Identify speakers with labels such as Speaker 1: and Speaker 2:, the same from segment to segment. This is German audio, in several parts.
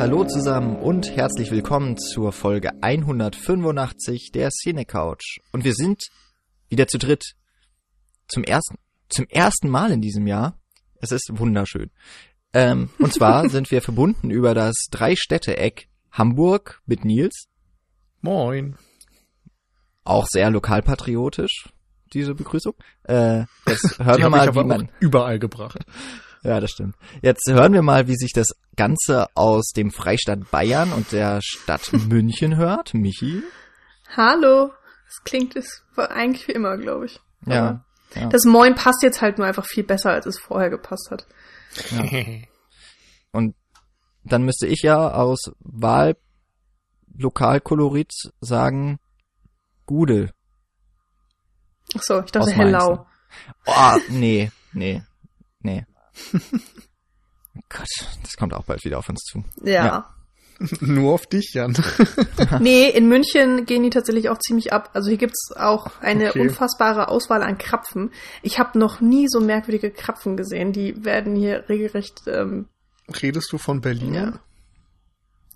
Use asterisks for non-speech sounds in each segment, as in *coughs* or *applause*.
Speaker 1: Hallo zusammen und herzlich willkommen zur Folge 185 der Cine Couch. Und wir sind wieder zu dritt. Zum ersten, zum ersten Mal in diesem Jahr. Es ist wunderschön. Ähm, und zwar *laughs* sind wir verbunden über das Drei-Städte-Eck Hamburg mit Nils.
Speaker 2: Moin.
Speaker 1: Auch sehr lokalpatriotisch, diese Begrüßung. Äh, jetzt *laughs* hören
Speaker 2: Die
Speaker 1: wir mal,
Speaker 2: ich aber
Speaker 1: wie man,
Speaker 2: überall gebracht.
Speaker 1: Ja, das stimmt. Jetzt hören wir mal, wie sich das Ganze aus dem Freistaat Bayern und der Stadt *laughs* München hört. Michi?
Speaker 3: Hallo. Das klingt es war eigentlich wie immer, glaube ich.
Speaker 1: Ja. Ja.
Speaker 3: Das Moin passt jetzt halt nur einfach viel besser, als es vorher gepasst hat. *laughs*
Speaker 1: Und dann müsste ich ja aus Wahllokalkolorit sagen Gudel.
Speaker 3: Ach so, ich dachte
Speaker 1: Aus Mainz,
Speaker 3: Hellau.
Speaker 1: ne? Oh, nee, nee, nee. *laughs* Gott, das kommt auch bald wieder auf uns zu.
Speaker 3: Ja.
Speaker 1: Ja. *laughs*
Speaker 2: Nur auf dich, Jan. *laughs*
Speaker 3: nee, in München gehen die tatsächlich auch ziemlich ab. Also hier gibt's auch eine
Speaker 2: Okay.
Speaker 3: unfassbare Auswahl an Krapfen. Ich habe noch nie so merkwürdige Krapfen gesehen. Die werden hier regelrecht ähm,
Speaker 2: Redest du von Berlin?
Speaker 3: Ja.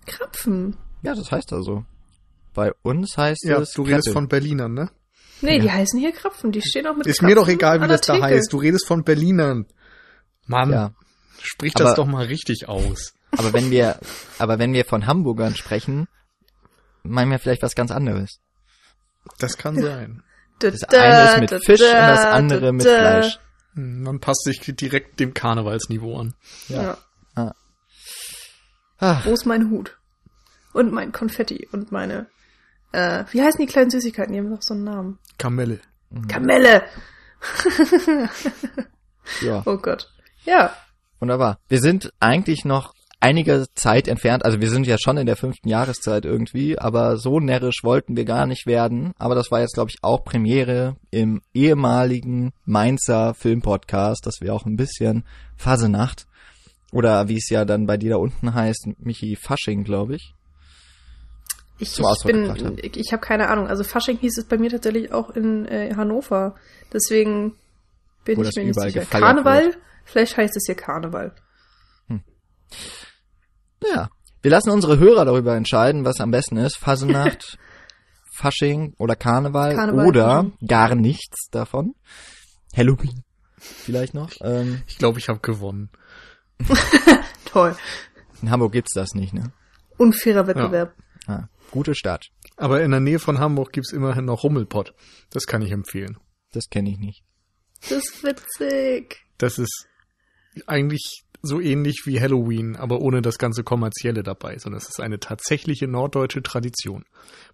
Speaker 3: Krapfen.
Speaker 1: Ja, das heißt also. Bei uns heißt
Speaker 2: Ja,
Speaker 1: es
Speaker 2: du redest
Speaker 1: Krette.
Speaker 2: von Berlinern, ne?
Speaker 3: Nee,
Speaker 1: Ja.
Speaker 3: die heißen hier Krapfen. Die stehen auch mit
Speaker 2: Ist
Speaker 3: Krapfen
Speaker 2: mir doch egal, wie das da heißt. Du redest von Berlinern. Mann,
Speaker 1: Ja,
Speaker 2: sprich
Speaker 1: Aber-
Speaker 2: das doch mal richtig aus.
Speaker 1: aber wenn wir, aber wenn wir von Hamburgern sprechen, meinen wir vielleicht was ganz anderes.
Speaker 2: Das kann sein.
Speaker 3: Da,
Speaker 1: Das eine ist mit Fisch und das andere mit Fleisch.
Speaker 2: Hm, Man passt sich direkt dem Karnevalsniveau an.
Speaker 3: Ja.
Speaker 1: Ach,
Speaker 3: Wo ist mein Hut? Und mein Konfetti und meine, äh, wie heißen die kleinen Süßigkeiten? Die haben doch so einen Namen.
Speaker 2: Kamelle.
Speaker 3: Kamelle! *laughs*
Speaker 1: ja.
Speaker 3: Oh Gott. Ja.
Speaker 1: Wunderbar. Wir sind eigentlich noch einige Zeit entfernt, also wir sind ja schon in der fünften Jahreszeit irgendwie, aber so närrisch wollten wir gar nicht werden. Aber das war jetzt, glaube ich, auch Premiere im ehemaligen Mainzer Filmpodcast, dass wir auch ein bisschen Fasenacht oder wie es ja dann bei dir da unten heißt, Michi Fasching, glaube ich.
Speaker 3: Ich,
Speaker 1: Zum
Speaker 3: ich bin, ich, habe keine Ahnung. Also Fasching hieß es bei mir tatsächlich auch in äh, Hannover. Deswegen bin
Speaker 1: Wo
Speaker 3: ich mir nicht sicher. Karneval? Vielleicht heißt es hier Karneval.
Speaker 1: Ja. Wir lassen unsere Hörer darüber entscheiden, was am besten ist. Fasenacht, *laughs* Fasching oder Karneval,
Speaker 3: Karneval,
Speaker 1: oder
Speaker 3: Fasching.
Speaker 1: gar nichts davon. Halloween vielleicht noch. Ähm,
Speaker 2: Ich glaube, ich habe gewonnen. *laughs*
Speaker 3: Toll.
Speaker 1: in Hamburg gibt's das nicht, ne?
Speaker 3: Unfairer Wettbewerb.
Speaker 1: Ah, gute Stadt.
Speaker 2: Aber in der Nähe von Hamburg gibt's immerhin noch Rummelpott. Das kann ich empfehlen.
Speaker 1: Das kenne ich nicht.
Speaker 3: Das ist witzig.
Speaker 2: Das ist eigentlich so ähnlich wie Halloween, aber ohne das ganze kommerzielle dabei, sondern es ist eine tatsächliche norddeutsche Tradition.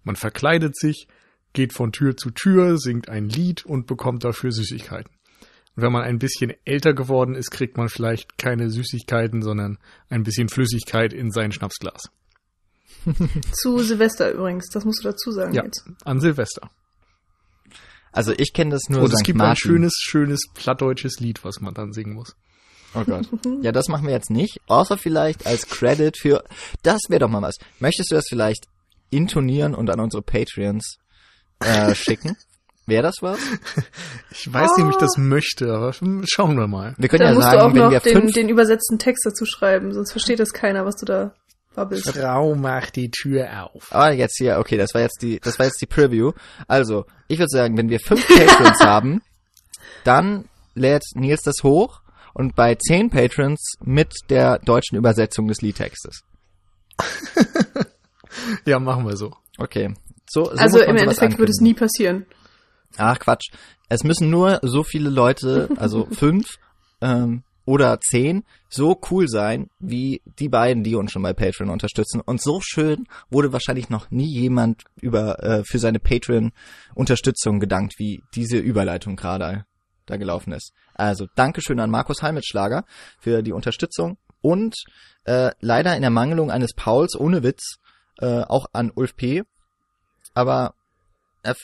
Speaker 2: Man verkleidet sich, geht von Tür zu Tür, singt ein Lied und bekommt dafür Süßigkeiten. Und wenn man ein bisschen älter geworden ist, kriegt man vielleicht keine Süßigkeiten, sondern ein bisschen Flüssigkeit in sein Schnapsglas. *laughs*
Speaker 3: Zu Silvester übrigens. Das musst du dazu sagen
Speaker 2: Ja,
Speaker 3: jetzt.
Speaker 2: an Silvester.
Speaker 1: Also ich kenne das nur
Speaker 2: Und es
Speaker 1: St.
Speaker 2: gibt ein
Speaker 1: Martin.
Speaker 2: schönes, schönes plattdeutsches Lied, was man dann singen muss.
Speaker 1: Oh Gott. *laughs* Ja, das machen wir jetzt nicht. Außer vielleicht als Credit für. Das wäre doch mal was. Möchtest du das vielleicht intonieren und an unsere Patreons äh, *laughs* schicken? Wäre das was?
Speaker 2: Ich weiß nicht, ob ich das möchte, aber schauen wir mal.
Speaker 1: Wir können
Speaker 3: Dann
Speaker 1: ja
Speaker 3: musst
Speaker 1: sagen,
Speaker 3: du auch
Speaker 1: wenn
Speaker 3: noch
Speaker 1: wir
Speaker 3: den,
Speaker 1: fünf.
Speaker 3: den übersetzten Text dazu schreiben, sonst versteht das keiner, was du da babbelst.
Speaker 2: Frau macht die Tür auf.
Speaker 1: Ah, jetzt hier, okay, das war jetzt die, das war jetzt die Preview. Also, ich würde sagen, wenn wir fünf Patrons *laughs* haben, dann lädt Nils das hoch und bei zehn Patrons mit der deutschen Übersetzung des Liedtextes. *laughs*
Speaker 2: Ja, machen wir so.
Speaker 1: Okay. So, so
Speaker 3: Also im Endeffekt wird es nie passieren.
Speaker 1: Ach Quatsch. Es müssen nur so viele Leute, also *laughs* fünf ähm, oder zehn, so cool sein wie die beiden, die uns schon bei Patreon unterstützen. Und so schön wurde wahrscheinlich noch nie jemand über äh, für seine Patreon-Unterstützung gedankt, wie diese Überleitung gerade da gelaufen ist. Also Dankeschön an Markus Heimitschlager für die Unterstützung und äh, leider in der Mangelung eines Pauls ohne Witz äh, auch an Ulf P. Aber äh,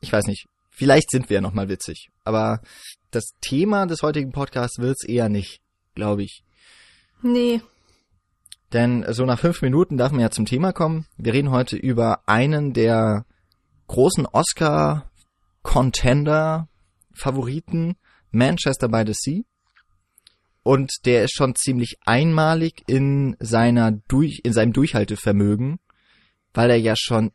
Speaker 1: ich weiß nicht, vielleicht sind wir ja noch mal witzig, aber das Thema des heutigen Podcasts wird's eher nicht, glaube ich.
Speaker 3: Nee.
Speaker 1: Denn so nach fünf Minuten darf man ja zum Thema kommen. Wir reden heute über einen der großen Oscar-Contender, Favoriten, Manchester by the Sea. Und der ist schon ziemlich einmalig in seiner durch, in seinem Durchhaltevermögen, weil er ja schon,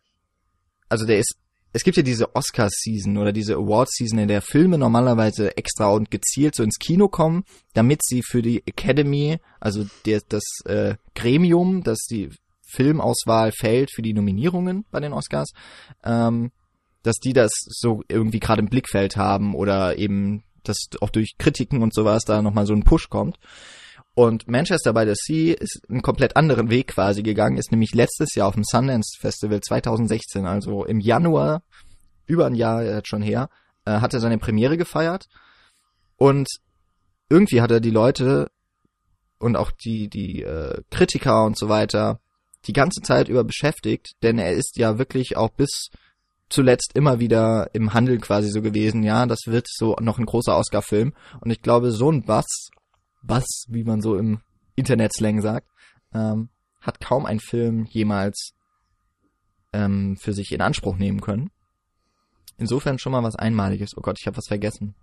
Speaker 1: also der ist, es gibt ja diese Oscar-Season oder diese Award-Season, in der Filme normalerweise extra und gezielt so ins Kino kommen, damit sie für die Academy, also der, das äh, Gremium, das die Filmauswahl fällt für die Nominierungen bei den Oscars, ähm, dass die das so irgendwie gerade im Blickfeld haben oder eben dass auch durch Kritiken und sowas da nochmal so ein Push kommt. Und Manchester by the Sea ist einen komplett anderen Weg quasi gegangen, ist nämlich letztes Jahr auf dem Sundance Festival 2016, also im Januar, über ein Jahr jetzt schon her, äh, hat er seine Premiere gefeiert. Und irgendwie hat er die Leute und auch die, die äh, Kritiker und so weiter die ganze Zeit über beschäftigt, denn er ist ja wirklich auch bis zuletzt immer wieder im Handel quasi so gewesen, ja, das wird so noch ein großer Oscar-Film. Und ich glaube, so ein Bass, Bass, wie man so im Internet-Slang sagt, ähm, hat kaum ein Film jemals ähm, für sich in Anspruch nehmen können. Insofern schon mal was Einmaliges. Oh Gott, ich habe was vergessen.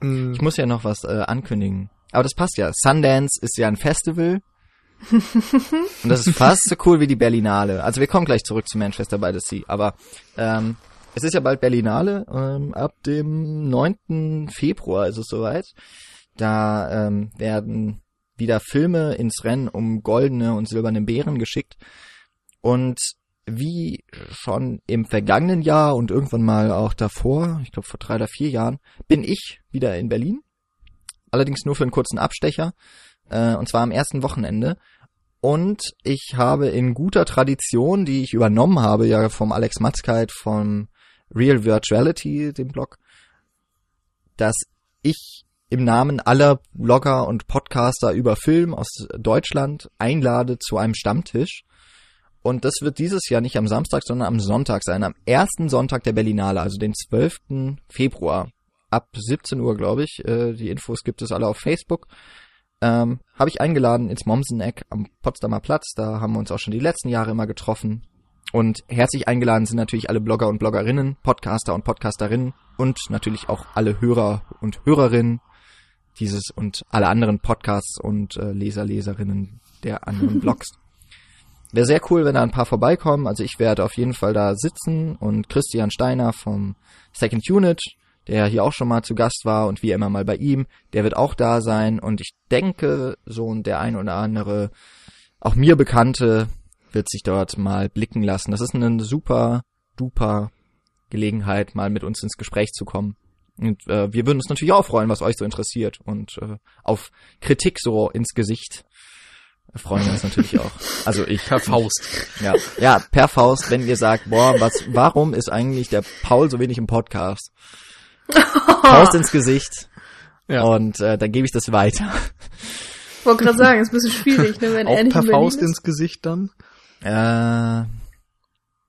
Speaker 2: Mm,
Speaker 1: Ich muss ja noch was äh, ankündigen. Aber das passt ja. Sundance ist ja ein Festival. Und das ist fast so cool wie die Berlinale. Also wir kommen gleich zurück zu Manchester by the Sea. Aber ähm, es ist ja bald Berlinale. Ähm, ab dem 9. Februar ist es soweit. Da ähm, werden wieder Filme ins Rennen um goldene und silberne Bären geschickt. Und wie schon im vergangenen Jahr und irgendwann mal auch davor, ich glaube vor drei oder vier Jahren, bin ich wieder in Berlin. Allerdings nur für einen kurzen Abstecher. Äh, und zwar am ersten Wochenende. Und ich habe in guter Tradition, die ich übernommen habe, ja vom Alex Matzkeit, vom Real Virtuality, dem Blog, dass ich im Namen aller Blogger und Podcaster über Film aus Deutschland einlade zu einem Stammtisch. Und das wird dieses Jahr nicht am Samstag, sondern am Sonntag sein, am ersten Sonntag der Berlinale, also den 12. Februar. Ab 17 Uhr, glaube ich. Äh, die Infos gibt es alle auf Facebook. Ähm, habe ich eingeladen ins Mommseneck am Potsdamer Platz. Da haben wir uns auch schon die letzten Jahre immer getroffen. Und herzlich eingeladen sind natürlich alle Blogger und Bloggerinnen, Podcaster und Podcasterinnen und natürlich auch alle Hörer und Hörerinnen dieses und alle anderen Podcasts und äh, Leser, Leserinnen der anderen *laughs* Blogs. Wäre sehr cool, wenn da ein paar vorbeikommen. Also ich werde auf jeden Fall da sitzen und Christian Steiner vom Second Unit, der hier auch schon mal zu Gast war und wie immer mal bei ihm, der wird auch da sein und ich denke, so der ein oder andere, auch mir Bekannte, wird sich dort mal blicken lassen. Das ist eine super duper Gelegenheit, mal mit uns ins Gespräch zu kommen. Und äh, wir würden uns natürlich auch freuen, was euch so interessiert und äh, auf Kritik so ins Gesicht freuen wir uns natürlich auch. *laughs* Also ich
Speaker 2: per Faust.
Speaker 1: ja, ja, per Faust, wenn ihr sagt, boah, was, warum ist eigentlich der Paul so wenig im Podcast? Faust ins Gesicht
Speaker 2: Ja.
Speaker 1: und äh, dann gebe ich das weiter.
Speaker 3: Ich wollte gerade sagen, ist ein bisschen schwierig, ne, wenn er
Speaker 2: Auch
Speaker 3: nicht
Speaker 2: per Faust
Speaker 3: ist.
Speaker 2: ins Gesicht dann?
Speaker 1: Äh,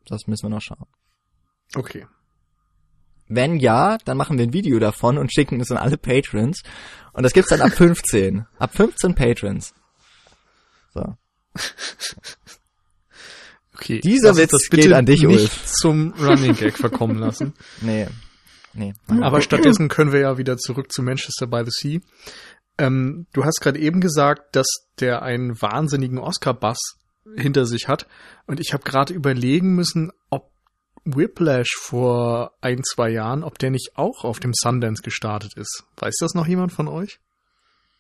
Speaker 1: das müssen wir noch schauen.
Speaker 2: Okay.
Speaker 1: Wenn ja, dann machen wir ein Video davon und schicken es an alle Patrons. Und das gibt's dann ab 15. *laughs* ab 15 Patrons. So.
Speaker 2: Okay.
Speaker 1: Dieser Witz
Speaker 2: das
Speaker 1: geht an dich,
Speaker 2: nicht
Speaker 1: Ulf.
Speaker 2: zum Running Gag verkommen lassen. *laughs*
Speaker 1: Nee. Nee.
Speaker 2: Aber stattdessen können wir ja wieder zurück zu Manchester by the Sea. Ähm, du hast gerade eben gesagt, dass der einen wahnsinnigen Oscar-Bass hinter sich hat. Und ich habe gerade überlegen müssen, ob Whiplash vor ein, zwei Jahren, ob der nicht auch auf dem Sundance gestartet ist. Weiß das noch jemand von euch?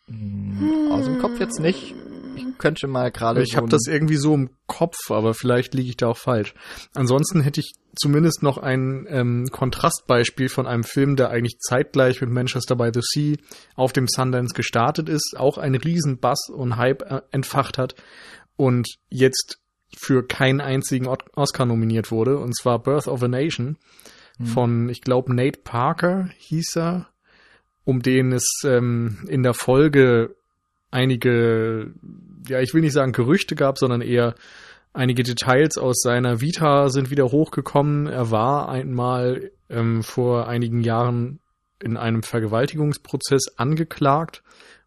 Speaker 1: Aus dem Kopf jetzt nicht. Ich könnte mal gerade
Speaker 2: Ich
Speaker 1: so
Speaker 2: habe das irgendwie so im Kopf, aber vielleicht liege ich da auch falsch. Ansonsten hätte ich zumindest noch ein ähm, Kontrastbeispiel von einem Film, der eigentlich zeitgleich mit Manchester by the Sea auf dem Sundance gestartet ist, auch einen riesen Bass und Hype äh, entfacht hat und jetzt für keinen einzigen Oscar nominiert wurde, und zwar Birth of a Nation von, ich glaube, Nate Parker hieß er, um den es ähm, in der Folge einige, ja, ich will nicht sagen Gerüchte gab, sondern eher einige Details aus seiner Vita sind wieder hochgekommen. Er war einmal ähm, vor einigen Jahren in einem Vergewaltigungsprozess angeklagt,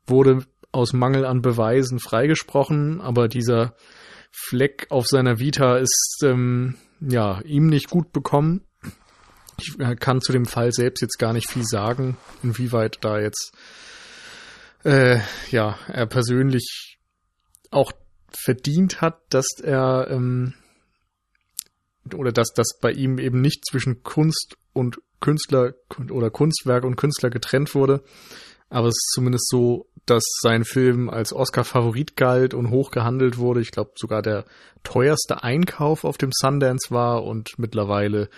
Speaker 2: wurde aus Mangel an Beweisen freigesprochen, aber dieser Fleck auf seiner Vita ist ähm, ja ihm nicht gut bekommen. Ich äh, kann zu dem Fall selbst jetzt gar nicht viel sagen, inwieweit da jetzt äh, ja, er persönlich auch verdient hat, dass er ähm, oder dass das bei ihm eben nicht zwischen Kunst und Künstler oder Kunstwerk und Künstler getrennt wurde. Aber es ist zumindest so, dass sein Film als Oscar-Favorit galt und hoch gehandelt wurde. Ich glaube sogar der teuerste Einkauf auf dem Sundance war und mittlerweile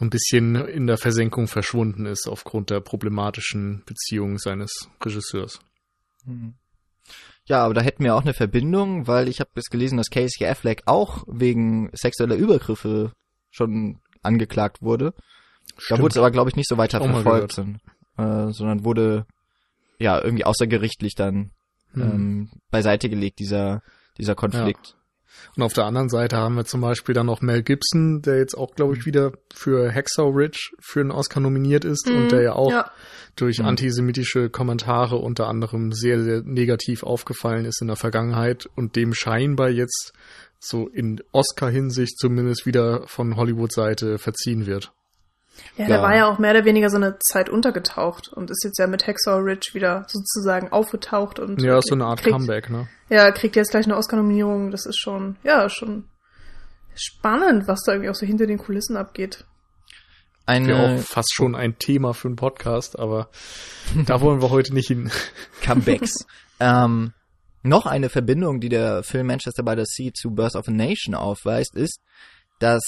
Speaker 2: ein bisschen in der Versenkung verschwunden ist aufgrund der problematischen Beziehung seines Regisseurs.
Speaker 1: Mhm. Ja, aber da hätten wir auch eine Verbindung, weil ich habe jetzt gelesen, dass Casey Affleck auch wegen sexueller Übergriffe schon angeklagt wurde. Stimmt. Da wurde es aber, glaube ich, nicht so weiter verfolgt, äh, sondern wurde ja irgendwie außergerichtlich dann hm. ähm, beiseite gelegt, dieser, dieser Konflikt. Ja.
Speaker 2: Und auf der anderen Seite haben wir zum Beispiel dann noch Mel Gibson, der jetzt auch, glaube ich, mhm. wieder für Hexau Ridge für einen Oscar nominiert ist mhm, und der ja auch ja. durch mhm. antisemitische Kommentare unter anderem sehr, sehr negativ aufgefallen ist in der Vergangenheit und dem scheinbar jetzt so in Oscar-Hinsicht zumindest wieder von Hollywood-Seite verziehen wird.
Speaker 3: Ja, der war ja auch mehr oder weniger so eine Zeit untergetaucht und ist jetzt ja mit Hexor Ridge wieder sozusagen aufgetaucht und.
Speaker 2: Ja, ist so eine Art kriegt, Comeback, ne?
Speaker 3: Ja, kriegt jetzt gleich eine Oscar-Nominierung. Das ist schon, ja, schon spannend, was da irgendwie auch so hinter den Kulissen abgeht.
Speaker 2: Eine ja auch fast schon ein Thema für einen Podcast, aber *laughs* da wollen wir heute nicht hin.
Speaker 1: Comebacks. *laughs* ähm, noch eine Verbindung, die der Film Manchester by the Sea zu Birth of a Nation aufweist, ist, dass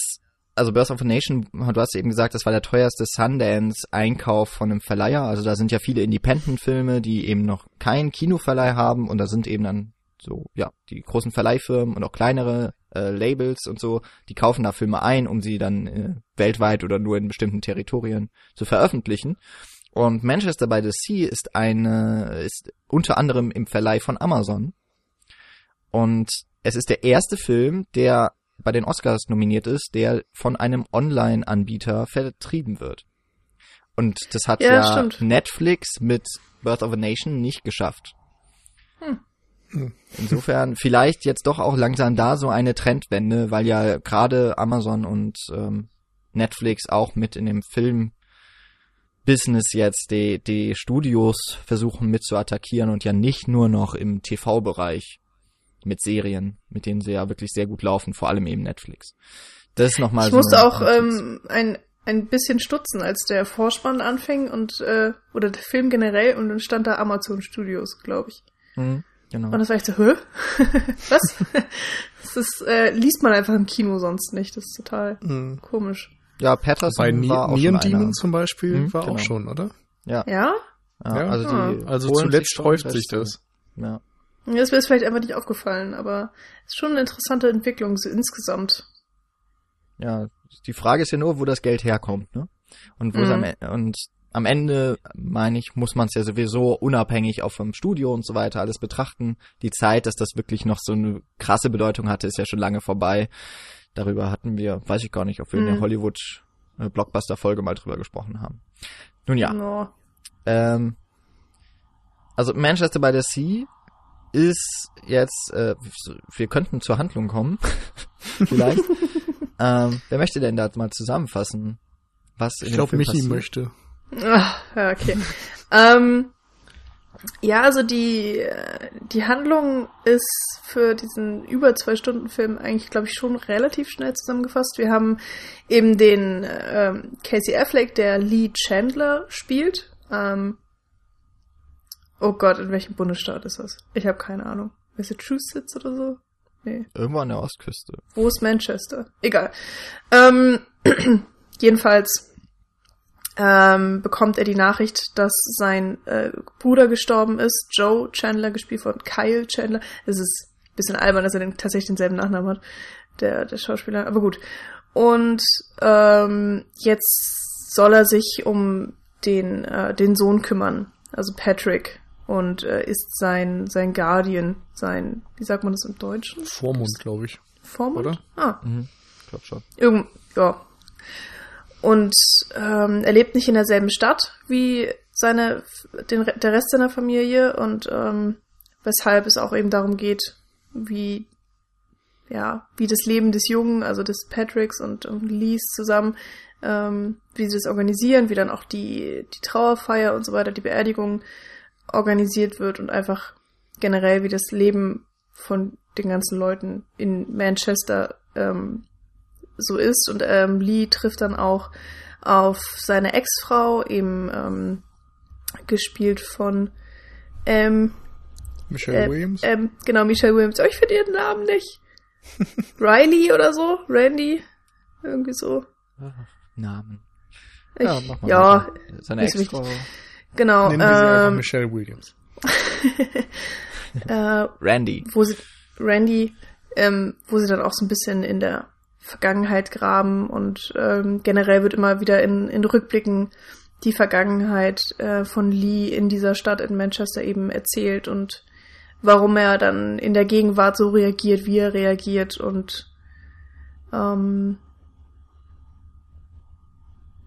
Speaker 1: also Birth of a Nation, du hast eben gesagt, das war der teuerste Sundance-Einkauf von einem Verleiher. Also da sind ja viele Independent-Filme, die eben noch keinen Kinoverleih haben und da sind eben dann so, ja, die großen Verleihfirmen und auch kleinere äh, Labels und so, die kaufen da Filme ein, um sie dann äh, weltweit oder nur in bestimmten Territorien zu veröffentlichen. Und Manchester by the Sea ist eine, ist unter anderem im Verleih von Amazon. Und es ist der erste Film, der bei den Oscars nominiert ist, der von einem Online-Anbieter vertrieben wird. Und das hat ja, ja Netflix mit Birth of a Nation nicht geschafft. Hm. Insofern vielleicht jetzt doch auch langsam da so eine Trendwende, weil ja gerade Amazon und ähm, Netflix auch mit in dem Film Business jetzt die, die Studios versuchen mit zu attackieren und ja nicht nur noch im TV-Bereich mit Serien, mit denen sie ja wirklich sehr gut laufen, vor allem eben Netflix. Das ist nochmal
Speaker 3: ich so. Ich musste auch ähm, ein, ein bisschen stutzen, als der Vorspann anfing und äh, oder der Film generell und dann stand da Amazon Studios, glaube ich. Mhm, genau. Und das war echt so, hä? *laughs* Was? das ist, äh, liest man einfach im Kino sonst nicht. Das ist total mhm. komisch.
Speaker 1: Ja, Patterson
Speaker 2: Bei war auch Neon Demon zum Beispiel mhm, war genau. auch schon, oder?
Speaker 3: Ja.
Speaker 2: Ja? Ja, ja also, die also zuletzt häuft sich das.
Speaker 3: Ja. Das wäre vielleicht einfach nicht aufgefallen, aber es ist schon eine interessante Entwicklung so insgesamt.
Speaker 1: Ja, die Frage ist ja nur, wo das Geld herkommt, ne? Und wo mhm. am, e-, und am Ende, meine ich, muss man es ja sowieso unabhängig auch vom Studio und so weiter alles betrachten. Die Zeit, dass das wirklich noch so eine krasse Bedeutung hatte, ist ja schon lange vorbei. Darüber hatten wir, weiß ich gar nicht, ob wir mhm. in der mhm. Hollywood äh, mal drüber gesprochen haben. Nun ja. No. Ähm, also Manchester by the Sea ist jetzt, äh, wir könnten zur Handlung kommen, *laughs* vielleicht. ähm, wer möchte denn da mal zusammenfassen, was in
Speaker 2: Ich glaube, Michi passiert? möchte.
Speaker 3: Ach, ja, okay. ähm, ja, also die, die Handlung ist für diesen über zwei Stunden Film eigentlich, glaube ich, schon relativ schnell zusammengefasst. Wir haben eben den ähm, Casey Affleck, der Lee Chandler spielt. Ähm, Oh Gott, in welchem Bundesstaat ist das? Ich habe keine Ahnung. Massachusetts oder so?
Speaker 1: Nee. Irgendwo an der Ostküste.
Speaker 3: Wo ist Manchester? Egal. Ähm, *clears throat* jedenfalls ähm, bekommt er die Nachricht, dass sein äh, Bruder gestorben ist, Joe Chandler, gespielt von Kyle Chandler. Es ist ein bisschen albern, dass er den, tatsächlich denselben Nachnamen hat, der, der Schauspieler, aber gut. Und ähm, jetzt soll er sich um den, äh, den Sohn kümmern, also Patrick, und äh, ist sein, sein Guardian, sein, wie sagt man das im Deutschen?
Speaker 2: Vormund, glaube ich.
Speaker 3: Vormund?
Speaker 2: Oder?
Speaker 3: Ah.
Speaker 1: Mhm. Ich glaube schon.
Speaker 3: Irgend, ja. Und ähm, er lebt nicht in derselben Stadt wie seine, den, der Rest seiner Familie und ähm, weshalb es auch eben darum geht, wie ja, wie das Leben des Jungen, also des Patricks und, und Lees zusammen, ähm, wie sie das organisieren, wie dann auch die, die Trauerfeier und so weiter, die Beerdigung organisiert wird und einfach generell wie das Leben von den ganzen Leuten in Manchester ähm, so ist. Und ähm, Lee trifft dann auch auf seine Ex-Frau, eben ähm, gespielt von ähm,
Speaker 2: Michelle
Speaker 3: äh,
Speaker 2: Williams?
Speaker 3: Ähm, genau, Michelle Williams. Aber ich finde ihren Namen nicht. *laughs* Riley oder so? Randy? Irgendwie so.
Speaker 1: Namen.
Speaker 3: Ich,
Speaker 1: Ja, mach mal
Speaker 3: ja.
Speaker 1: Seine Ex-Frau.
Speaker 3: Genau.
Speaker 2: Nennen wir sie einfach Michelle Williams. *laughs*
Speaker 3: äh,
Speaker 1: Randy.
Speaker 3: wo sie, Randy, ähm, wo sie dann auch so ein bisschen in der Vergangenheit graben und ähm, generell wird immer wieder in, in Rückblicken die Vergangenheit äh, von Lee in dieser Stadt in Manchester eben erzählt und warum er dann in der Gegenwart so reagiert, wie er reagiert und ähm,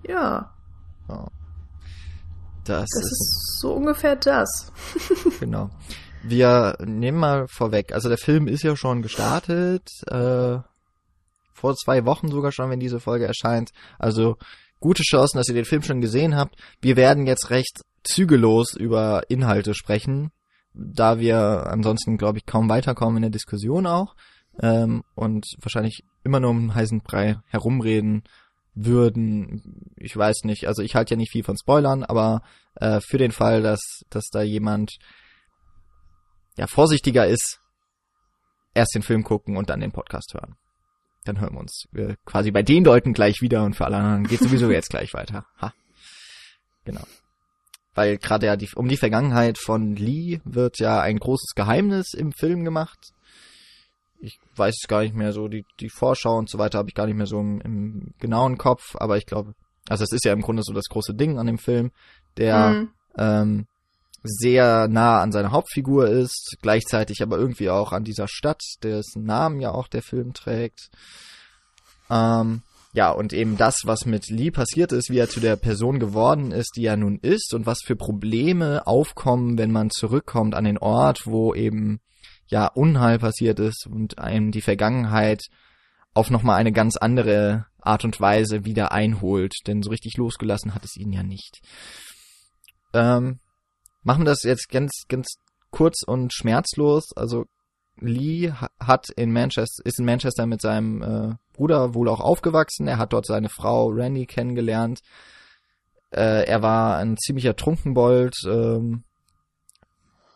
Speaker 3: ja,
Speaker 1: Das,
Speaker 3: das
Speaker 1: ist,
Speaker 3: ist so ungefähr das. *laughs*
Speaker 1: genau. Wir nehmen mal vorweg, also der Film ist ja schon gestartet, äh, vor zwei Wochen sogar schon, wenn diese Folge erscheint. Also gute Chancen, dass ihr den Film schon gesehen habt. Wir werden jetzt recht zügellos über Inhalte sprechen, da wir ansonsten, glaube ich, kaum weiterkommen in der Diskussion auch ähm, und wahrscheinlich immer nur um den heißen Brei herumreden würden. Ich weiß nicht, also ich halte ja nicht viel von Spoilern, aber äh, für den Fall, dass, dass da jemand ja vorsichtiger ist, erst den Film gucken und dann den Podcast hören. Dann hören wir uns äh, quasi bei den Leuten gleich wieder und für alle anderen geht sowieso *laughs* jetzt gleich weiter. Ha. Genau. Weil gerade ja die, um die Vergangenheit von Lee wird ja ein großes Geheimnis im Film gemacht. Ich weiß es gar nicht mehr so, die, die Vorschau und so weiter habe ich gar nicht mehr so im, im genauen Kopf, aber ich glaube, also es ist ja im Grunde so das große Ding an dem Film, der
Speaker 3: Mhm.
Speaker 1: ähm, sehr nah an seiner Hauptfigur ist, gleichzeitig aber irgendwie auch an dieser Stadt, dessen Namen ja auch der Film trägt. Ähm, ja, und eben das, was mit Lee passiert ist, wie er zu der Person geworden ist, die er nun ist und was für Probleme aufkommen, wenn man zurückkommt an den Ort, wo eben ja Unheil passiert ist und einem die Vergangenheit auf nochmal eine ganz andere Art und Weise wieder einholt, denn so richtig losgelassen hat es ihn ja nicht. Ähm, machen wir das jetzt ganz, ganz kurz und schmerzlos. Also Lee ha- hat in Manchester, ist in Manchester mit seinem äh, Bruder wohl auch aufgewachsen. Er hat dort seine Frau Randy kennengelernt. Äh, er war ein ziemlicher Trunkenbold ähm,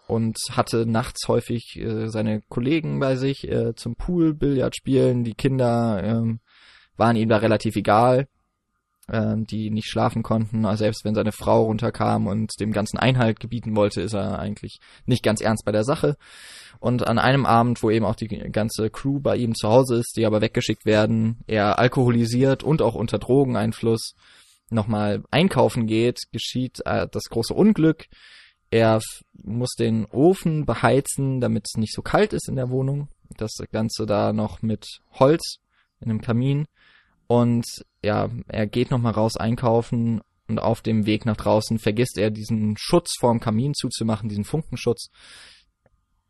Speaker 1: und hatte nachts häufig äh, seine Kollegen bei sich äh, zum Pool, Billard spielen. Die Kinder ähm, waren ihm da relativ egal ähm, die nicht schlafen konnten. Also selbst wenn seine Frau runterkam und dem ganzen Einhalt gebieten wollte, ist er eigentlich nicht ganz ernst bei der Sache. Und an einem Abend, wo eben auch die ganze Crew bei ihm zu Hause ist, die aber weggeschickt werden, er alkoholisiert und auch unter Drogeneinfluss nochmal einkaufen geht, geschieht äh, das große Unglück. Er muss den Ofen beheizen, damit es nicht so kalt ist in der Wohnung. Das Ganze da noch mit Holz in einem Kamin. Und ja, er geht nochmal raus einkaufen und auf dem Weg nach draußen vergisst er diesen Schutz vorm Kamin zuzumachen, diesen Funkenschutz.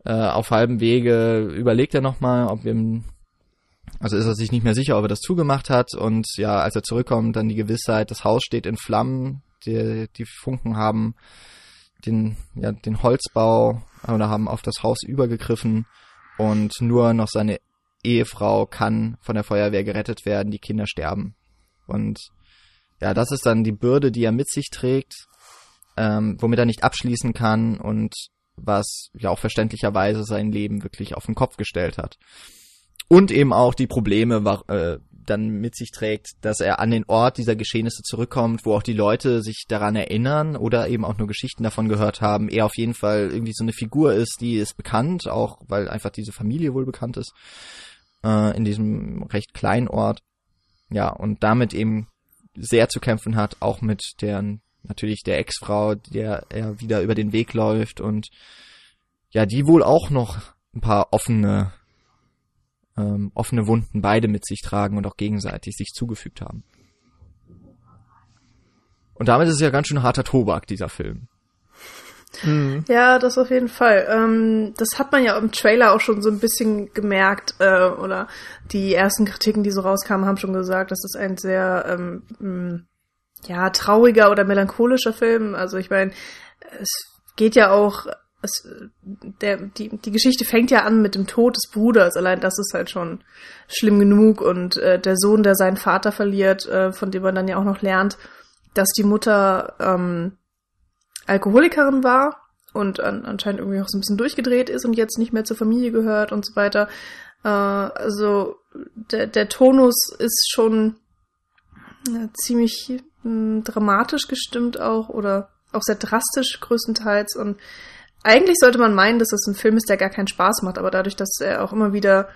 Speaker 1: Äh, auf halbem Wege überlegt er nochmal, ob ihm, also ist er sich nicht mehr sicher, ob er das zugemacht hat und ja, als er zurückkommt, dann die Gewissheit, das Haus steht in Flammen, die, die Funken haben den, ja, den Holzbau oder haben auf das Haus übergegriffen und nur noch seine Ehefrau kann von der Feuerwehr gerettet werden, die Kinder sterben. Und ja, das ist dann die Bürde, die er mit sich trägt, ähm, womit er nicht abschließen kann und was ja auch verständlicherweise sein Leben wirklich auf den Kopf gestellt hat. Und eben auch die Probleme äh, dann mit sich trägt, dass er an den Ort dieser Geschehnisse zurückkommt, wo auch die Leute sich daran erinnern oder eben auch nur Geschichten davon gehört haben. Er auf jeden Fall irgendwie so eine Figur ist, die ist bekannt, auch weil einfach diese Familie wohl bekannt ist äh, in diesem recht kleinen Ort. Ja, und damit eben sehr zu kämpfen hat, auch mit der natürlich der Ex-Frau, der er wieder über den Weg läuft und ja, die wohl auch noch ein paar offene ähm, offene Wunden beide mit sich tragen und auch gegenseitig sich zugefügt haben. Und damit ist es ja ganz schön harter Tobak, dieser Film.
Speaker 2: Mhm.
Speaker 3: Ja, das auf jeden Fall. Ähm, das hat man ja im Trailer auch schon so ein bisschen gemerkt, äh, oder die ersten Kritiken, die so rauskamen, haben schon gesagt, das ist ein sehr ähm, ja trauriger oder melancholischer Film. Also ich meine, es geht ja auch, es, der, die, die Geschichte fängt ja an mit dem Tod des Bruders. Allein das ist halt schon schlimm genug. Und äh, der Sohn, der seinen Vater verliert, äh, von dem man dann ja auch noch lernt, dass die Mutter ähm, Alkoholikerin war und an, anscheinend irgendwie auch so ein bisschen durchgedreht ist und jetzt nicht mehr zur Familie gehört und so weiter. Äh, also der, der Tonus ist schon ja, ziemlich mh, dramatisch gestimmt auch oder auch sehr drastisch größtenteils und eigentlich sollte man meinen, dass das ein Film ist, der gar keinen Spaß macht, aber dadurch, dass er auch immer wieder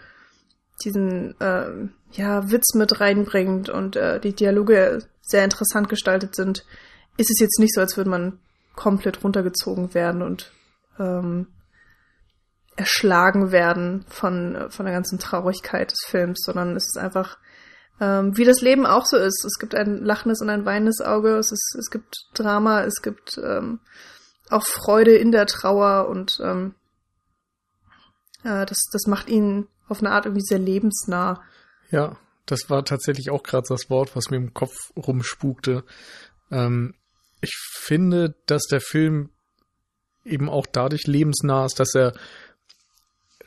Speaker 3: diesen äh, ja, Witz mit reinbringt und äh, die Dialoge sehr interessant gestaltet sind, ist es jetzt nicht so, als würde man komplett runtergezogen werden und ähm, erschlagen werden von, von der ganzen Traurigkeit des Films, sondern es ist einfach, ähm, wie das Leben auch so ist. Es gibt ein lachendes und ein weinendes Auge, es, ist, es gibt Drama, es gibt ähm, auch Freude in der Trauer und ähm, äh, das, das macht ihn auf eine Art irgendwie sehr lebensnah.
Speaker 2: Ja, das war tatsächlich auch gerade das Wort, was mir im Kopf rumspukte. Ähm, ich finde, dass der Film eben auch dadurch lebensnah ist, dass er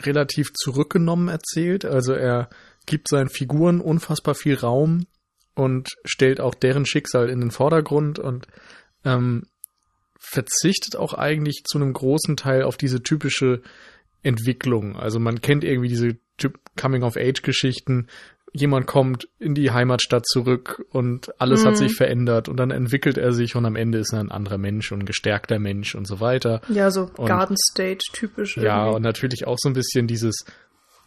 Speaker 2: relativ zurückgenommen erzählt. Also er gibt seinen Figuren unfassbar viel Raum und stellt auch deren Schicksal in den Vordergrund und ähm, verzichtet auch eigentlich zu einem großen Teil auf diese typische Entwicklung. Also man kennt irgendwie diese Coming-of-Age-Geschichten, jemand kommt in die Heimatstadt zurück und alles mhm. hat sich verändert und dann entwickelt er sich und am Ende ist er ein anderer Mensch und ein gestärkter Mensch und so weiter.
Speaker 3: Ja, so Garden State typisch.
Speaker 2: Ja, und natürlich auch so ein bisschen dieses,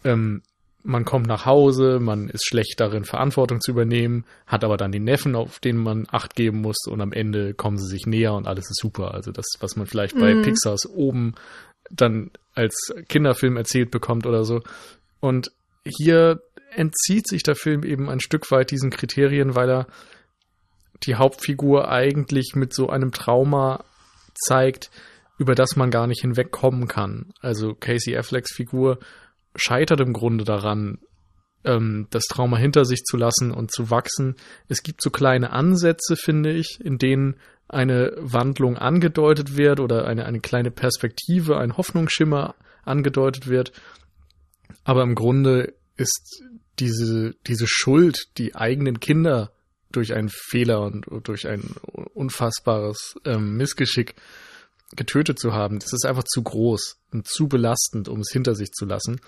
Speaker 2: ähm, man kommt nach Hause, man ist schlecht darin, Verantwortung zu übernehmen, hat aber dann den Neffen, auf den man Acht geben muss und am Ende kommen sie sich näher und alles ist super. Also das, was man vielleicht bei mhm. Pixars oben dann als Kinderfilm erzählt bekommt oder so. Und hier entzieht sich der Film eben ein Stück weit diesen Kriterien, weil er die Hauptfigur eigentlich mit so einem Trauma zeigt, über das man gar nicht hinwegkommen kann. Also Casey Afflecks Figur scheitert im Grunde daran, ähm, das Trauma hinter sich zu lassen und zu wachsen. Es gibt so kleine Ansätze, finde ich, in denen eine Wandlung angedeutet wird oder eine, eine kleine Perspektive, ein Hoffnungsschimmer angedeutet wird. Aber im Grunde ist diese, diese Schuld, die eigenen Kinder durch einen Fehler und durch ein unfassbares ähm, Missgeschick getötet zu haben, das ist einfach zu groß und zu belastend, um es hinter sich zu lassen.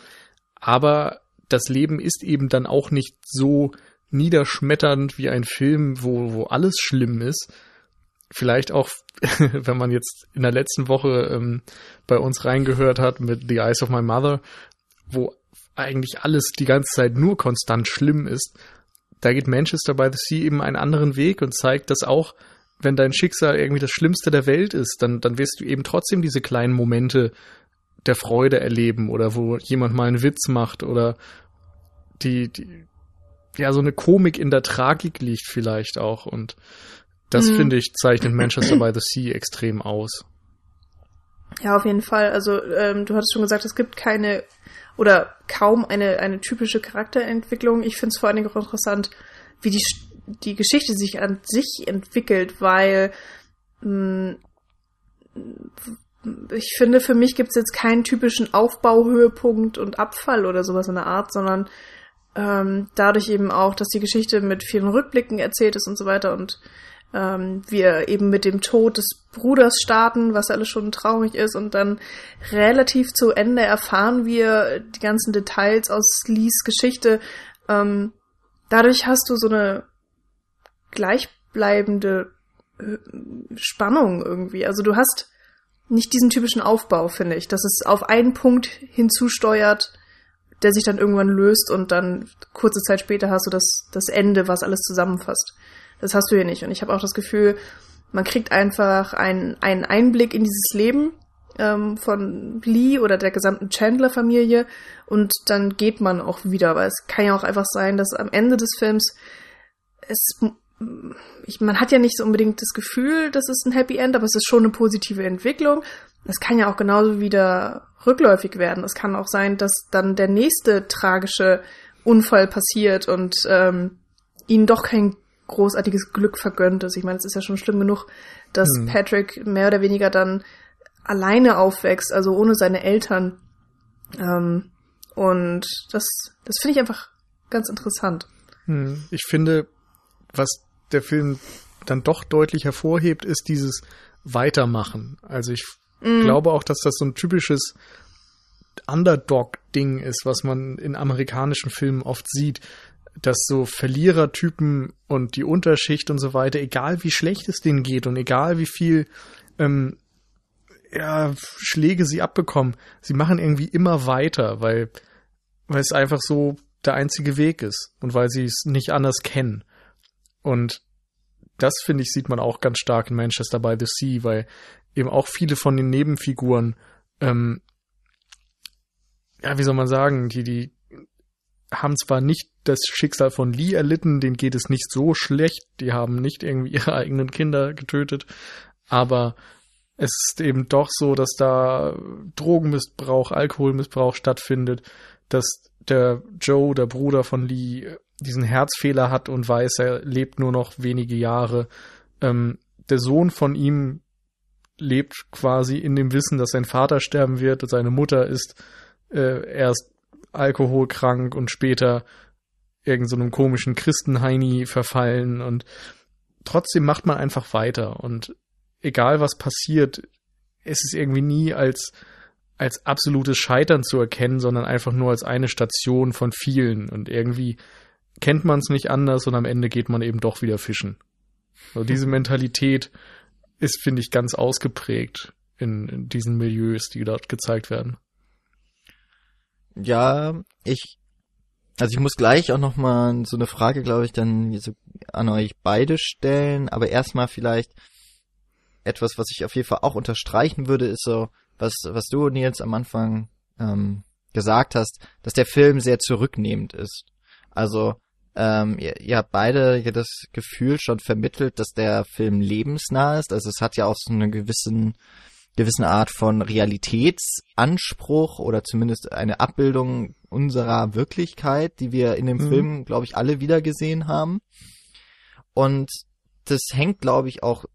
Speaker 2: Aber das Leben ist eben dann auch nicht so niederschmetternd wie ein Film, wo, wo alles schlimm ist. Vielleicht auch, *laughs* wenn man jetzt in der letzten Woche ähm, bei uns reingehört hat mit The Eyes of My Mother, wo eigentlich alles die ganze Zeit nur konstant schlimm ist, da geht Manchester by the Sea eben einen anderen Weg und zeigt, dass auch, wenn dein Schicksal irgendwie das Schlimmste der Welt ist, dann, dann wirst du eben trotzdem diese kleinen Momente der Freude erleben oder wo jemand mal einen Witz macht oder die, die ja, so eine Komik in der Tragik liegt vielleicht auch und das mhm. finde ich zeichnet Manchester by the Sea extrem aus.
Speaker 3: Ja, auf jeden Fall. Also ähm, du hattest schon gesagt, es gibt keine oder kaum eine, eine typische Charakterentwicklung. Ich finde es vor allen Dingen auch interessant, wie die, die Geschichte sich an sich entwickelt, weil mh, mm, ich finde, für mich gibt es jetzt keinen typischen Aufbauhöhepunkt und Abfall oder sowas in der Art, sondern ähm, dadurch eben auch, dass die Geschichte mit vielen Rückblicken erzählt ist und so weiter und ähm, wir eben mit dem Tod des Bruders starten, was alles schon traurig ist, und dann relativ zu Ende erfahren wir die ganzen Details aus Lees Geschichte. Ähm, dadurch hast du so eine gleichbleibende äh, Spannung irgendwie. Also du hast nicht diesen typischen Aufbau, finde ich, dass es auf einen Punkt hinzusteuert, der sich dann irgendwann löst und dann kurze Zeit später hast du das, das Ende, was alles zusammenfasst. Das hast du hier nicht. Und ich habe auch das Gefühl, man kriegt einfach einen, einen Einblick in dieses Leben ähm, von Lee oder der gesamten Chandler-Familie und dann geht man auch wieder, weil es kann ja auch einfach sein, dass am Ende des Films es ich, man hat ja nicht so unbedingt das Gefühl, das ist ein Happy End, aber es ist schon eine positive Entwicklung. Es kann ja auch genauso wieder rückläufig werden. Es kann auch sein, dass dann der nächste tragische Unfall passiert und ähm, ihnen doch kein großartiges Glück vergönnt ist. Ich meine, es ist ja schon schlimm genug, dass mhm. Patrick mehr oder weniger dann alleine aufwächst, also ohne seine Eltern. Ähm, und das, das finde ich einfach ganz interessant.
Speaker 2: Hm, ich finde, was der Film dann doch deutlich hervorhebt, ist dieses Weitermachen. Also ich mm. glaube auch, dass das so ein typisches Underdog-Ding ist, was man in amerikanischen Filmen oft sieht, dass so Verlierertypen und die Unterschicht und so weiter, egal wie schlecht es denen geht und egal wie viel ähm, ja, Schläge sie abbekommen, sie machen irgendwie immer weiter, weil, weil es einfach so der einzige Weg ist und weil sie es nicht anders kennen. Und das finde ich, sieht man auch ganz stark in Manchester by the Sea, weil eben auch viele von den Nebenfiguren, ähm, ja, wie soll man sagen, die, die haben zwar nicht das Schicksal von Lee erlitten, denen geht es nicht so schlecht, die haben nicht irgendwie *laughs* ihre eigenen Kinder getötet, aber es ist eben doch so, dass da Drogenmissbrauch, Alkoholmissbrauch stattfindet, dass der Joe, der Bruder von Lee, diesen Herzfehler hat und weiß, er lebt nur noch wenige Jahre. Ähm, der Sohn von ihm lebt quasi in dem Wissen, dass sein Vater sterben wird und seine Mutter ist äh, erst alkoholkrank und später irgendeinem so komischen Christenheini verfallen. Und trotzdem macht man einfach weiter. Und egal was passiert, es ist irgendwie nie als als absolutes Scheitern zu erkennen, sondern einfach nur als eine Station von vielen. Und irgendwie kennt man es nicht anders und am Ende geht man eben doch wieder fischen. So diese Mentalität ist, finde ich, ganz ausgeprägt in, in diesen Milieus, die dort gezeigt werden.
Speaker 1: Ja, ich, also ich muss gleich auch noch mal so eine Frage, glaube ich, dann so an euch beide stellen, aber erstmal vielleicht etwas, was ich auf jeden Fall auch unterstreichen würde, ist so, was, was du, Nils, am Anfang ähm, gesagt hast, dass der Film sehr zurücknehmend ist. Also ähm, ihr, ihr habt beide ja das Gefühl schon vermittelt, dass der Film lebensnah ist. Also es hat ja auch so eine gewissen, gewissen Art von Realitätsanspruch oder zumindest eine Abbildung unserer Wirklichkeit, die wir in dem mhm. Film, glaube ich, alle wiedergesehen haben. Und das hängt, glaube ich, auch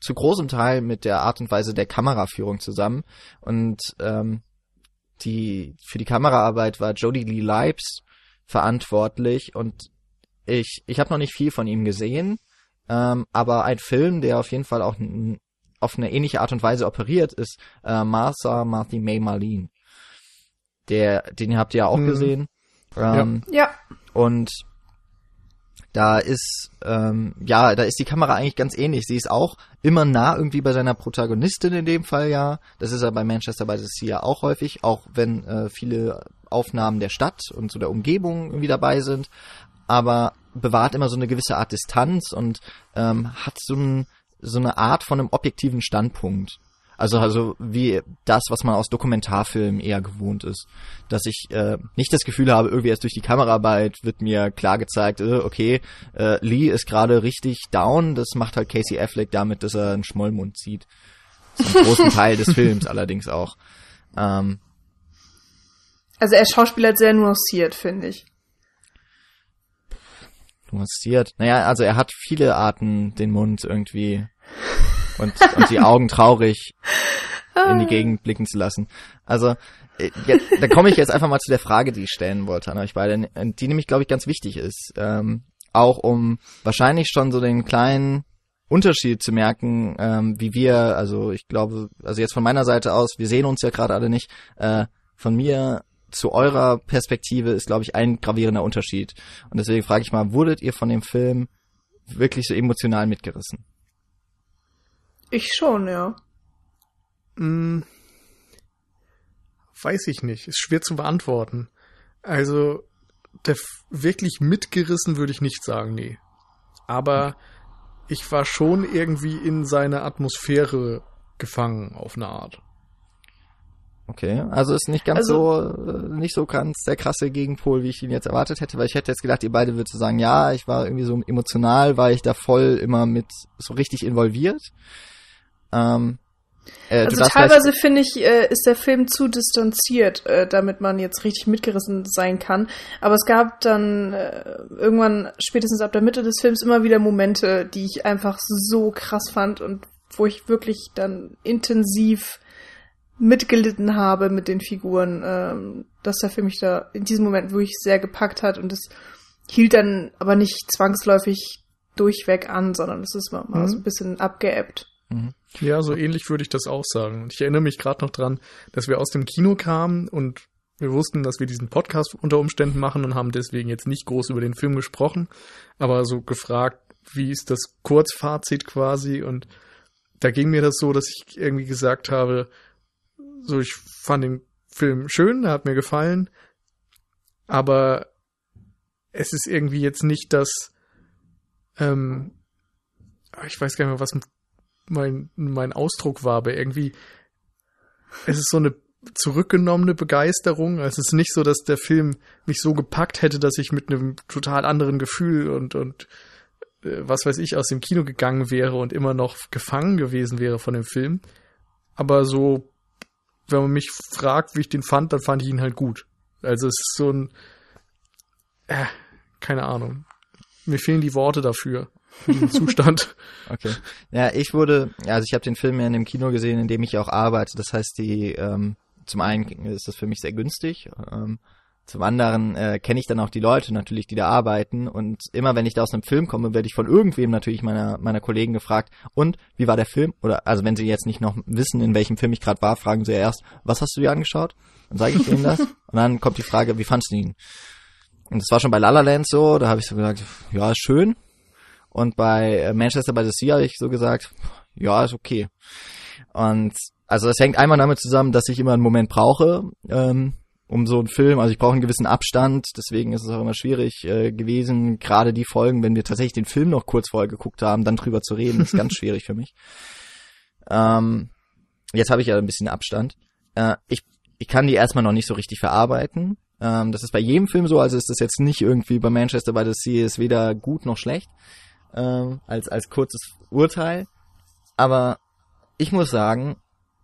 Speaker 1: zu großem Teil mit der Art und Weise der Kameraführung zusammen. Und ähm, die für die Kameraarbeit war Jodie Lee Leibs verantwortlich und ich, ich habe noch nicht viel von ihm gesehen, ähm, aber ein Film, der auf jeden Fall auch auf eine ähnliche Art und Weise operiert, ist äh, Martha Marthy May Marlene. Der, den habt ihr ja auch mhm. gesehen.
Speaker 3: Ähm, ja. ja.
Speaker 1: Und da ist, ähm, ja, da ist die Kamera eigentlich ganz ähnlich. Sie ist auch immer nah irgendwie bei seiner Protagonistin in dem Fall ja. Das ist ja bei Manchester by the Sea ja auch häufig, auch wenn äh, viele Aufnahmen der Stadt und so der Umgebung irgendwie dabei sind aber bewahrt immer so eine gewisse Art Distanz und ähm, hat so, ein, so eine Art von einem objektiven Standpunkt. Also, also wie das, was man aus Dokumentarfilmen eher gewohnt ist. Dass ich äh, nicht das Gefühl habe, irgendwie erst durch die Kameraarbeit wird mir klar gezeigt, äh, okay, äh, Lee ist gerade richtig down, das macht halt Casey Affleck damit, dass er einen Schmollmund zieht. Zum *laughs* großen Teil des Films allerdings auch. Ähm,
Speaker 3: also er schauspielert sehr nuanciert, finde ich
Speaker 1: nuanciert. Naja, also er hat viele Arten, den Mund irgendwie und, und die Augen traurig in die Gegend blicken zu lassen. Also, äh, ja, da komme ich jetzt einfach mal zu der Frage, die ich stellen wollte an euch beide, die nämlich, glaube ich, ganz wichtig ist. Ähm, auch um wahrscheinlich schon so den kleinen Unterschied zu merken, ähm, wie wir, also ich glaube, also jetzt von meiner Seite aus, wir sehen uns ja gerade alle nicht, äh, von mir zu eurer Perspektive ist, glaube ich, ein gravierender Unterschied. Und deswegen frage ich mal, wurdet ihr von dem Film wirklich so emotional mitgerissen?
Speaker 3: Ich schon, ja.
Speaker 2: Hm, weiß ich nicht. Ist schwer zu beantworten. Also, der wirklich mitgerissen würde ich nicht sagen, nee. Aber ich war schon irgendwie in seine Atmosphäre gefangen auf eine Art.
Speaker 1: Okay, also ist nicht ganz also, so, äh, nicht so ganz der krasse Gegenpol, wie ich ihn jetzt erwartet hätte, weil ich hätte jetzt gedacht, ihr beide würdet sagen, ja, ich war irgendwie so emotional, war ich da voll immer mit so richtig involviert. Ähm,
Speaker 3: äh, also teilweise finde ich, äh, ist der Film zu distanziert, äh, damit man jetzt richtig mitgerissen sein kann. Aber es gab dann äh, irgendwann, spätestens ab der Mitte des Films, immer wieder Momente, die ich einfach so krass fand und wo ich wirklich dann intensiv mitgelitten habe mit den Figuren, ähm, dass der Film mich da in diesem Moment wirklich sehr gepackt hat und es hielt dann aber nicht zwangsläufig durchweg an, sondern es ist mal, mal
Speaker 2: Mhm.
Speaker 3: so ein bisschen abgeebbt.
Speaker 2: Ja, so ähnlich würde ich das auch sagen. Und ich erinnere mich gerade noch dran, dass wir aus dem Kino kamen und wir wussten, dass wir diesen Podcast unter Umständen machen und haben deswegen jetzt nicht groß über den Film gesprochen, aber so gefragt, wie ist das Kurzfazit quasi und da ging mir das so, dass ich irgendwie gesagt habe, so ich fand den Film schön, hat mir gefallen, aber es ist irgendwie jetzt nicht das, ähm, ich weiß gar nicht mehr, was mein, mein Ausdruck war, aber irgendwie, es ist so eine zurückgenommene Begeisterung. Es ist nicht so, dass der Film mich so gepackt hätte, dass ich mit einem total anderen Gefühl und, und äh, was weiß ich aus dem Kino gegangen wäre und immer noch gefangen gewesen wäre von dem Film. Aber so, wenn man mich fragt, wie ich den fand, dann fand ich ihn halt gut. Also es ist so ein, äh, keine Ahnung. Mir fehlen die Worte dafür. *laughs* Zustand.
Speaker 1: Okay. Ja, ich wurde, also ich habe den Film ja in dem Kino gesehen, in dem ich auch arbeite. Das heißt, die ähm, zum einen ist das für mich sehr günstig. Ähm, zum anderen äh, kenne ich dann auch die Leute natürlich, die da arbeiten. Und immer wenn ich da aus einem Film komme, werde ich von irgendwem natürlich meiner meiner Kollegen gefragt. Und wie war der Film? Oder also wenn sie jetzt nicht noch wissen, in welchem Film ich gerade war, fragen sie erst, was hast du dir angeschaut? Dann sage ich ihnen das. Und dann kommt die Frage, wie fandst du ihn? Und das war schon bei La La Land so. Da habe ich so gesagt, ja, ist schön. Und bei äh, Manchester by the Sea habe ich so gesagt, ja, ist okay. Und also es hängt einmal damit zusammen, dass ich immer einen Moment brauche, ähm, um so einen Film, also ich brauche einen gewissen Abstand, deswegen ist es auch immer schwierig äh, gewesen, gerade die Folgen, wenn wir tatsächlich den Film noch kurz vorher geguckt haben, dann drüber zu reden, ist ganz *laughs* schwierig für mich. Ähm, jetzt habe ich ja ein bisschen Abstand. Äh, ich, ich kann die erstmal noch nicht so richtig verarbeiten. Ähm, das ist bei jedem Film so, also ist das jetzt nicht irgendwie bei Manchester by the Sea ist weder gut noch schlecht ähm, als als kurzes Urteil. Aber ich muss sagen,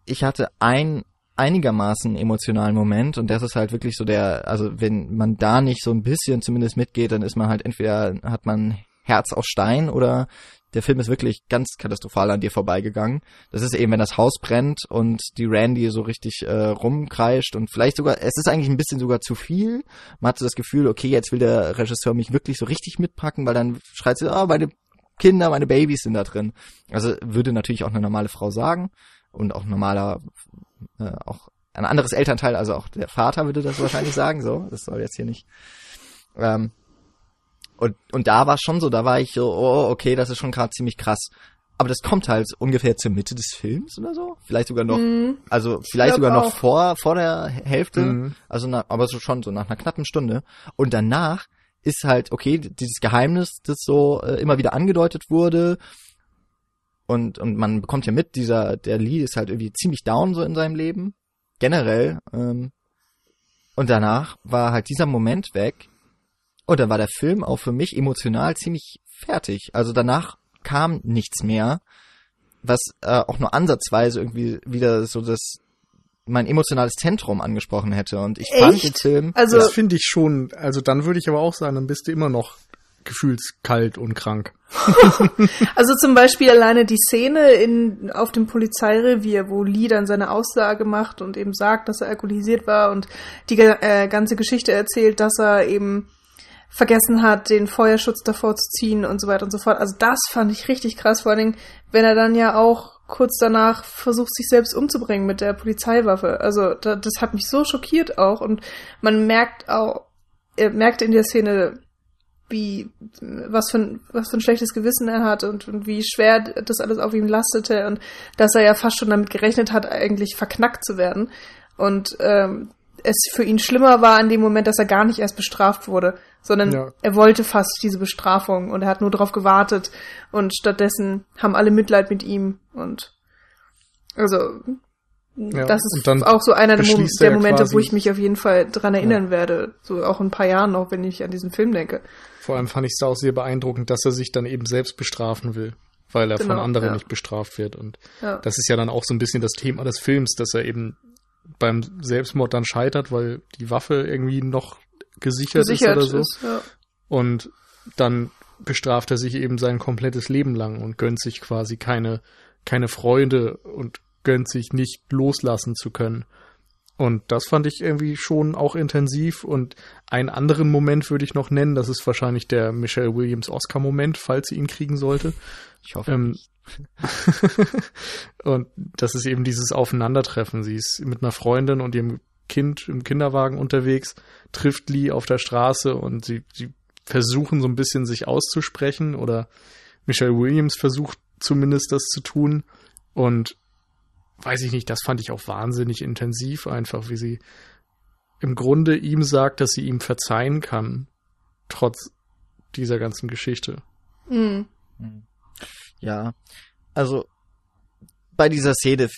Speaker 1: ich hatte ein einigermaßen emotionalen Moment und das ist halt wirklich so der, also wenn man da nicht so ein bisschen zumindest mitgeht, dann ist man halt entweder hat man Herz aus Stein oder der Film ist wirklich ganz katastrophal an dir vorbeigegangen. Das ist eben, wenn das Haus brennt und die Randy so richtig äh, rumkreischt und vielleicht sogar, es ist eigentlich ein bisschen sogar zu viel. Man hat so das Gefühl, okay, jetzt will der Regisseur mich wirklich so richtig mitpacken, weil dann schreit sie, ah, meine Kinder, meine Babys sind da drin. Also würde natürlich auch eine normale Frau sagen und auch normaler, äh, auch ein anderes Elternteil, also auch der Vater würde das wahrscheinlich sagen, so, das soll jetzt hier nicht. Ähm, und, und da war schon so, da war ich so, oh, okay, das ist schon gerade ziemlich krass. Aber das kommt halt ungefähr zur Mitte des Films oder so. Vielleicht sogar noch,
Speaker 3: Mhm.
Speaker 1: also vielleicht sogar noch
Speaker 3: auch.
Speaker 1: vor, vor der Hälfte.
Speaker 2: Mhm.
Speaker 1: Also, na, aber so schon so nach einer knappen Stunde. Und danach ist halt, okay, dieses Geheimnis, das so äh, immer wieder angedeutet wurde. Und, und man bekommt ja mit, dieser, der Lee ist halt irgendwie ziemlich down so in seinem Leben. Generell. Ähm, und danach war halt dieser Moment weg. Und dann war der Film auch für mich emotional ziemlich fertig. Also danach kam nichts mehr, was äh, auch nur ansatzweise irgendwie wieder so das mein emotionales Zentrum angesprochen hätte. Und ich fand
Speaker 3: Echt?
Speaker 1: den Film.
Speaker 3: Also
Speaker 2: Das finde ich schon, also dann würde ich aber auch sagen, dann bist du immer noch gefühlskalt und krank. *laughs*
Speaker 3: Also zum Beispiel alleine die Szene in, auf dem Polizeirevier, wo Lee dann seine Aussage macht und eben sagt, dass er alkoholisiert war und die äh, ganze Geschichte erzählt, dass er eben vergessen hat, den Feuerschutz davor zu ziehen und so weiter und so fort. Also das fand ich richtig krass, vor allen Dingen, wenn er dann ja auch kurz danach versucht, sich selbst umzubringen mit der Polizeiwaffe. Also da, das hat mich so schockiert auch und man merkt auch, er merkt in der Szene, wie was für ein was für ein schlechtes Gewissen er hat und, und wie schwer das alles auf ihm lastete und dass er ja fast schon damit gerechnet hat, eigentlich verknackt zu werden und ähm, es für ihn schlimmer war in dem Moment, dass er gar nicht erst bestraft wurde, sondern
Speaker 2: Ja.
Speaker 3: er wollte fast diese Bestrafung und er hat nur darauf gewartet und stattdessen haben alle Mitleid mit ihm und also
Speaker 2: Ja,
Speaker 3: das ist auch so einer der, Mom
Speaker 2: er
Speaker 3: der
Speaker 2: ja
Speaker 3: Momente, wo ich mich auf jeden Fall dran erinnern werde, so auch in ein paar Jahren noch, wenn ich an diesen Film denke.
Speaker 2: Vor allem fand ich es auch sehr beeindruckend, dass er sich dann eben selbst bestrafen will, weil er von
Speaker 3: Genau,
Speaker 2: anderen
Speaker 3: ja.
Speaker 2: nicht bestraft wird. Und
Speaker 3: Ja.
Speaker 2: das ist ja dann auch so ein bisschen das Thema des Films, dass er eben beim Selbstmord dann scheitert, weil die Waffe irgendwie noch gesichert,
Speaker 3: Gesichert
Speaker 2: ist oder so.
Speaker 3: ist, ja.
Speaker 2: Und dann bestraft er sich eben sein komplettes Leben lang und gönnt sich quasi keine, keine Freude und gönnt sich nicht loslassen zu können. Und das fand ich irgendwie schon auch intensiv. Und einen anderen Moment würde ich noch nennen, das ist wahrscheinlich der Michelle Williams Oscar-Moment, falls sie ihn kriegen sollte.
Speaker 1: Ich hoffe.
Speaker 2: Ähm, *laughs* und das ist eben dieses Aufeinandertreffen. Sie ist mit einer Freundin und ihrem Kind im Kinderwagen unterwegs, trifft Lee auf der Straße und sie, sie versuchen so ein bisschen sich auszusprechen oder Michelle Williams versucht zumindest das zu tun und weiß ich nicht, das fand ich auch wahnsinnig intensiv einfach, wie sie im Grunde ihm sagt, dass sie ihm verzeihen kann, trotz dieser ganzen Geschichte.
Speaker 3: Mhm.
Speaker 1: Ja, also bei dieser Szene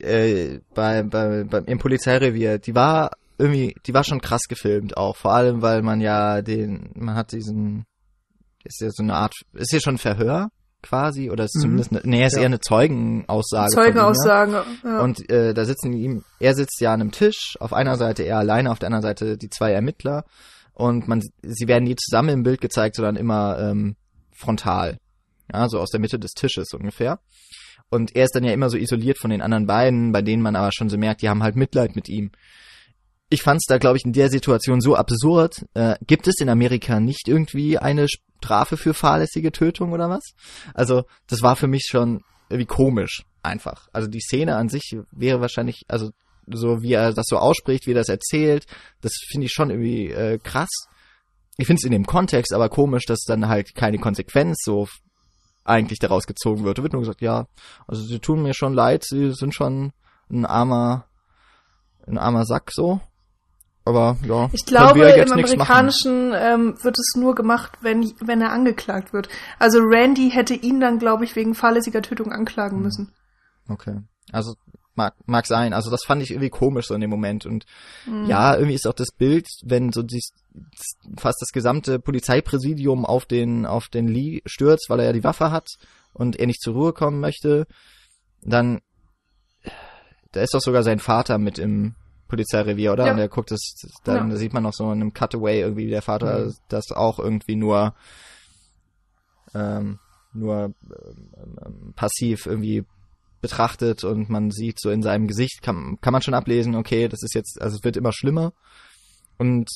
Speaker 1: äh, bei, bei, beim, im Polizeirevier, die war irgendwie, die war schon krass gefilmt auch, vor allem weil man ja den, man hat diesen, ist ja so eine Art, ist ja schon ein Verhör quasi oder ist
Speaker 2: Mhm.
Speaker 1: zumindest, eine, nee, ist
Speaker 2: Ja.
Speaker 1: eher eine Zeugenaussage. Ja?
Speaker 3: Ja.
Speaker 1: Und äh, da sitzen ihm, er sitzt ja an einem Tisch, auf einer Seite er alleine, auf der anderen Seite die zwei Ermittler und man, sie werden nie zusammen im Bild gezeigt, sondern immer ähm, frontal, ja, so aus der Mitte des Tisches ungefähr. Und er ist dann ja immer so isoliert von den anderen beiden, bei denen man aber schon so merkt, die haben halt Mitleid mit ihm. Ich fand es da, glaube ich, in der Situation so absurd. Äh, gibt es in Amerika nicht irgendwie eine Strafe für fahrlässige Tötung oder was? Also, das war für mich schon irgendwie komisch, einfach. Also die Szene an sich wäre wahrscheinlich, also so wie er das so ausspricht, wie er das erzählt, das finde ich schon irgendwie äh, krass. Ich finde es in dem Kontext aber komisch, dass dann halt keine Konsequenz so eigentlich daraus gezogen wird. Da wird nur gesagt, ja, also sie tun mir schon leid, sie sind schon ein armer, ein armer Sack so. Aber ja,
Speaker 3: Ich glaube,
Speaker 1: jetzt
Speaker 3: im. Amerikanischen ähm, wird es nur gemacht, wenn, wenn er angeklagt wird. Also Randy hätte ihn dann, glaube ich, wegen fahrlässiger Tötung anklagen müssen.
Speaker 1: Okay. Also mag, mag sein. Also das fand ich irgendwie komisch so in dem Moment. Und ja, irgendwie ist auch das Bild, wenn so dies, fast das gesamte Polizeipräsidium auf den, auf den Lee stürzt, weil er ja die Waffe hat und er nicht zur Ruhe kommen möchte, dann da ist doch sogar sein Vater mit im Polizeirevier, oder?
Speaker 3: Ja.
Speaker 1: Und er guckt das, dann
Speaker 3: Ja.
Speaker 1: sieht man noch so in einem Cutaway irgendwie, wie der Vater
Speaker 2: Mhm.
Speaker 1: das auch irgendwie nur ähm, nur ähm, ähm, passiv irgendwie betrachtet und man sieht so in seinem Gesicht, kann, kann man schon ablesen, okay, das ist jetzt, also es wird immer schlimmer. Und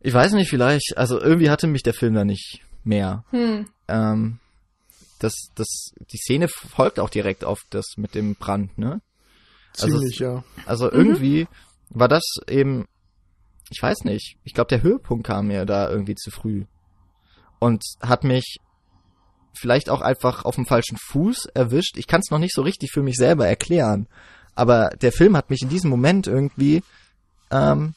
Speaker 1: ich weiß nicht, vielleicht, also irgendwie hatte mich der Film da nicht mehr.
Speaker 3: Hm.
Speaker 1: Ähm, das, das, die Szene folgt auch direkt auf das mit dem Brand, ne? Also
Speaker 2: Ziemlich, ja.
Speaker 1: Also irgendwie war das eben, ich weiß nicht, ich glaube, der Höhepunkt kam mir da irgendwie zu früh. Und hat mich vielleicht auch einfach auf dem falschen Fuß erwischt. Ich kann es noch nicht so richtig für mich selber erklären. Aber der Film hat mich in diesem Moment irgendwie ähm,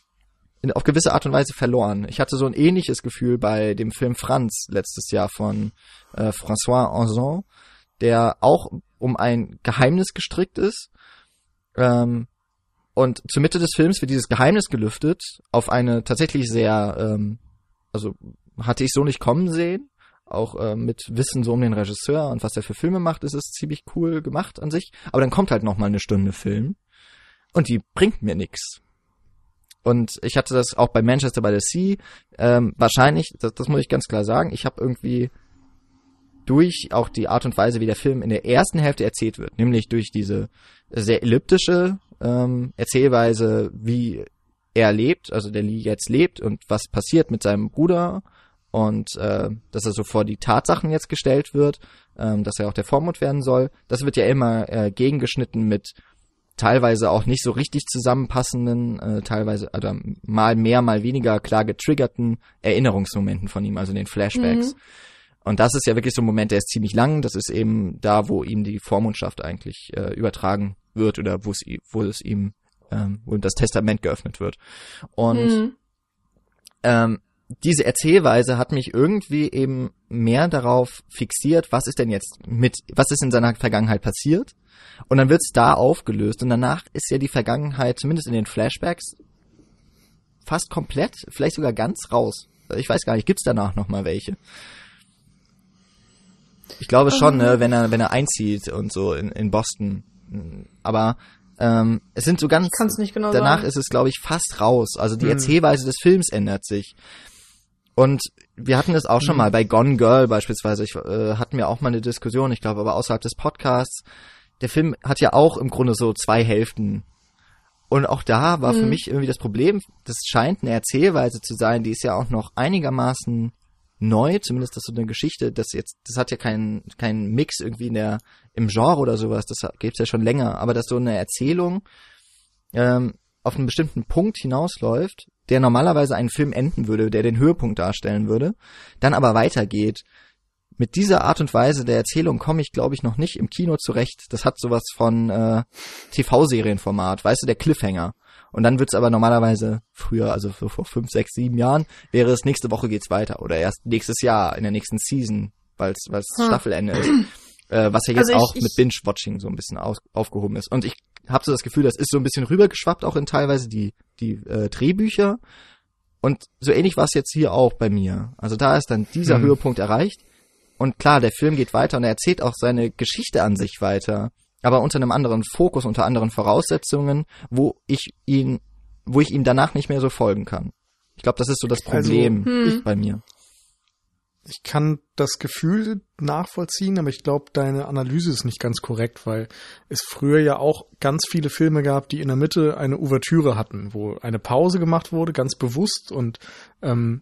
Speaker 1: in, auf gewisse Art und Weise verloren. Ich hatte so ein ähnliches Gefühl bei dem Film Franz letztes Jahr von äh, François Ozon, der auch um ein Geheimnis gestrickt ist. Ähm, und zur Mitte des Films wird dieses Geheimnis gelüftet auf eine tatsächlich sehr, ähm, also hatte ich so nicht kommen sehen. Auch äh, mit Wissen so um den Regisseur und was er für Filme macht, ist es ziemlich cool gemacht an sich. Aber dann kommt halt noch mal eine Stunde Film und die bringt mir nix. Und ich hatte das auch bei Manchester by the Sea. Ähm, wahrscheinlich, das, das muss ich ganz klar sagen, ich habe irgendwie durch auch die Art und Weise, wie der Film in der ersten Hälfte erzählt wird, nämlich durch diese sehr elliptische ähm, Erzählweise, wie er lebt, also der Lee jetzt lebt und was passiert mit seinem Bruder und äh, dass er so vor die Tatsachen jetzt gestellt wird, ähm, dass er auch der Vormund werden soll. Das wird ja immer äh, gegengeschnitten mit teilweise auch nicht so richtig zusammenpassenden, äh, teilweise also mal mehr, mal weniger klar getriggerten Erinnerungsmomenten von ihm, also den Flashbacks.
Speaker 3: Mhm.
Speaker 1: Und das ist ja wirklich so ein Moment, der ist ziemlich lang. Das ist eben da, wo ihm die Vormundschaft eigentlich äh, übertragen wird oder wo es, wo es ihm, ähm, wo ihm das Testament geöffnet wird. Und
Speaker 3: Hm.
Speaker 1: ähm, diese Erzählweise hat mich irgendwie eben mehr darauf fixiert, was ist denn jetzt mit, was ist in seiner Vergangenheit passiert? Und dann wird's da aufgelöst und danach ist ja die Vergangenheit, zumindest in den Flashbacks, fast komplett, vielleicht sogar ganz raus. Ich weiß gar nicht, gibt's danach noch mal welche? Ich glaube schon, ne, wenn er wenn er einzieht und so in, in Boston. Aber ähm, es sind so ganz
Speaker 3: Ich kann's nicht genau
Speaker 1: danach
Speaker 3: sagen.
Speaker 1: ist es glaube ich fast raus. Also die
Speaker 2: Mhm.
Speaker 1: Erzählweise des Films ändert sich. Und wir hatten es auch schon mal bei Gone Girl beispielsweise. Ich, äh, hatten wir auch mal eine Diskussion, ich glaube aber außerhalb des Podcasts. der Film hat ja auch im Grunde so zwei Hälften. Und auch da war für
Speaker 3: Mhm.
Speaker 1: mich irgendwie das Problem, das scheint eine Erzählweise zu sein, die ist ja auch noch einigermaßen neu, zumindest das so eine Geschichte, das jetzt, das hat ja keinen keinen Mix irgendwie in der im Genre oder sowas, das gibt's ja schon länger, aber dass so eine Erzählung ähm, auf einen bestimmten Punkt hinausläuft, der normalerweise einen Film enden würde, der den Höhepunkt darstellen würde, dann aber weitergeht. Mit dieser Art und Weise der Erzählung komme ich, glaube ich, noch nicht im Kino zurecht. Das hat sowas von äh, TV-Serienformat, weißt du, der Cliffhanger. Und dann wird's aber normalerweise früher, also so vor fünf, sechs, sieben Jahren, wäre es nächste Woche geht's weiter oder erst nächstes Jahr in der nächsten Season, weil's weil's
Speaker 3: Hm.
Speaker 1: Staffelende ist. Äh, was ja jetzt
Speaker 3: Also ich-
Speaker 1: auch mit Binge-Watching so ein bisschen aus, aufgehoben ist. Und ich habe so das Gefühl, das ist so ein bisschen rübergeschwappt auch in teilweise die die äh, Drehbücher. Und so ähnlich war es jetzt hier auch bei mir. Also da ist dann dieser
Speaker 2: Hm.
Speaker 1: Höhepunkt erreicht. Und klar, der Film geht weiter und er erzählt auch seine Geschichte an sich weiter. Aber unter einem anderen Fokus, unter anderen Voraussetzungen, wo ich ihn, wo ich ihm danach nicht mehr so folgen kann. Ich glaube, das ist so das
Speaker 2: Also,
Speaker 1: Problem
Speaker 3: hm.
Speaker 1: bei mir.
Speaker 2: Ich kann das Gefühl nachvollziehen, aber ich glaube, deine Analyse ist nicht ganz korrekt, weil es früher ja auch ganz viele Filme gab, die in der Mitte eine Ouvertüre hatten, wo eine Pause gemacht wurde, ganz bewusst und ähm,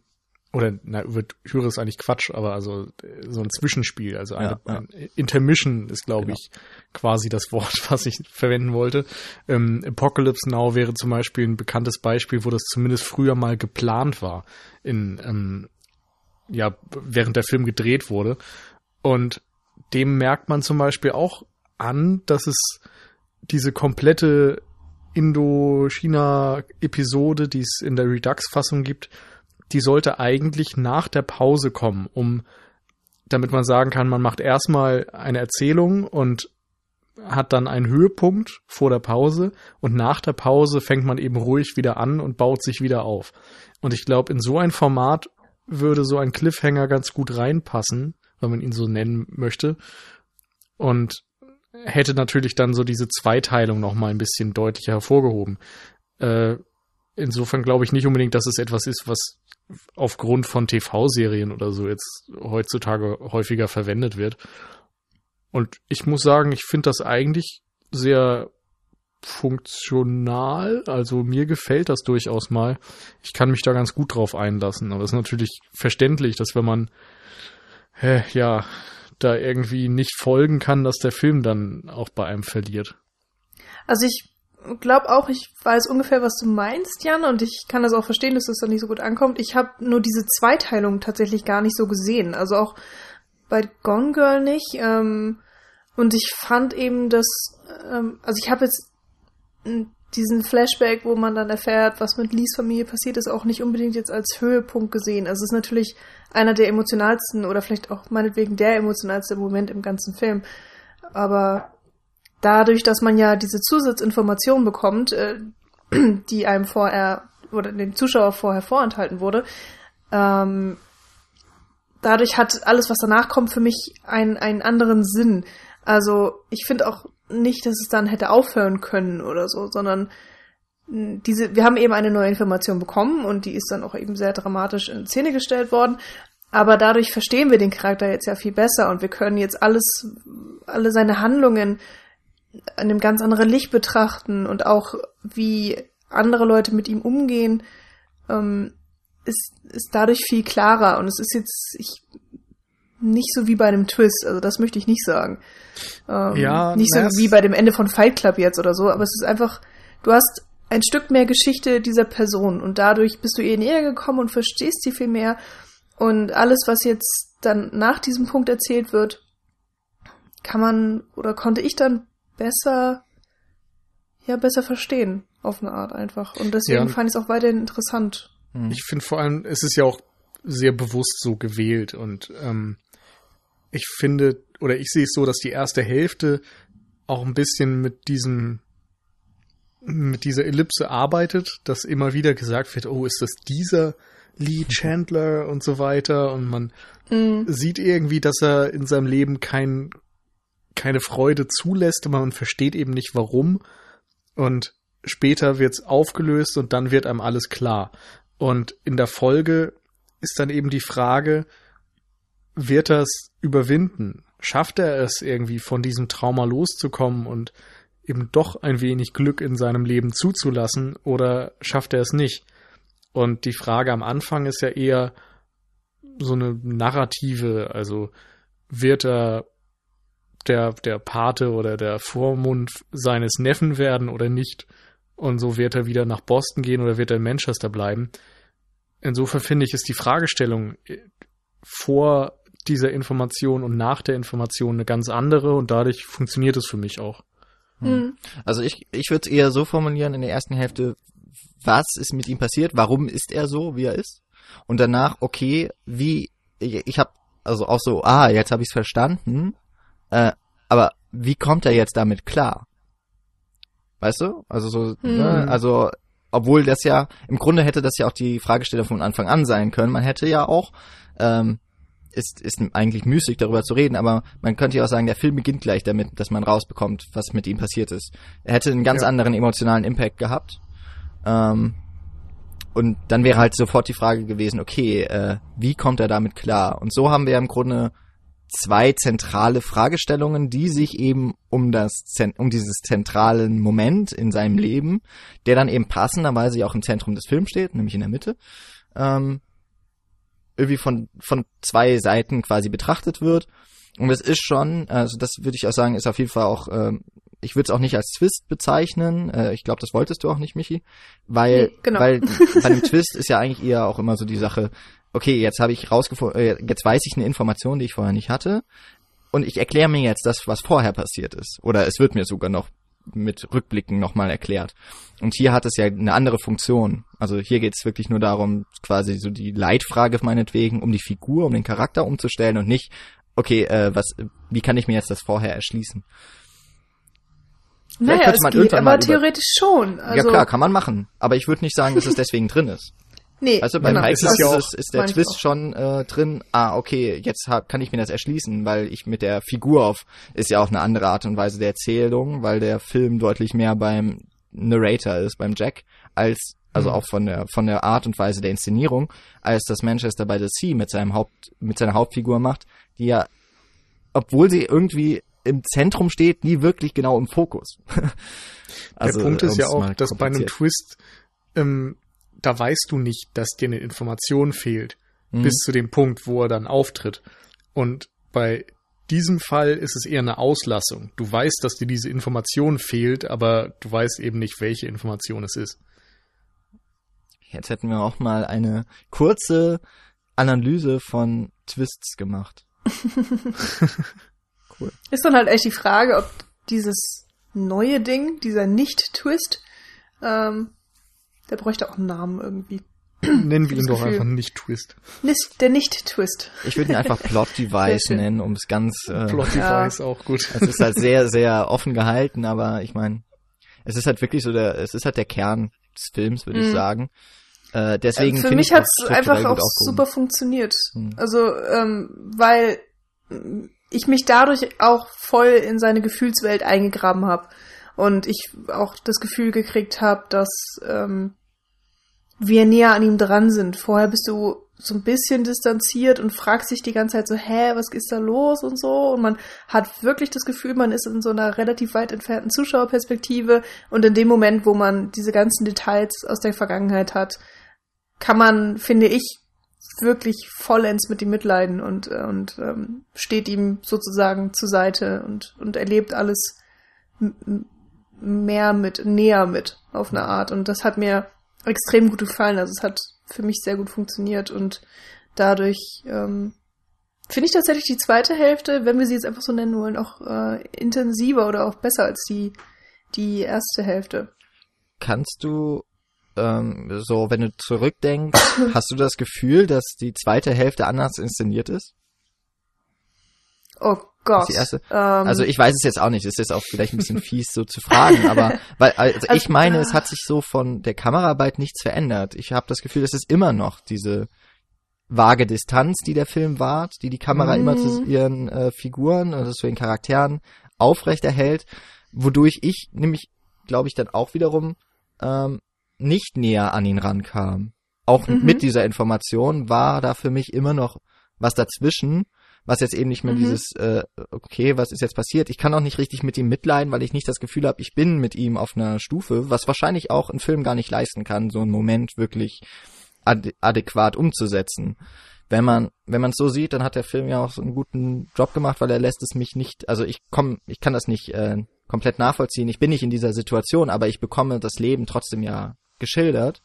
Speaker 2: oder na, Ouvertüre ist eigentlich Quatsch, aber also äh, so ein Zwischenspiel, also eine,
Speaker 1: Ja, ja.
Speaker 2: ein Intermission ist, glaube
Speaker 1: Genau.
Speaker 2: ich, quasi das Wort, *laughs* was ich verwenden wollte. Ähm, Apocalypse Now wäre zum Beispiel ein bekanntes Beispiel, wo das zumindest früher mal geplant war in ähm, ja, während der Film gedreht wurde. Und dem merkt man zum Beispiel auch an, dass es diese komplette Indo-China-Episode, die es in der Redux-Fassung gibt, die sollte eigentlich nach der Pause kommen, um damit man sagen kann, man macht erstmal eine Erzählung und hat dann einen Höhepunkt vor der Pause und nach der Pause fängt man eben ruhig wieder an und baut sich wieder auf. Und ich glaube, in so ein Format würde so ein Cliffhanger ganz gut reinpassen, wenn man ihn so nennen möchte. Und hätte natürlich dann so diese Zweiteilung noch mal ein bisschen deutlicher hervorgehoben. Äh, insofern glaube ich nicht unbedingt, dass es etwas ist, was aufgrund von TV-Serien oder so jetzt heutzutage häufiger verwendet wird. Und ich muss sagen, ich finde das eigentlich sehr funktional. Also mir gefällt das durchaus mal. Ich kann mich da ganz gut drauf einlassen. Aber es ist natürlich verständlich, dass wenn man äh, ja da irgendwie nicht folgen kann, dass der Film dann auch bei einem verliert.
Speaker 3: Also ich glaube auch, ich weiß ungefähr, was du meinst, Jan, und ich kann das auch verstehen, dass das da nicht so gut ankommt. Ich habe nur diese Zweiteilung tatsächlich gar nicht so gesehen. Also auch bei Gone Girl nicht. Ähm, und ich fand eben, dass, ähm, also ich habe jetzt diesen Flashback, wo man dann erfährt, was mit Lees Familie passiert ist, auch nicht unbedingt jetzt als Höhepunkt gesehen. Also es ist natürlich einer der emotionalsten oder vielleicht auch meinetwegen der emotionalste Moment im ganzen Film. Aber dadurch, dass man ja diese Zusatzinformation bekommt, äh, *clears throat* die einem vorher oder dem Zuschauer vorher vorenthalten wurde, ähm, dadurch hat alles, was danach kommt, für mich einen, einen anderen Sinn. Also ich finde auch nicht, dass es dann hätte aufhören können oder so, sondern mh, diese, wir haben eben eine neue Information bekommen und die ist dann auch eben sehr dramatisch in Szene gestellt worden. Aber dadurch verstehen wir den Charakter jetzt ja viel besser und wir können jetzt alles, alle seine Handlungen einem ganz anderen Licht betrachten und auch wie andere Leute mit ihm umgehen, ähm, ist, ist dadurch viel klarer. Und es ist jetzt ich, nicht so wie bei einem Twist, also das möchte ich nicht sagen. Ähm,
Speaker 2: Ja,
Speaker 3: nicht so wie bei dem Ende von Fight Club jetzt oder so, aber es ist einfach, du hast ein Stück mehr Geschichte dieser Person und dadurch bist du ihr näher gekommen und verstehst sie viel mehr. Und alles, was jetzt dann nach diesem Punkt erzählt wird, kann man oder konnte ich dann besser, ja, besser verstehen, auf eine Art einfach. Und deswegen
Speaker 2: Ja.
Speaker 3: fand ich es auch weiterhin interessant.
Speaker 1: Hm.
Speaker 2: Ich finde vor allem, es ist ja auch sehr bewusst so gewählt und ähm, ich finde, oder ich sehe es so, dass die erste Hälfte auch ein bisschen mit diesem mit dieser Ellipse arbeitet, dass immer wieder gesagt wird, oh, ist das dieser Lee *laughs* Chandler und so weiter und man
Speaker 3: Mhm.
Speaker 2: sieht irgendwie, dass er in seinem Leben kein, keine Freude zulässt, aber man versteht eben nicht warum. Und später wird's aufgelöst und dann wird einem alles klar. Und in der Folge ist dann eben die Frage, wird das überwinden? schafft er es irgendwie von diesem Trauma loszukommen und eben doch ein wenig Glück in seinem Leben zuzulassen oder schafft er es nicht? Und die Frage am Anfang ist ja eher so eine narrative, also wird er der, der Pate oder der Vormund seines Neffen werden oder nicht? Und so wird er wieder nach Boston gehen oder wird er in Manchester bleiben? Insofern finde ich, ist die Fragestellung äh, vor dieser Information und nach der Information eine ganz andere und dadurch funktioniert es für mich auch.
Speaker 1: Hm. Also ich, ich würde es eher so formulieren in der ersten Hälfte, was ist mit ihm passiert, warum ist er so, wie er ist. Und danach, okay, wie, ich, ich habe also auch so, ah, jetzt habe ich es verstanden, äh, aber wie kommt er jetzt damit klar? Weißt du? Also so, hm. ne? also obwohl das ja, im Grunde hätte das ja auch die Fragestellung von Anfang an sein können. Man hätte ja auch, ähm, ist, ist eigentlich müßig darüber zu reden, aber man könnte ja auch sagen, der Film beginnt gleich damit, dass man rausbekommt, was mit ihm passiert ist. Er hätte einen ganz ja. anderen emotionalen Impact gehabt. Ähm, und dann wäre halt sofort die Frage gewesen, okay, äh, wie kommt er damit klar? Und so haben wir im Grunde zwei zentrale Fragestellungen, die sich eben um das um dieses zentralen Moment in seinem Leben, der dann eben passenderweise auch im Zentrum des Films steht, nämlich in der Mitte, ähm, irgendwie von von zwei Seiten quasi betrachtet wird. Und es ist schon, also das würde ich auch sagen, ist auf jeden Fall auch, ähm, ich würde es auch nicht als Twist bezeichnen. Äh, ich glaube, das wolltest du auch nicht, Michi, weil nee, genau. weil *laughs* bei einem Twist ist ja eigentlich eher auch immer so die Sache, okay, jetzt habe ich rausgefunden, äh, jetzt weiß ich eine Information, die ich vorher nicht hatte, und ich erkläre mir jetzt das, was vorher passiert ist. Oder es wird mir sogar noch mit Rückblicken nochmal erklärt. Und hier hat es ja eine andere Funktion. Also hier geht es wirklich nur darum, quasi so die Leitfrage meinetwegen, um die Figur, um den Charakter umzustellen und nicht, okay, äh, was, wie kann ich mir jetzt das vorher erschließen?
Speaker 3: naja, es geht, aber theoretisch schon.
Speaker 1: Also ja klar, kann man machen. Aber ich würde nicht sagen, dass es deswegen drin ist. Nee, also bei genau, Pikes ist, ja ist, ist der Twist schon äh, drin, ah, okay, jetzt hab, kann ich mir das erschließen, weil ich mit der Figur auf, ist ja auch eine andere Art und Weise der Erzählung, weil der Film deutlich mehr beim Narrator ist, beim Jack, als, also mhm. auch von der, von der Art und Weise der Inszenierung, als das Manchester by the Sea mit seinem Haupt, mit seiner Hauptfigur macht, die ja, obwohl sie irgendwie im Zentrum steht, nie wirklich genau im Fokus. *laughs*
Speaker 2: also, der Punkt ist ja auch, dass bei einem Twist, ähm, da weißt du nicht, dass dir eine Information fehlt, mhm. bis zu dem Punkt, wo er dann auftritt. Und bei diesem Fall ist es eher eine Auslassung. Du weißt, dass dir diese Information fehlt, aber du weißt eben nicht, welche Information es ist.
Speaker 1: Jetzt hätten wir auch mal eine kurze Analyse von Twists gemacht. *laughs*
Speaker 3: cool. Ist dann halt echt die Frage, ob dieses neue Ding, dieser Nicht-Twist, ähm, der bräuchte auch einen Namen irgendwie.
Speaker 2: Nennen wir ihn doch einfach nicht Twist.
Speaker 3: Nicht, der Nicht-Twist.
Speaker 1: Ich würde ihn einfach *laughs* Plot Device nennen, um es ganz.
Speaker 2: Äh, Plot Device ja. auch gut.
Speaker 1: Es ist halt sehr, sehr offen gehalten, aber ich meine, es ist halt wirklich so der, es ist halt der Kern des Films, würde mhm. ich sagen. Äh, deswegen
Speaker 3: Für mich hat es einfach auch super funktioniert. Mhm. Also, ähm, weil ich mich dadurch auch voll in seine Gefühlswelt eingegraben habe und ich auch das Gefühl gekriegt habe, dass ähm, wir näher an ihm dran sind. Vorher bist du so ein bisschen distanziert und fragst sich die ganze Zeit so, hä, was ist da los und so. Und man hat wirklich das Gefühl, man ist in so einer relativ weit entfernten Zuschauerperspektive. Und in dem Moment, wo man diese ganzen Details aus der Vergangenheit hat, kann man, finde ich, wirklich vollends mit ihm mitleiden und, und ähm, steht ihm sozusagen zur Seite und, und erlebt alles mehr mit, näher mit auf eine Art. Und das hat mir extrem gut gefallen. Also es hat für mich sehr gut funktioniert und dadurch ähm, finde ich tatsächlich die zweite Hälfte, wenn wir sie jetzt einfach so nennen wollen, auch äh, intensiver oder auch besser als die, die erste Hälfte.
Speaker 1: Kannst du ähm, so, wenn du zurückdenkst, *coughs* hast du das Gefühl, dass die zweite Hälfte anders inszeniert ist?
Speaker 3: Oh Gott.
Speaker 1: Ähm, also ich weiß es jetzt auch nicht, es ist auch vielleicht ein bisschen fies so zu fragen, aber *laughs* weil also, also ich meine, es hat sich so von der Kameraarbeit nichts verändert. Ich habe das Gefühl, es ist immer noch diese vage Distanz, die der Film wahrt, die die Kamera mm. immer zu ihren äh, Figuren, also zu den Charakteren aufrechterhält, wodurch ich nämlich, glaube ich, dann auch wiederum ähm, nicht näher an ihn rankam. Auch mhm. mit dieser Information war da für mich immer noch was dazwischen, was jetzt eben nicht mehr
Speaker 3: Mhm.
Speaker 1: dieses, äh, okay, was ist jetzt passiert? Ich kann auch nicht richtig mit ihm mitleiden, weil ich nicht das Gefühl habe, ich bin mit ihm auf einer Stufe, was wahrscheinlich auch ein Film gar nicht leisten kann, so einen Moment wirklich ad adäquat umzusetzen. Wenn man, wenn man es so sieht, dann hat der Film ja auch so einen guten Job gemacht, weil er lässt es mich nicht, also ich komm, ich kann das nicht äh, komplett nachvollziehen. Ich bin nicht in dieser Situation, aber ich bekomme das Leben trotzdem ja geschildert.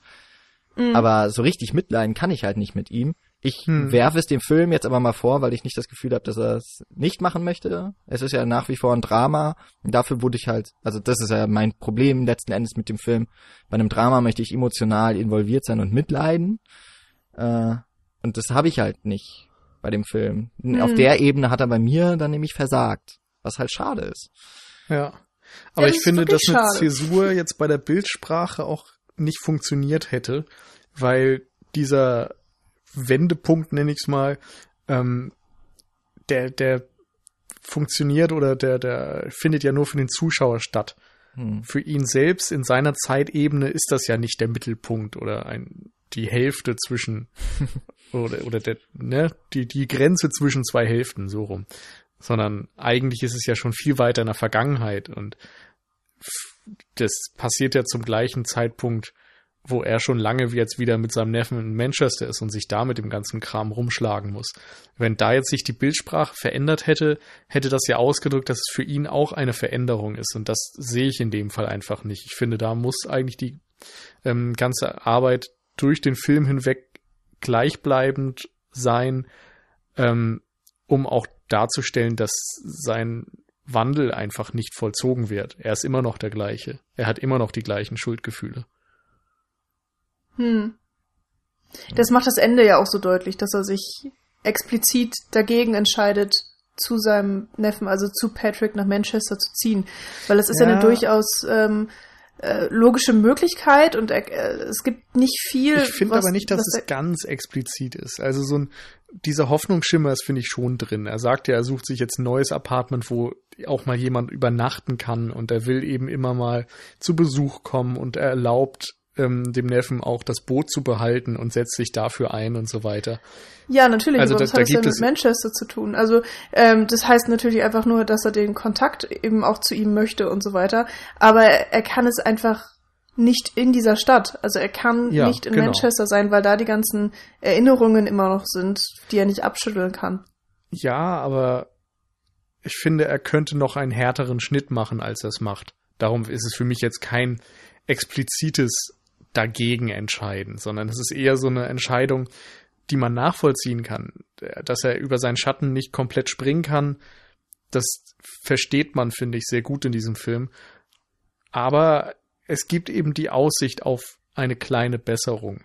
Speaker 3: Mhm.
Speaker 1: Aber so richtig mitleiden kann ich halt nicht mit ihm. Ich
Speaker 2: Hm.
Speaker 1: werfe es dem Film jetzt aber mal vor, weil ich nicht das Gefühl habe, dass er es nicht machen möchte. Es ist ja nach wie vor ein Drama. Und dafür wurde ich halt, also das ist ja mein Problem letzten Endes mit dem Film. Bei einem Drama möchte ich emotional involviert sein und mitleiden. Äh, und das habe ich halt nicht bei dem Film. Auf
Speaker 3: Hm.
Speaker 1: der Ebene hat er bei mir dann nämlich versagt. Was halt schade ist.
Speaker 2: Ja. Aber
Speaker 3: das
Speaker 2: ich finde, dass eine
Speaker 3: schade.
Speaker 2: Zäsur jetzt bei der Bildsprache auch nicht funktioniert hätte, weil dieser Wendepunkt, nenne ich es mal, ähm, der, der funktioniert oder der, der findet ja nur für den Zuschauer statt.
Speaker 1: Hm.
Speaker 2: Für ihn selbst in seiner Zeitebene ist das ja nicht der Mittelpunkt oder ein, die Hälfte zwischen *laughs* oder, oder der, ne, die, die Grenze zwischen zwei Hälften, so rum. Sondern eigentlich ist es ja schon viel weiter in der Vergangenheit und das passiert ja zum gleichen Zeitpunkt, wo er schon lange jetzt wieder mit seinem Neffen in Manchester ist und sich da mit dem ganzen Kram rumschlagen muss. Wenn da jetzt sich die Bildsprache verändert hätte, hätte das ja ausgedrückt, dass es für ihn auch eine Veränderung ist. Und das sehe ich in dem Fall einfach nicht. Ich finde, da muss eigentlich die ähm, ganze Arbeit durch den Film hinweg gleichbleibend sein, ähm, um auch darzustellen, dass sein Wandel einfach nicht vollzogen wird. Er ist immer noch der gleiche. Er hat immer noch die gleichen Schuldgefühle.
Speaker 3: Hm. Das macht das Ende ja auch so deutlich, dass er sich explizit dagegen entscheidet, zu seinem Neffen, also zu Patrick nach Manchester zu ziehen. Weil es ist ja,
Speaker 2: Ja.
Speaker 3: eine durchaus ähm, äh, logische Möglichkeit und äh, es gibt nicht viel.
Speaker 2: Ich finde aber nicht, dass es ganz explizit ist. Also so ein, dieser Hoffnungsschimmer ist, finde ich, schon drin. Er sagt ja, er sucht sich jetzt ein neues Apartment, wo auch mal jemand übernachten kann und er will eben immer mal zu Besuch kommen und er erlaubt ähm, dem Neffen auch das Boot zu behalten und setzt sich dafür ein und so weiter.
Speaker 3: Ja, natürlich,
Speaker 2: Also
Speaker 3: aber
Speaker 2: da-
Speaker 3: was
Speaker 2: da
Speaker 3: hat es
Speaker 2: gibt
Speaker 3: mit
Speaker 2: es-
Speaker 3: Manchester zu tun? Also ähm, das heißt natürlich einfach nur, dass er den Kontakt eben auch zu ihm möchte und so weiter. Aber er, er kann es einfach nicht in dieser Stadt. Also er kann
Speaker 2: Ja,
Speaker 3: nicht in
Speaker 2: genau.
Speaker 3: Manchester sein, weil da die ganzen Erinnerungen immer noch sind, die er nicht abschütteln kann.
Speaker 2: Ja, aber ich finde, er könnte noch einen härteren Schnitt machen, als er es macht. Darum ist es für mich jetzt kein explizites dagegen entscheiden, sondern es ist eher so eine Entscheidung, die man nachvollziehen kann. Dass er über seinen Schatten nicht komplett springen kann, das versteht man, finde ich, sehr gut in diesem Film. Aber es gibt eben die Aussicht auf eine kleine Besserung,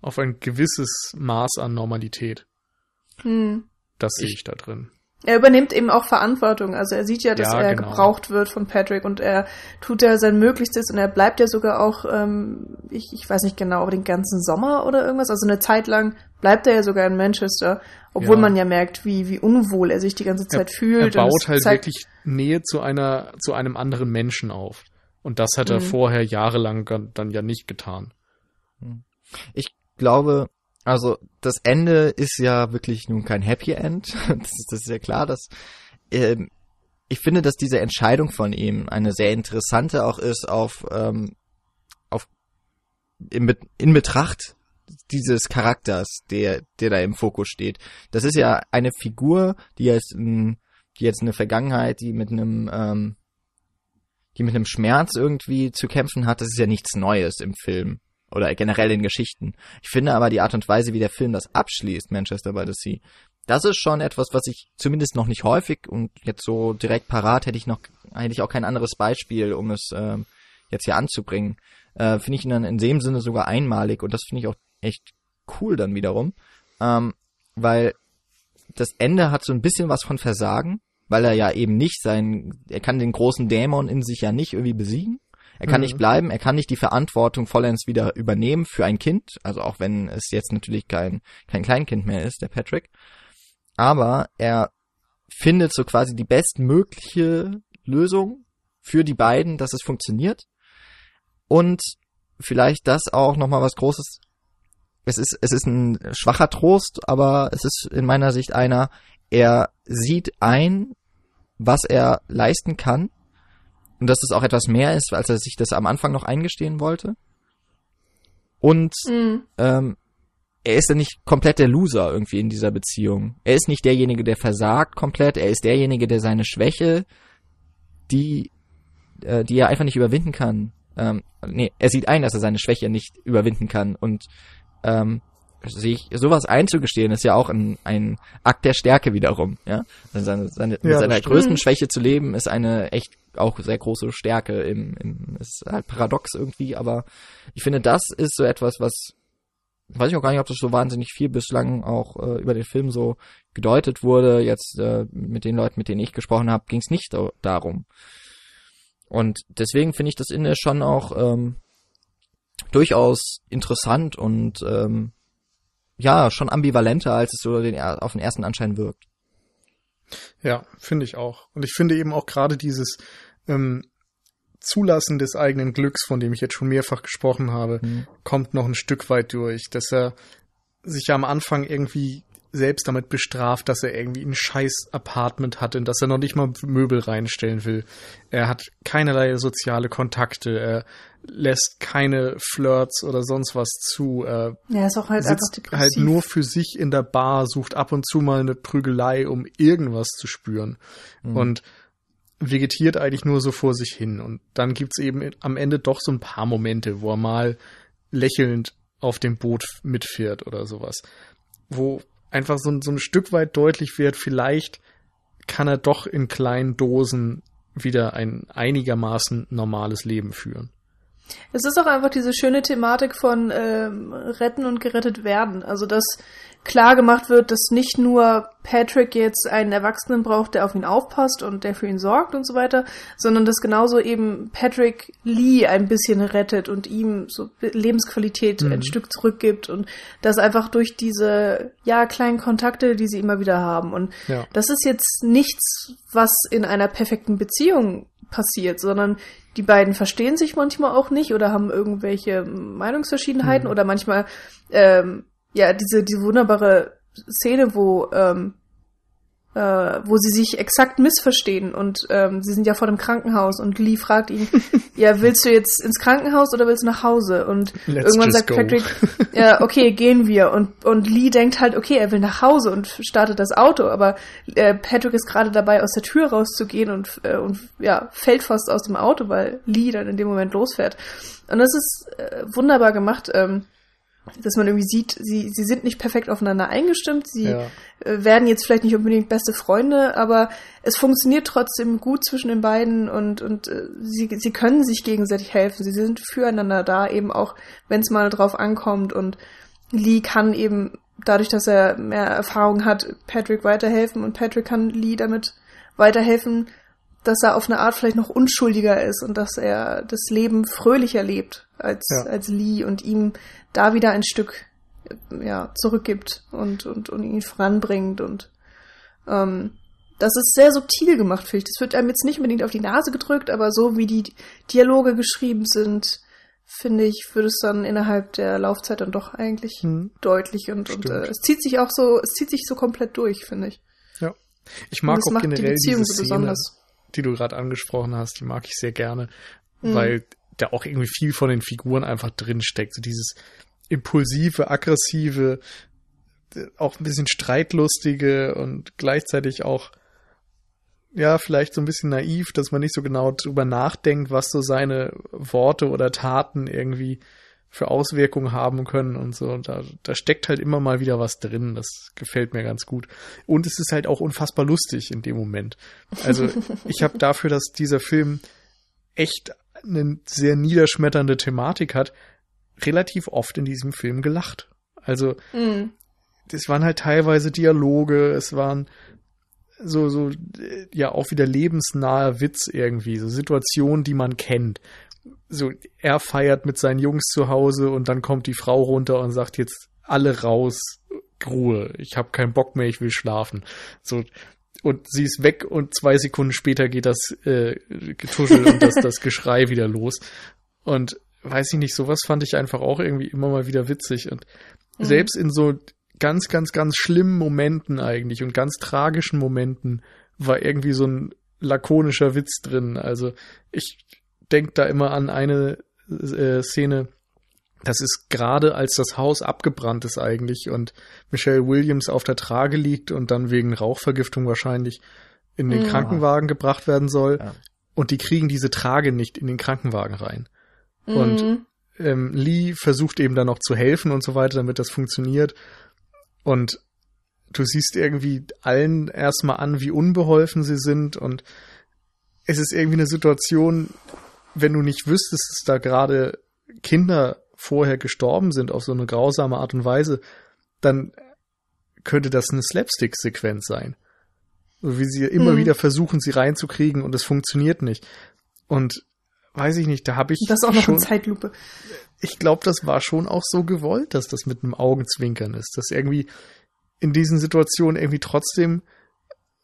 Speaker 2: auf ein gewisses Maß an Normalität.
Speaker 3: Hm.
Speaker 2: Das sehe
Speaker 1: Ich-
Speaker 2: ich da drin.
Speaker 3: Er übernimmt eben auch Verantwortung. Also er sieht ja, dass
Speaker 2: Ja,
Speaker 3: er
Speaker 2: genau.
Speaker 3: gebraucht wird von Patrick und er tut ja sein Möglichstes und er bleibt ja sogar auch, ähm, ich, ich weiß nicht genau, aber den ganzen Sommer oder irgendwas. Also eine Zeit lang bleibt er ja sogar in Manchester, obwohl
Speaker 2: Ja.
Speaker 3: man ja merkt, wie, wie unwohl er sich die ganze Zeit fühlt.
Speaker 2: Er
Speaker 3: und
Speaker 2: baut halt
Speaker 3: zeigt-
Speaker 2: wirklich Nähe zu einer, zu einem anderen Menschen auf. Und das hat er
Speaker 3: Mhm.
Speaker 2: vorher jahrelang dann ja nicht getan.
Speaker 1: Ich glaube, also das Ende ist ja wirklich nun kein Happy End. *laughs* Das ist, das ist ja klar, dass ähm, ich finde, dass diese Entscheidung von ihm eine sehr interessante auch ist auf ähm, auf in, in Betracht dieses Charakters, der der da im Fokus steht. Das ist ja eine Figur, die jetzt ein, die jetzt eine Vergangenheit, die mit einem ähm, die mit einem Schmerz irgendwie zu kämpfen hat. Das ist ja nichts Neues im Film oder generell in Geschichten. Ich finde aber die Art und Weise, wie der Film das abschließt, Manchester by the Sea, das ist schon etwas, was ich zumindest noch nicht häufig und jetzt so direkt parat hätte ich noch, hätte ich auch kein anderes Beispiel, um es ähm, jetzt hier anzubringen. Äh, finde ich ihn dann in dem Sinne sogar einmalig und das finde ich auch echt cool dann wiederum, ähm, weil das Ende hat so ein bisschen was von Versagen, weil er ja eben nicht sein, er kann den großen Dämon in sich ja nicht irgendwie besiegen. Er kann
Speaker 2: Mhm.
Speaker 1: nicht bleiben, er kann nicht die Verantwortung vollends wieder übernehmen für ein Kind, also auch wenn es jetzt natürlich kein, kein Kleinkind mehr ist, der Patrick. Aber er findet so quasi die bestmögliche Lösung für die beiden, dass es funktioniert. Und vielleicht das auch nochmal was Großes. Es ist, es ist ein schwacher Trost, aber es ist in meiner Sicht einer, er sieht ein, was er leisten kann und dass es auch etwas mehr ist, als er sich das am Anfang noch eingestehen wollte. Und
Speaker 3: Mhm.
Speaker 1: ähm, er ist ja nicht komplett der Loser irgendwie in dieser Beziehung. Er ist nicht derjenige, der versagt komplett. Er ist derjenige, der seine Schwäche, die, äh, die er einfach nicht überwinden kann. Ähm, nee, er sieht ein, dass er seine Schwäche nicht überwinden kann und ähm, sich sowas einzugestehen ist ja auch ein, ein Akt der Stärke wiederum. Ja, Also seine, seine, mit
Speaker 2: Ja, das
Speaker 1: seiner größten. Schwäche zu leben ist eine echt auch sehr große Stärke. Im, im ist halt paradox irgendwie, aber ich finde, das ist so etwas, was weiß ich auch gar nicht, ob das so wahnsinnig viel bislang auch äh, über den Film so gedeutet wurde. Jetzt äh, mit den Leuten, mit denen ich gesprochen habe, ging es nicht da darum. Und deswegen finde ich das Ende schon auch ähm, durchaus interessant und ähm, ja, schon ambivalenter, als es so den, auf den ersten Anschein wirkt.
Speaker 2: Ja, finde ich auch. Und ich finde eben auch gerade dieses ähm, Zulassen des eigenen Glücks, von dem ich jetzt schon mehrfach gesprochen habe,
Speaker 1: Mhm.
Speaker 2: kommt noch ein Stück weit durch, dass er sich ja am Anfang irgendwie selbst damit bestraft, dass er irgendwie ein scheiß Apartment hat, in das er noch nicht mal Möbel reinstellen will. Er hat keinerlei soziale Kontakte, er lässt keine Flirts oder sonst was zu. Er
Speaker 3: Ja, ist auch halt einfach
Speaker 2: sitzt
Speaker 3: depressiv.
Speaker 2: halt nur für sich in der Bar, sucht ab und zu mal eine Prügelei, um irgendwas zu spüren.
Speaker 1: Mhm.
Speaker 2: Und vegetiert eigentlich nur so vor sich hin. Und dann gibt's eben am Ende doch so ein paar Momente, wo er mal lächelnd auf dem Boot mitfährt oder sowas. Wo einfach so, ein- so ein Stück weit deutlich wird, vielleicht kann er doch in kleinen Dosen wieder ein einigermaßen normales Leben führen.
Speaker 3: Es ist auch einfach diese schöne Thematik von ähm, retten und gerettet werden. Also dass klar gemacht wird, dass nicht nur Patrick jetzt einen Erwachsenen braucht, der auf ihn aufpasst und der für ihn sorgt und so weiter, sondern dass genauso eben Patrick Lee ein bisschen rettet und ihm so Lebensqualität
Speaker 2: Mhm.
Speaker 3: ein Stück zurückgibt und das einfach durch diese ja kleinen Kontakte, die sie immer wieder haben. Und
Speaker 2: Ja.
Speaker 3: das ist jetzt nichts, was in einer perfekten Beziehung passiert, sondern die beiden verstehen sich manchmal auch nicht oder haben irgendwelche Meinungsverschiedenheiten
Speaker 2: Mhm.
Speaker 3: oder manchmal ähm, ja diese diese wunderbare Szene, wo ähm, äh, wo sie sich exakt missverstehen und ähm, sie sind ja vor dem Krankenhaus und Lee fragt ihn, *laughs* ja willst du jetzt ins Krankenhaus oder willst du nach Hause? Und
Speaker 2: Let's
Speaker 3: irgendwann sagt
Speaker 2: go.
Speaker 3: Patrick, *laughs* ja okay gehen wir und und Lee denkt halt okay er will nach Hause und startet das Auto, aber äh, Patrick ist gerade dabei aus der Tür rauszugehen und äh, und ja fällt fast aus dem Auto, weil Lee dann in dem Moment losfährt. Und das ist äh, wunderbar gemacht. Ähm, dass man irgendwie sieht, sie, sie sind nicht perfekt aufeinander eingestimmt, sie
Speaker 2: Ja.
Speaker 3: äh, werden jetzt vielleicht nicht unbedingt beste Freunde, aber es funktioniert trotzdem gut zwischen den beiden und, und äh, sie, sie können sich gegenseitig helfen. Sie sind füreinander da, eben auch, wenn es mal drauf ankommt. Und Lee kann eben, dadurch, dass er mehr Erfahrung hat, Patrick weiterhelfen und Patrick kann Lee damit weiterhelfen, dass er auf eine Art vielleicht noch unschuldiger ist und dass er das Leben fröhlicher lebt als,
Speaker 2: Ja.
Speaker 3: als Lee und ihm da wieder ein Stück ja, zurückgibt und, und, und ihn voranbringt und ähm, das ist sehr subtil gemacht, finde ich. Das wird einem jetzt nicht unbedingt auf die Nase gedrückt, aber so wie die Dialoge geschrieben sind, finde ich, wird es dann innerhalb der Laufzeit dann doch eigentlich
Speaker 2: Hm.
Speaker 3: deutlich und, und äh, es zieht sich auch so, es zieht sich so komplett durch, finde ich.
Speaker 2: Ja. Ich mag auch
Speaker 3: macht die
Speaker 2: generell
Speaker 3: Beziehung
Speaker 2: diese Szene,
Speaker 3: besonders.
Speaker 2: die du gerade angesprochen hast, die mag ich sehr gerne,
Speaker 3: Mhm.
Speaker 2: weil da auch irgendwie viel von den Figuren einfach drin steckt. So dieses impulsive, aggressive, äh, auch ein bisschen streitlustige und gleichzeitig auch ja, vielleicht so ein bisschen naiv, dass man nicht so genau drüber nachdenkt, was so seine Worte oder Taten irgendwie für Auswirkungen haben können und so. Und da, da steckt halt immer mal wieder was drin. Das gefällt mir ganz gut. Und es ist halt auch unfassbar lustig in dem Moment. Also *laughs* ich habe dafür, dass dieser Film echt eine sehr niederschmetternde Thematik hat, relativ oft in diesem Film gelacht. Also
Speaker 3: Mhm.
Speaker 2: das waren halt teilweise Dialoge, es waren so, so, ja, auch wieder lebensnaher Witz irgendwie, so Situationen, die man kennt. So, er feiert mit seinen Jungs zu Hause und dann kommt die Frau runter und sagt jetzt alle raus, Ruhe, ich habe keinen Bock mehr, ich will schlafen. So, und sie ist weg und zwei Sekunden später geht das äh, Getuschel und das, das Geschrei wieder los. Und weiß ich nicht, sowas fand ich einfach auch irgendwie immer mal wieder witzig. Und
Speaker 3: Mhm.
Speaker 2: selbst in so ganz, ganz, ganz schlimmen Momenten eigentlich und ganz tragischen Momenten war irgendwie so ein lakonischer Witz drin. Also ich denke da immer an eine äh, Szene, das ist gerade als das Haus abgebrannt ist eigentlich und Michelle Williams auf der Trage liegt und dann wegen Rauchvergiftung wahrscheinlich in den
Speaker 3: Ja.
Speaker 2: Krankenwagen gebracht werden soll.
Speaker 1: Ja.
Speaker 2: Und die kriegen diese Trage nicht in den Krankenwagen rein. Und
Speaker 3: Mhm.
Speaker 2: ähm, Lee versucht eben dann noch zu helfen und so weiter, damit das funktioniert. Und du siehst irgendwie allen erstmal an, wie unbeholfen sie sind. Und es ist irgendwie eine Situation, wenn du nicht wüsstest, dass da gerade Kinder vorher gestorben sind auf so eine grausame Art und Weise, dann könnte das eine Slapstick-Sequenz sein. So wie sie immer
Speaker 3: Mhm.
Speaker 2: wieder versuchen, sie reinzukriegen und es funktioniert nicht. Und weiß ich nicht, da habe ich
Speaker 3: Das auch noch
Speaker 2: schon,
Speaker 3: in Zeitlupe.
Speaker 2: ich glaube, das war schon auch so gewollt, dass das mit einem Augenzwinkern ist, dass irgendwie in diesen Situationen irgendwie trotzdem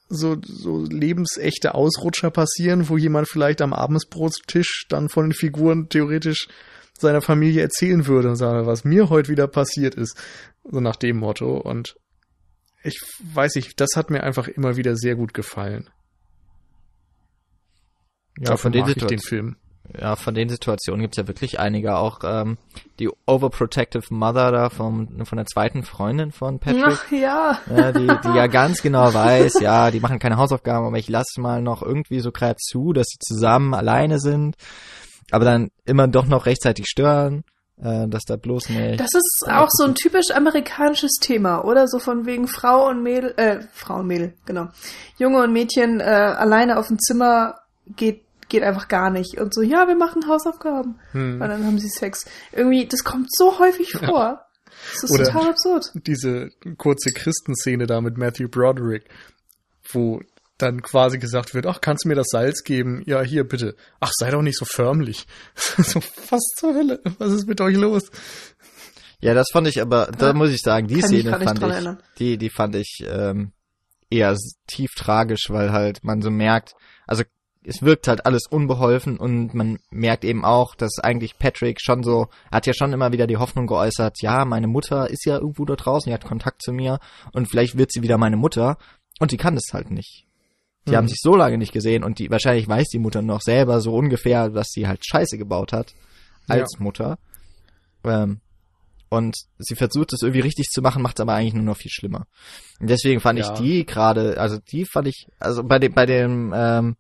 Speaker 2: so, so lebensechte Ausrutscher passieren, wo jemand vielleicht am Abendsbrotstisch dann von den Figuren theoretisch seiner Familie erzählen würde und sagen, was mir heute wieder passiert ist. So nach dem Motto. Und ich weiß nicht, das hat mir einfach immer wieder sehr gut gefallen.
Speaker 1: Ja,
Speaker 2: Dafür
Speaker 1: von den,
Speaker 2: ich den
Speaker 1: Situationen,
Speaker 2: Film.
Speaker 1: ja, von den Situationen gibt's ja wirklich einige. Auch ähm, die Overprotective Mother da vom, von der zweiten Freundin von Patrick.
Speaker 3: Ach ja.
Speaker 1: Ja, die, die ja ganz genau weiß, ja, die machen keine Hausaufgaben, aber ich lasse mal noch irgendwie so gerade zu, dass sie zusammen alleine sind, aber dann immer doch noch rechtzeitig stören, äh, dass da bloß nicht.
Speaker 3: Das ist auch so ein typisch amerikanisches Thema, oder? So von wegen Frau und Mädel, äh, Frau und Mädel, genau. Junge und Mädchen äh, alleine auf dem Zimmer geht geht einfach gar nicht. Und so, ja, wir machen Hausaufgaben.
Speaker 2: Hm.
Speaker 3: Und dann haben sie Sex. Irgendwie, das kommt so häufig vor. Das ist
Speaker 2: Oder-
Speaker 3: total absurd.
Speaker 2: diese kurze Christenszene da mit Matthew Broderick, wo dann quasi gesagt wird, ach, kannst du mir das Salz geben? Ja, hier, bitte. Ach, sei doch nicht so förmlich. *laughs* so, was zur Hölle? Was ist mit euch los?
Speaker 1: Ja, das fand ich aber, da
Speaker 3: Ja,
Speaker 1: muss ich sagen, die
Speaker 3: ich
Speaker 1: Szene
Speaker 3: nicht
Speaker 1: fand ich,
Speaker 3: erinnern.
Speaker 1: die, die fand ich ähm, eher tief tragisch, weil halt man so merkt, also es wirkt halt alles unbeholfen und man merkt eben auch, dass eigentlich Patrick schon so, er hat ja schon immer wieder die Hoffnung geäußert, ja, meine Mutter ist ja irgendwo da draußen, die hat Kontakt zu mir und vielleicht wird sie wieder meine Mutter und die kann das halt nicht. Die
Speaker 2: Mhm.
Speaker 1: haben sich so lange nicht gesehen und die wahrscheinlich weiß die Mutter noch selber so ungefähr, dass sie halt Scheiße gebaut hat als Mutter. Ähm, und sie versucht es irgendwie richtig zu machen, macht es aber eigentlich nur noch viel schlimmer. Und deswegen fand
Speaker 2: Ja.
Speaker 1: ich die gerade, also die fand ich, also bei dem, bei dem, ähm,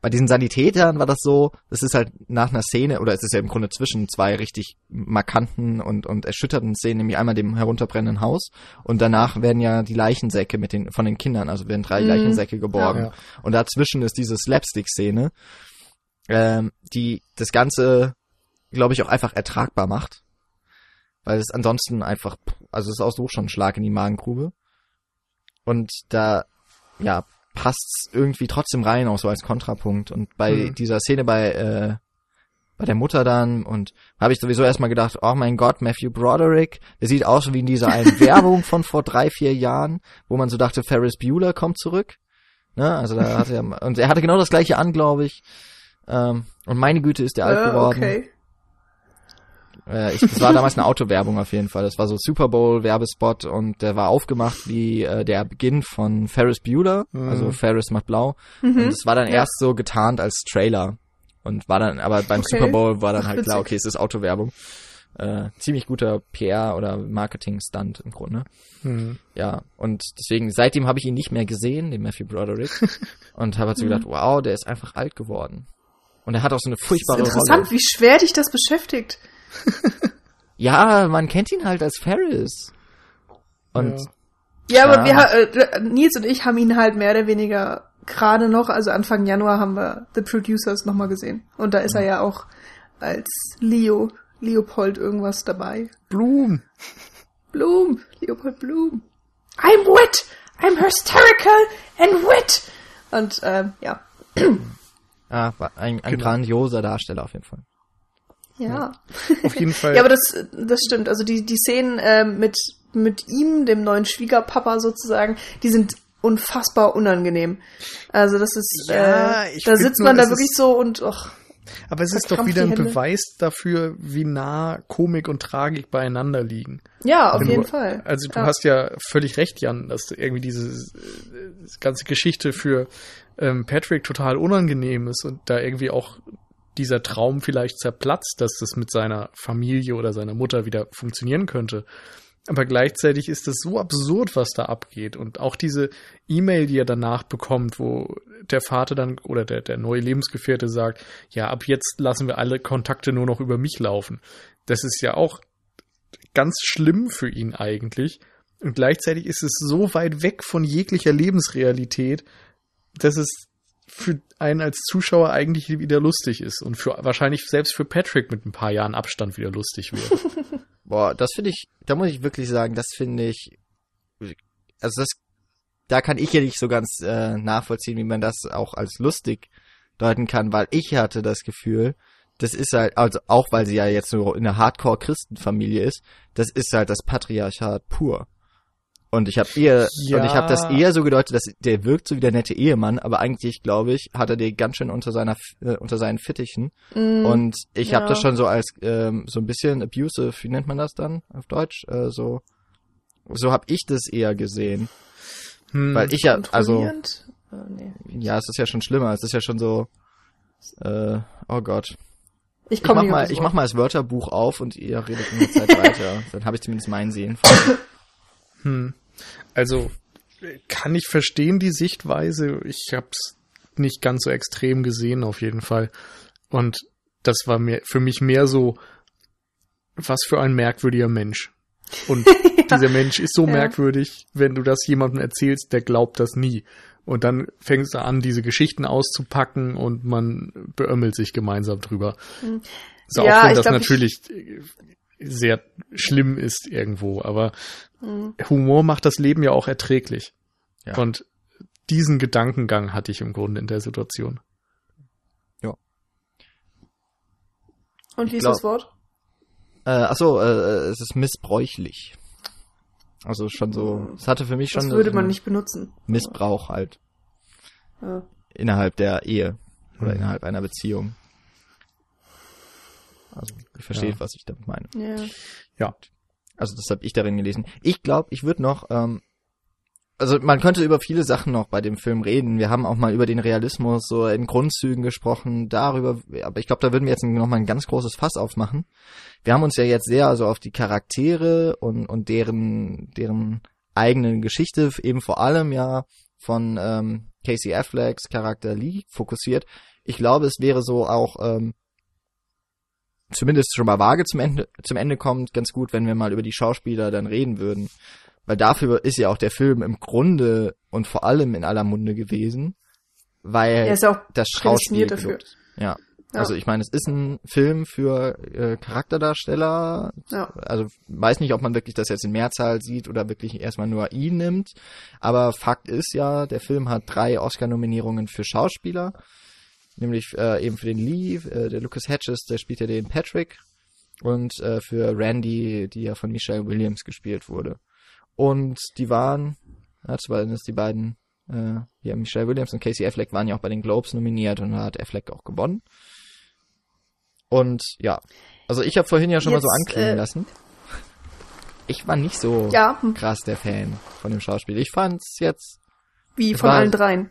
Speaker 1: bei diesen Sanitätern war das so, das ist halt nach einer Szene, oder es ist ja im Grunde zwischen zwei richtig markanten und, und erschütterten Szenen, nämlich einmal dem herunterbrennenden Haus und danach werden ja die Leichensäcke mit den, von den Kindern, also werden drei
Speaker 3: Mhm.
Speaker 1: Leichensäcke geborgen.
Speaker 2: Ja.
Speaker 1: Und dazwischen ist diese Slapstick-Szene, ähm, die das Ganze, glaube ich, auch einfach ertragbar macht. Weil es ansonsten einfach, also es ist auch so schon ein Schlag in die Magengrube. Und da, ja, passt's irgendwie trotzdem rein, auch so als Kontrapunkt. Und bei
Speaker 2: Mhm.
Speaker 1: dieser Szene bei, äh, bei der Mutter dann und habe ich sowieso erstmal gedacht, oh mein Gott, Matthew Broderick, der sieht aus wie in dieser einen *laughs* Werbung von vor drei, vier Jahren, wo man so dachte, Ferris Bueller kommt zurück. Ne? Also da hatte er, und er hatte genau das gleiche an, glaube ich. Ähm, und meine Güte ist der alt geworden.
Speaker 3: okay.
Speaker 1: Äh, ich, das war damals eine Autowerbung auf jeden Fall. Das war so Super Bowl Werbespot und der war aufgemacht wie äh, der Beginn von Ferris Bueller,
Speaker 2: Mhm.
Speaker 1: also Ferris macht blau.
Speaker 3: Mhm.
Speaker 1: Und es war dann
Speaker 3: Ja.
Speaker 1: erst so getarnt als Trailer und war dann, aber beim
Speaker 3: Okay.
Speaker 1: Super Bowl war dann *laughs* halt klar, okay, es ist Autowerbung. Äh, ziemlich guter PR oder Marketing-Stunt im Grunde.
Speaker 2: Hm.
Speaker 1: Ja, und deswegen, seitdem habe ich ihn nicht mehr gesehen, den Matthew Broderick. *laughs* und habe halt so
Speaker 3: Mhm.
Speaker 1: gedacht, wow, der ist einfach alt geworden. Und er hat auch so eine furchtbare
Speaker 3: Interessant,
Speaker 1: Rolle.
Speaker 3: wie schwer dich das beschäftigt. *laughs*
Speaker 1: Ja, man kennt ihn halt als Ferris. Und
Speaker 2: Ja.
Speaker 3: Ja, aber
Speaker 1: Ja.
Speaker 3: wir, ha- äh, Nils und ich haben ihn halt mehr oder weniger gerade noch, also Anfang Januar haben wir The Producers nochmal gesehen. Und da ist er ja auch als Leo, Leopold irgendwas dabei.
Speaker 2: Blum.
Speaker 3: Bloom, Leopold Bloom. I'm wit, I'm hysterical and wit. Und ähm, ja,
Speaker 1: ah, war ein, ein
Speaker 2: Genau.
Speaker 1: grandioser Darsteller auf jeden Fall.
Speaker 3: Ja. *laughs*
Speaker 2: Auf jeden Fall.
Speaker 3: Ja, aber das, das stimmt. Also die, die Szenen ähm, mit, mit ihm, dem neuen Schwiegerpapa sozusagen, die sind unfassbar unangenehm. Also das ist,
Speaker 2: Ja,
Speaker 3: äh,
Speaker 2: ich
Speaker 3: da sitzt
Speaker 2: nur,
Speaker 3: man da wirklich so und och,
Speaker 2: Aber es ist doch wieder ein. Beweis dafür, wie nah Komik und Tragik beieinander liegen.
Speaker 3: Ja, auf
Speaker 2: Wenn
Speaker 3: jeden
Speaker 2: du,
Speaker 3: Fall.
Speaker 2: Also du
Speaker 3: ja.
Speaker 2: hast ja völlig recht, Jan, dass irgendwie diese äh, ganze Geschichte für ähm, Patrick total unangenehm ist und da irgendwie auch dieser Traum vielleicht zerplatzt, dass das mit seiner Familie oder seiner Mutter wieder funktionieren könnte. Aber gleichzeitig ist es so absurd, was da abgeht. Und auch diese E-Mail, die er danach bekommt, wo der Vater dann oder der, der neue Lebensgefährte sagt, ja, ab jetzt lassen wir alle Kontakte nur noch über mich laufen. Das ist ja auch ganz schlimm für ihn eigentlich. Und gleichzeitig ist es so weit weg von jeglicher Lebensrealität, dass es für einen als Zuschauer eigentlich wieder lustig ist und für wahrscheinlich selbst für Patrick mit ein paar Jahren Abstand wieder lustig wird. *laughs*
Speaker 1: Boah, das finde ich, da muss ich wirklich sagen, das finde ich, also das, da kann ich ja nicht so ganz äh, nachvollziehen, wie man das auch als lustig deuten kann, weil ich hatte das Gefühl, das ist halt, also auch weil sie ja jetzt so in einer Hardcore-Christenfamilie ist, das ist halt das Patriarchat pur. Und ich habe eher,
Speaker 2: Ja.
Speaker 1: und ich habe das eher so gedeutet, dass der wirkt so wie der nette Ehemann, aber eigentlich glaube ich, hat er die ganz schön unter seiner, äh, unter seinen Fittichen.
Speaker 3: Mm,
Speaker 1: Und ich habe
Speaker 3: ja.
Speaker 1: das schon so als ähm, so ein bisschen abusive, wie nennt man das dann auf Deutsch? Äh, so so habe ich das eher gesehen,
Speaker 2: Hm.
Speaker 1: weil ich ja also?
Speaker 3: Äh, nee.
Speaker 1: ja, es ist ja schon schlimmer, es ist ja schon so äh, oh Gott.
Speaker 3: Ich
Speaker 1: Ich
Speaker 3: komme
Speaker 1: mach mal
Speaker 3: das
Speaker 1: ich mach mal das Wörterbuch auf und ihr redet in der Zeit *laughs* weiter, dann habe ich zumindest meinen sehen.
Speaker 2: Hm. Also kann ich verstehen die Sichtweise. Ich habe es nicht ganz so extrem gesehen auf jeden Fall. Und das war mir für mich mehr so, was für ein merkwürdiger Mensch. Und *laughs* dieser Mensch ist so
Speaker 3: Ja.
Speaker 2: merkwürdig, wenn du das jemandem erzählst, der glaubt das nie. Und dann fängst du an, diese Geschichten auszupacken und man beömmelt sich gemeinsam drüber. So,
Speaker 3: Ja,
Speaker 2: auch wenn
Speaker 3: ich
Speaker 2: das
Speaker 3: glaub, ich-
Speaker 2: natürlich sehr schlimm ist irgendwo, aber
Speaker 3: Mhm.
Speaker 2: Humor macht das Leben ja auch erträglich.
Speaker 1: Ja.
Speaker 2: Und diesen Gedankengang hatte ich im Grunde in der Situation.
Speaker 3: Und wie ist das Wort?
Speaker 1: Äh, ach so, äh, es ist missbräuchlich. Also schon so, es hatte für mich schon
Speaker 3: Das würde
Speaker 1: so
Speaker 3: man nicht benutzen.
Speaker 1: Missbrauch halt
Speaker 3: Ja.
Speaker 1: innerhalb der Ehe oder
Speaker 2: Mhm.
Speaker 1: innerhalb einer Beziehung. Also, ich verstehe,
Speaker 2: Ja.
Speaker 1: was ich damit meine.
Speaker 3: Ja.
Speaker 2: Ja.
Speaker 1: Also, das habe ich darin gelesen. Ich glaube, ich würde noch, ähm, also man könnte über viele Sachen noch bei dem Film reden. Wir haben auch mal über den Realismus so in Grundzügen gesprochen, darüber, aber ich glaube, da würden wir jetzt noch mal ein ganz großes Fass aufmachen. Wir haben uns ja jetzt sehr so auf die Charaktere und, und deren, deren eigene Geschichte, eben vor allem ja von ähm, Casey Afflecks Charakter Lee fokussiert. Ich glaube, es wäre so auch ähm, zumindest schon mal vage zum Ende, zum Ende kommt, ganz gut, wenn wir mal über die Schauspieler dann reden würden. Weil dafür ist ja auch der Film im Grunde und vor allem in aller Munde gewesen, weil
Speaker 3: Er ist ja auch
Speaker 1: das Schauspiel
Speaker 3: dafür.
Speaker 1: Ja.
Speaker 3: Ja.
Speaker 1: Also ich meine, es ist ein Film für äh, Charakterdarsteller.
Speaker 3: Ja.
Speaker 1: Also weiß nicht, ob man wirklich das jetzt in Mehrzahl sieht oder wirklich erstmal nur ihn nimmt. Aber Fakt ist ja, der Film hat drei Oscar-Nominierungen für Schauspieler. Nämlich äh, eben für den Lee, äh, der Lucas Hedges, der spielt ja den Patrick. Und äh, für Randy, die ja von Michelle Williams gespielt wurde. Und die waren, ja, zumindest die beiden, äh, ja, Michelle Williams und Casey Affleck waren ja auch bei den Globes nominiert und da hat Affleck auch gewonnen. Und ja, also ich habe vorhin ja schon mal so
Speaker 3: Jetzt,
Speaker 1: anklingen
Speaker 3: äh,
Speaker 1: lassen. Ich war nicht so
Speaker 3: Ja,
Speaker 1: krass der Fan von dem Schauspiel. Ich fand's jetzt,
Speaker 3: wie von
Speaker 1: war-
Speaker 3: allen dreien.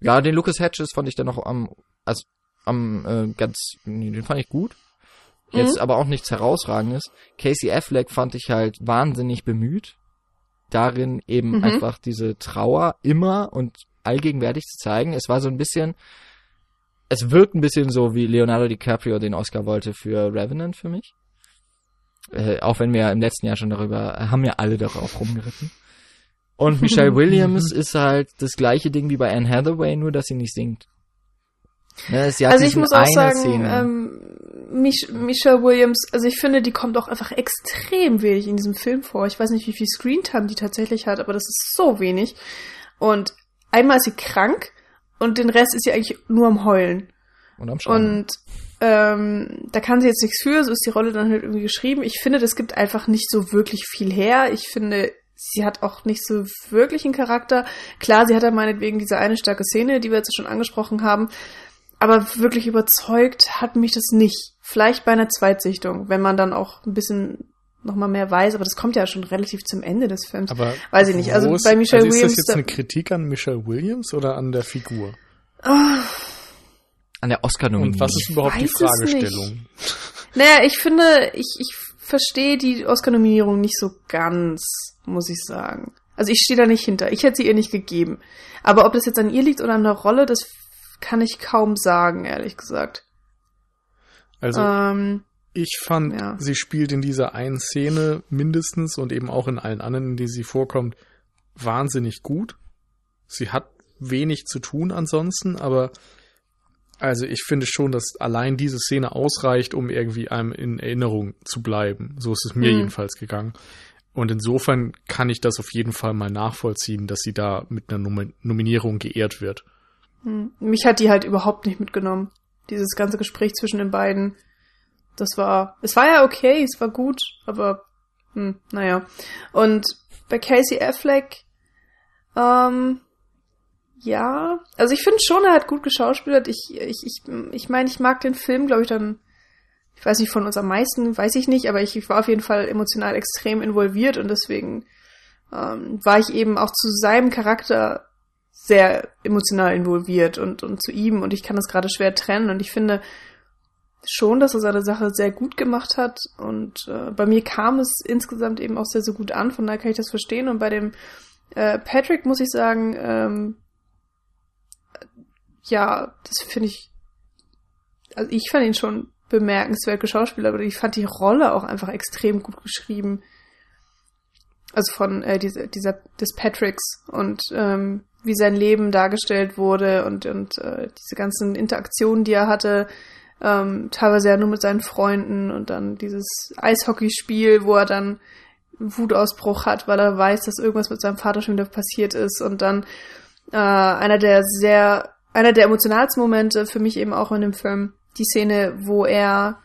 Speaker 1: Ja, den Lucas Hedges fand ich dann noch am, also am äh, ganz, nee, den fand ich gut. Jetzt
Speaker 3: Mhm.
Speaker 1: aber auch nichts herausragendes. Casey Affleck fand ich halt wahnsinnig bemüht, darin eben
Speaker 3: Mhm.
Speaker 1: einfach diese Trauer immer und allgegenwärtig zu zeigen. Es war so ein bisschen, es wirkt ein bisschen so, wie Leonardo DiCaprio den Oscar wollte für Revenant für mich. Äh, auch wenn wir im letzten Jahr schon darüber, haben ja alle darauf rumgeritten. Und Michelle *laughs* Williams ist halt das gleiche Ding wie bei Anne Hathaway, nur dass sie nicht singt. Ne, sie hat
Speaker 3: Also ich muss auch sagen, ähm, Mich Michelle Williams, also ich finde, die kommt auch einfach extrem wenig in diesem Film vor. Ich weiß nicht, wie viel Screentime die tatsächlich hat, aber das ist so wenig. Und einmal ist sie krank und den Rest ist sie eigentlich nur am Heulen.
Speaker 1: und am Schauen.
Speaker 3: Und ähm, da kann sie jetzt nichts für, so ist die Rolle dann halt irgendwie geschrieben. Ich finde, das gibt einfach nicht so wirklich viel her. Ich finde, sie hat auch nicht so wirklich einen Charakter. Klar, sie hat ja meinetwegen diese eine starke Szene, die wir jetzt schon angesprochen haben. aber wirklich überzeugt hat mich das nicht. Vielleicht bei einer Zweitsichtung, wenn man dann auch ein bisschen noch mal mehr weiß, aber das kommt ja schon relativ zum Ende des Films.
Speaker 2: Aber
Speaker 3: weiß ich nicht. Also
Speaker 2: ist,
Speaker 3: bei Michelle
Speaker 2: also ist
Speaker 3: Williams.
Speaker 2: das jetzt eine Kritik an Michelle Williams oder an der Figur?
Speaker 3: Ah,
Speaker 1: An der Oscar-Nominierung.
Speaker 2: Und was ist überhaupt die. Fragestellung?
Speaker 3: naja, ich finde, ich, ich verstehe die Oscar-Nominierung nicht so ganz, muss ich sagen. Also ich stehe da nicht hinter. Ich hätte sie ihr nicht gegeben. Aber ob das jetzt an ihr liegt oder an der Rolle, das kann ich kaum sagen, ehrlich gesagt.
Speaker 2: Also
Speaker 3: ähm,
Speaker 2: ich fand,
Speaker 3: ja.
Speaker 2: sie spielt in dieser einen Szene mindestens und eben auch in allen anderen, in denen sie vorkommt, wahnsinnig gut. Sie hat wenig zu tun ansonsten, aber also ich finde schon, dass allein diese Szene ausreicht, um irgendwie einem in Erinnerung zu bleiben. So ist es mir
Speaker 3: Mhm.
Speaker 2: jedenfalls gegangen. Und insofern kann ich das auf jeden Fall mal nachvollziehen, dass sie da mit einer Nom Nominierung geehrt wird.
Speaker 3: hm, mich hat die halt überhaupt nicht mitgenommen. Dieses ganze Gespräch zwischen den beiden. Das war, es war ja okay, es war gut, aber, hm, naja. Und bei Casey Affleck, ähm, ja, also ich finde schon, er hat gut geschauspielert. Ich, ich, ich, ich meine, ich mag den Film, glaube ich, dann, ich weiß nicht, von uns am meisten, weiß ich nicht, aber ich, ich war auf jeden Fall emotional extrem involviert und deswegen ähm, war ich eben auch zu seinem Charakter sehr emotional involviert und, und zu ihm und ich kann das gerade schwer trennen und ich finde schon, dass er seine Sache sehr gut gemacht hat und äh, bei mir kam es insgesamt eben auch sehr, sehr gut an, von daher kann ich das verstehen und bei dem äh, Patrick muss ich sagen, ähm, ja, das finde ich, also ich fand ihn schon bemerkenswert geschauspielert, aber ich fand die Rolle auch einfach extrem gut geschrieben. Also von äh, dieser, dieser des Patricks und ähm, wie sein Leben dargestellt wurde und und äh, diese ganzen Interaktionen, die er hatte, ähm, teilweise ja nur mit seinen Freunden und dann dieses Eishockeyspiel, wo er dann Wutausbruch hat, weil er weiß, dass irgendwas mit seinem Vater schon wieder passiert ist und dann äh, einer der sehr einer der emotionalsten Momente für mich eben auch in dem Film die Szene, wo er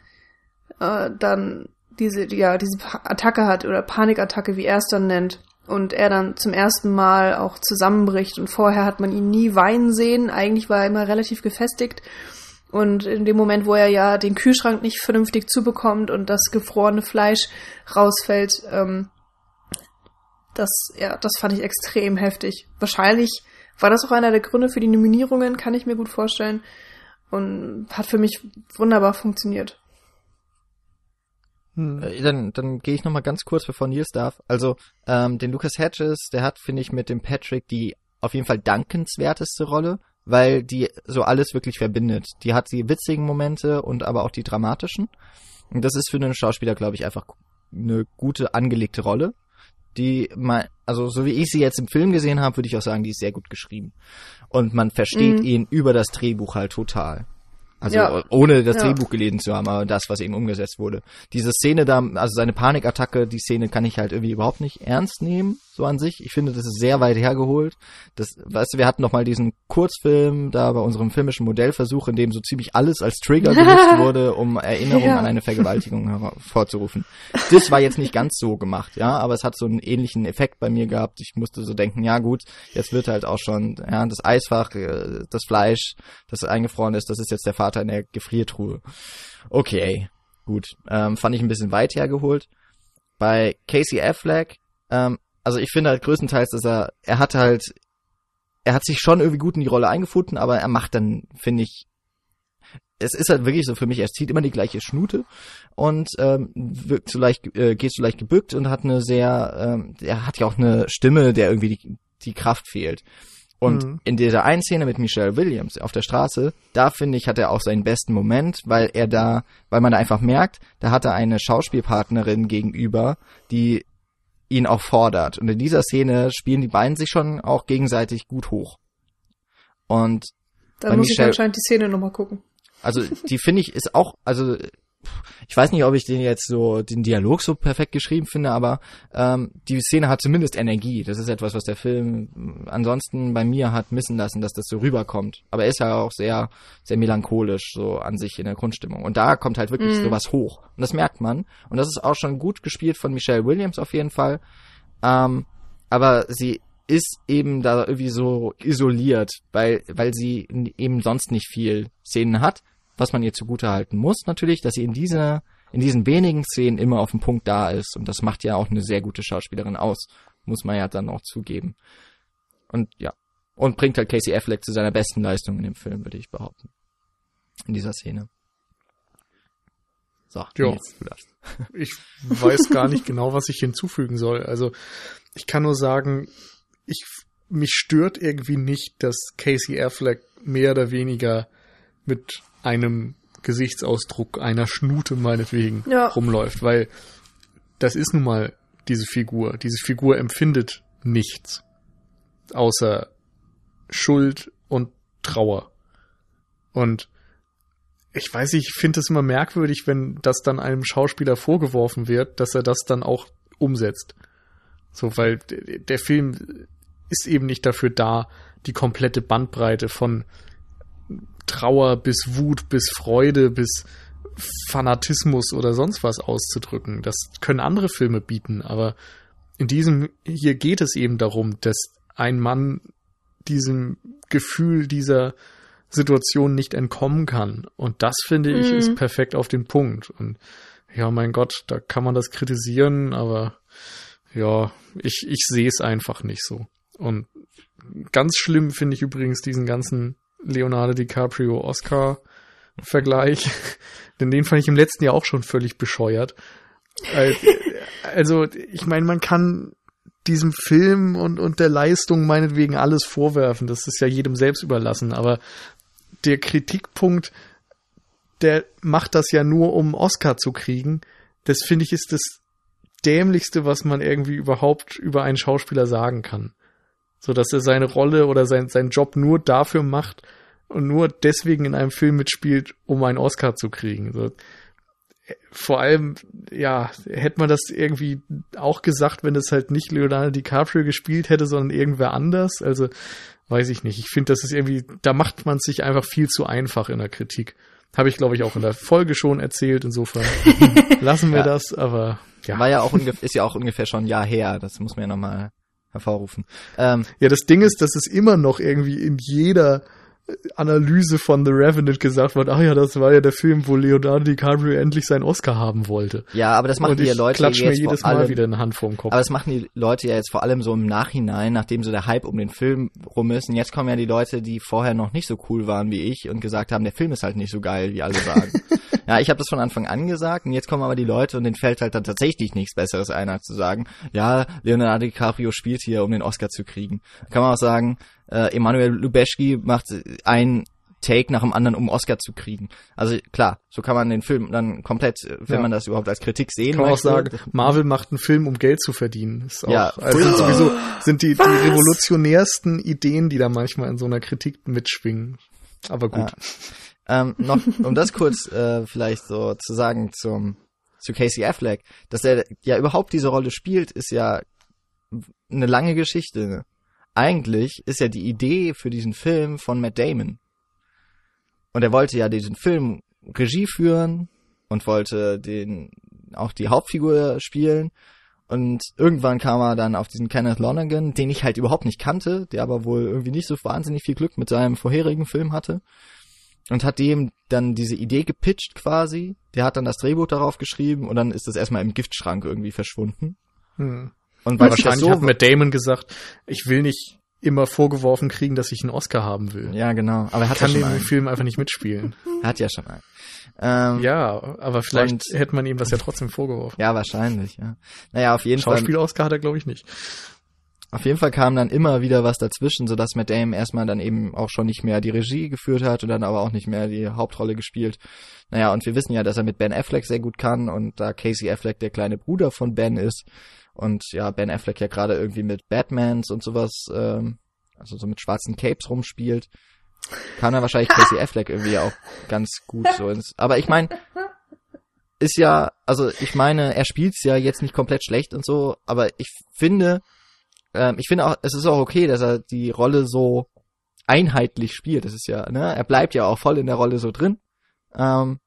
Speaker 3: äh, dann diese ja diese Attacke hat oder Panikattacke, wie er es dann nennt und er dann zum ersten Mal auch zusammenbricht. Und vorher hat man ihn nie weinen sehen, eigentlich war er immer relativ gefestigt. Und in dem Moment, wo er ja den Kühlschrank nicht vernünftig zubekommt und das gefrorene Fleisch rausfällt, ähm, das, ja, das fand ich extrem heftig. Wahrscheinlich war das auch einer der Gründe für die Nominierungen, kann ich mir gut vorstellen. Und hat für mich wunderbar funktioniert.
Speaker 2: Hm.
Speaker 1: Äh, Dann, dann gehe ich noch mal ganz kurz, bevor Nils darf. Also, ähm, den Lucas Hedges, der hat, finde ich, mit dem Patrick die auf jeden Fall dankenswerteste Rolle, weil die so alles wirklich verbindet. Die hat die witzigen Momente und aber auch die dramatischen. Und das ist für einen Schauspieler, glaube ich, einfach eine gute, angelegte Rolle. Die mal, also so wie ich sie jetzt im Film gesehen habe, würde ich auch sagen, die ist sehr gut geschrieben. Und man versteht
Speaker 3: Mhm.
Speaker 1: ihn über das Drehbuch halt total. Also
Speaker 3: Ja.
Speaker 1: ohne das
Speaker 3: Ja.
Speaker 1: Drehbuch gelesen zu haben, aber das, was eben umgesetzt wurde. Diese Szene da, also seine Panikattacke, die Szene kann ich halt irgendwie überhaupt nicht ernst nehmen, so an sich. Ich finde, das ist sehr weit hergeholt. Das, weißt du, wir hatten noch mal diesen Kurzfilm da bei unserem filmischen Modellversuch, in dem so ziemlich alles als Trigger *laughs* genutzt wurde, um Erinnerungen
Speaker 3: Ja.
Speaker 1: an eine Vergewaltigung hervorzurufen. Das war jetzt nicht ganz so gemacht, ja, aber es hat so einen ähnlichen Effekt bei mir gehabt. Ich musste so denken, ja gut, jetzt wird halt auch schon, ja, das Eisfach, äh, das Fleisch, das eingefroren ist, das ist jetzt der Vater in der Gefriertruhe. Okay, gut. Ähm, fand ich ein bisschen weit hergeholt. Bei Casey Affleck, ähm, also ich finde halt größtenteils, dass er, er hat halt, er hat sich schon irgendwie gut in die Rolle eingefunden, aber er macht dann, finde ich, es ist halt wirklich so für mich, er zieht immer die gleiche Schnute und ähm, wirkt so leicht, äh, geht so leicht gebückt und hat eine sehr, ähm, er hat ja auch eine Stimme, der irgendwie die, die Kraft fehlt. Und
Speaker 2: Mhm.
Speaker 1: in dieser einen Szene mit Michelle Williams auf der Straße, da finde ich, hat er auch seinen besten Moment, weil er da, weil man da einfach merkt, da hat er eine Schauspielpartnerin gegenüber, die ihn auch fordert. Und in dieser Szene spielen die beiden sich schon auch gegenseitig gut hoch. Und
Speaker 3: Dann muss ich
Speaker 1: Michelle-
Speaker 3: anscheinend die Szene nochmal gucken.
Speaker 1: also die finde ich ist auch, also ich weiß nicht, ob ich den jetzt so den Dialog so perfekt geschrieben finde, aber ähm, die Szene hat zumindest Energie. Das ist etwas, was der Film mm, ansonsten bei mir hat missen lassen, dass das so rüberkommt. Aber er ist ja auch sehr, sehr melancholisch so an sich in der Grundstimmung. Und da kommt halt wirklich
Speaker 3: Mhm.
Speaker 1: sowas hoch. Und das merkt man. Und das ist auch schon gut gespielt von Michelle Williams auf jeden Fall. Ähm, aber sie ist eben da irgendwie so isoliert, weil, weil sie eben sonst nicht viel Szenen hat, was man ihr zugute halten muss natürlich, dass sie in dieser, in diesen wenigen Szenen immer auf dem Punkt da ist und das macht ja auch eine sehr gute Schauspielerin aus, muss man ja dann auch zugeben. Und ja, und bringt halt Casey Affleck zu seiner besten Leistung in dem Film, würde ich behaupten. In dieser Szene. So,
Speaker 2: Jo. *laughs* Ich weiß gar nicht genau, was ich hinzufügen soll. Also ich kann nur sagen, ich mich stört irgendwie nicht, dass Casey Affleck mehr oder weniger mit einem Gesichtsausdruck einer Schnute meinetwegen
Speaker 3: Ja.
Speaker 2: rumläuft, weil das ist nun mal diese Figur. Diese Figur empfindet nichts außer Schuld und Trauer. Und ich weiß ich finde es immer merkwürdig, wenn das dann einem Schauspieler vorgeworfen wird, dass er das dann auch umsetzt. So, weil der Film ist eben nicht dafür da, die komplette Bandbreite von Trauer bis Wut bis Freude bis Fanatismus oder sonst was auszudrücken. Das können andere Filme bieten, aber in diesem hier geht es eben darum, dass ein Mann diesem Gefühl dieser Situation nicht entkommen kann. Und das finde ich
Speaker 3: Mhm.
Speaker 2: ist perfekt auf den Punkt. Und ja, mein Gott, da kann man das kritisieren, aber ja, ich, ich sehe es einfach nicht so. Und ganz schlimm finde ich übrigens diesen ganzen Leonardo DiCaprio Oscar Vergleich, *laughs* denn den fand ich im letzten Jahr auch schon völlig bescheuert. Al- *laughs* Also, ich meine, man kann diesem Film und, und der Leistung meinetwegen alles vorwerfen. Das ist ja jedem selbst überlassen. Aber der Kritikpunkt, der macht das ja nur, um Oscar zu kriegen. Das finde ich ist das dämlichste, was man irgendwie überhaupt über einen Schauspieler sagen kann. So dass er seine Rolle oder sein, seinen Job nur dafür macht und nur deswegen in einem Film mitspielt, um einen Oscar zu kriegen. So, vor allem, ja, hätte man das irgendwie auch gesagt, wenn es halt nicht Leonardo DiCaprio gespielt hätte, sondern irgendwer anders. Also, weiß ich nicht. Ich finde, das ist irgendwie, da macht man sich einfach viel zu einfach in der Kritik. Habe ich, glaube ich, auch in der Folge schon erzählt. Insofern *laughs* lassen wir
Speaker 1: Ja.
Speaker 2: das, aber ja.
Speaker 1: War ja auch ungefähr, ist ja auch ungefähr schon ein Jahr her, das muss man ja nochmal hervorrufen. Ähm,
Speaker 2: Ja, das Ding ist, dass es immer noch irgendwie in jeder äh, Analyse von The Revenant gesagt wird, ach ja, das war ja der Film, wo Leonardo DiCaprio endlich seinen Oscar haben wollte.
Speaker 1: ja, aber das machen die ja Leute
Speaker 2: klatsch mir jedes
Speaker 1: vor allem,
Speaker 2: Mal wieder eine Hand vorm Kopf.
Speaker 1: Aber das machen die Leute ja jetzt vor allem so im Nachhinein, nachdem so der Hype um den Film rum ist. Und jetzt kommen ja die Leute, die vorher noch nicht so cool waren wie ich und gesagt haben, der Film ist halt nicht so geil, wie alle sagen. *laughs* ja, ich habe das von Anfang an gesagt und jetzt kommen aber die Leute und denen fällt halt dann tatsächlich nichts Besseres ein, als zu sagen, ja, Leonardo DiCaprio spielt hier, um den Oscar zu kriegen. Da kann man auch sagen, äh, Emanuel Lubezki macht ein Take nach dem anderen, um Oscar zu kriegen. Also klar, so kann man den Film dann komplett, äh, wenn
Speaker 2: Ja.
Speaker 1: man das überhaupt als Kritik sehen
Speaker 2: kann man auch sagen, Marvel macht einen Film, um Geld zu verdienen. Ist auch,
Speaker 1: Ja,
Speaker 2: also
Speaker 1: furchtbar. *laughs*
Speaker 2: sowieso sind die, die revolutionärsten Ideen, die da manchmal in so einer Kritik mitschwingen. Aber gut.
Speaker 1: Ähm, noch, *laughs* um das kurz äh, vielleicht so zu sagen zum zu Casey Affleck, dass er ja überhaupt diese Rolle spielt, ist ja eine lange Geschichte. Eigentlich ist ja die Idee für diesen Film von Matt Damon. Und er wollte ja diesen Film Regie führen und wollte den auch die Hauptfigur spielen. Und irgendwann kam er dann auf diesen Kenneth Lonergan, den ich halt überhaupt nicht kannte, der aber wohl irgendwie nicht so wahnsinnig viel Glück mit seinem vorherigen Film hatte und hat dem dann diese Idee gepitcht quasi. Der hat dann das Drehbuch darauf geschrieben und dann ist das erstmal im Giftschrank irgendwie verschwunden.
Speaker 2: Hm.
Speaker 1: Und weil das
Speaker 2: Wahrscheinlich
Speaker 1: so
Speaker 2: hat Matt Damon gesagt, ich will nicht immer vorgeworfen kriegen, dass ich einen Oscar haben will.
Speaker 1: ja genau, aber er hat
Speaker 2: Kann
Speaker 1: ja
Speaker 2: den
Speaker 1: schon
Speaker 2: im
Speaker 1: einen.
Speaker 2: Film einfach nicht mitspielen.
Speaker 1: Er hat ja schon einen. Ähm, ja.
Speaker 2: Ja, aber vielleicht
Speaker 1: Und-
Speaker 2: hätte man ihm das ja trotzdem vorgeworfen.
Speaker 1: wahrscheinlich, ja. Naja, auf jeden Fall.
Speaker 2: Schauspiel-Oscar hat er, glaube ich, nicht.
Speaker 1: Auf jeden Fall kam dann immer wieder was dazwischen, sodass Matt Damon erstmal dann eben auch schon nicht mehr die Regie geführt hat und dann aber auch nicht mehr die Hauptrolle gespielt. Naja, und wir wissen ja, dass er mit Ben Affleck sehr gut kann und da Casey Affleck der kleine Bruder von Ben ist und ja, Ben Affleck ja gerade irgendwie mit Batmans und sowas, ähm, also so mit schwarzen Capes rumspielt, kann er wahrscheinlich *laughs* Casey Affleck irgendwie auch ganz gut so ins. Aber ich meine, ist ja, also ich meine, er spielt's ja jetzt nicht komplett schlecht und so, aber ich finde, ähm, ich finde auch, es ist auch okay, dass er die Rolle so einheitlich spielt. Das ist ja, ne, er bleibt ja auch voll in der Rolle so drin. Ähm,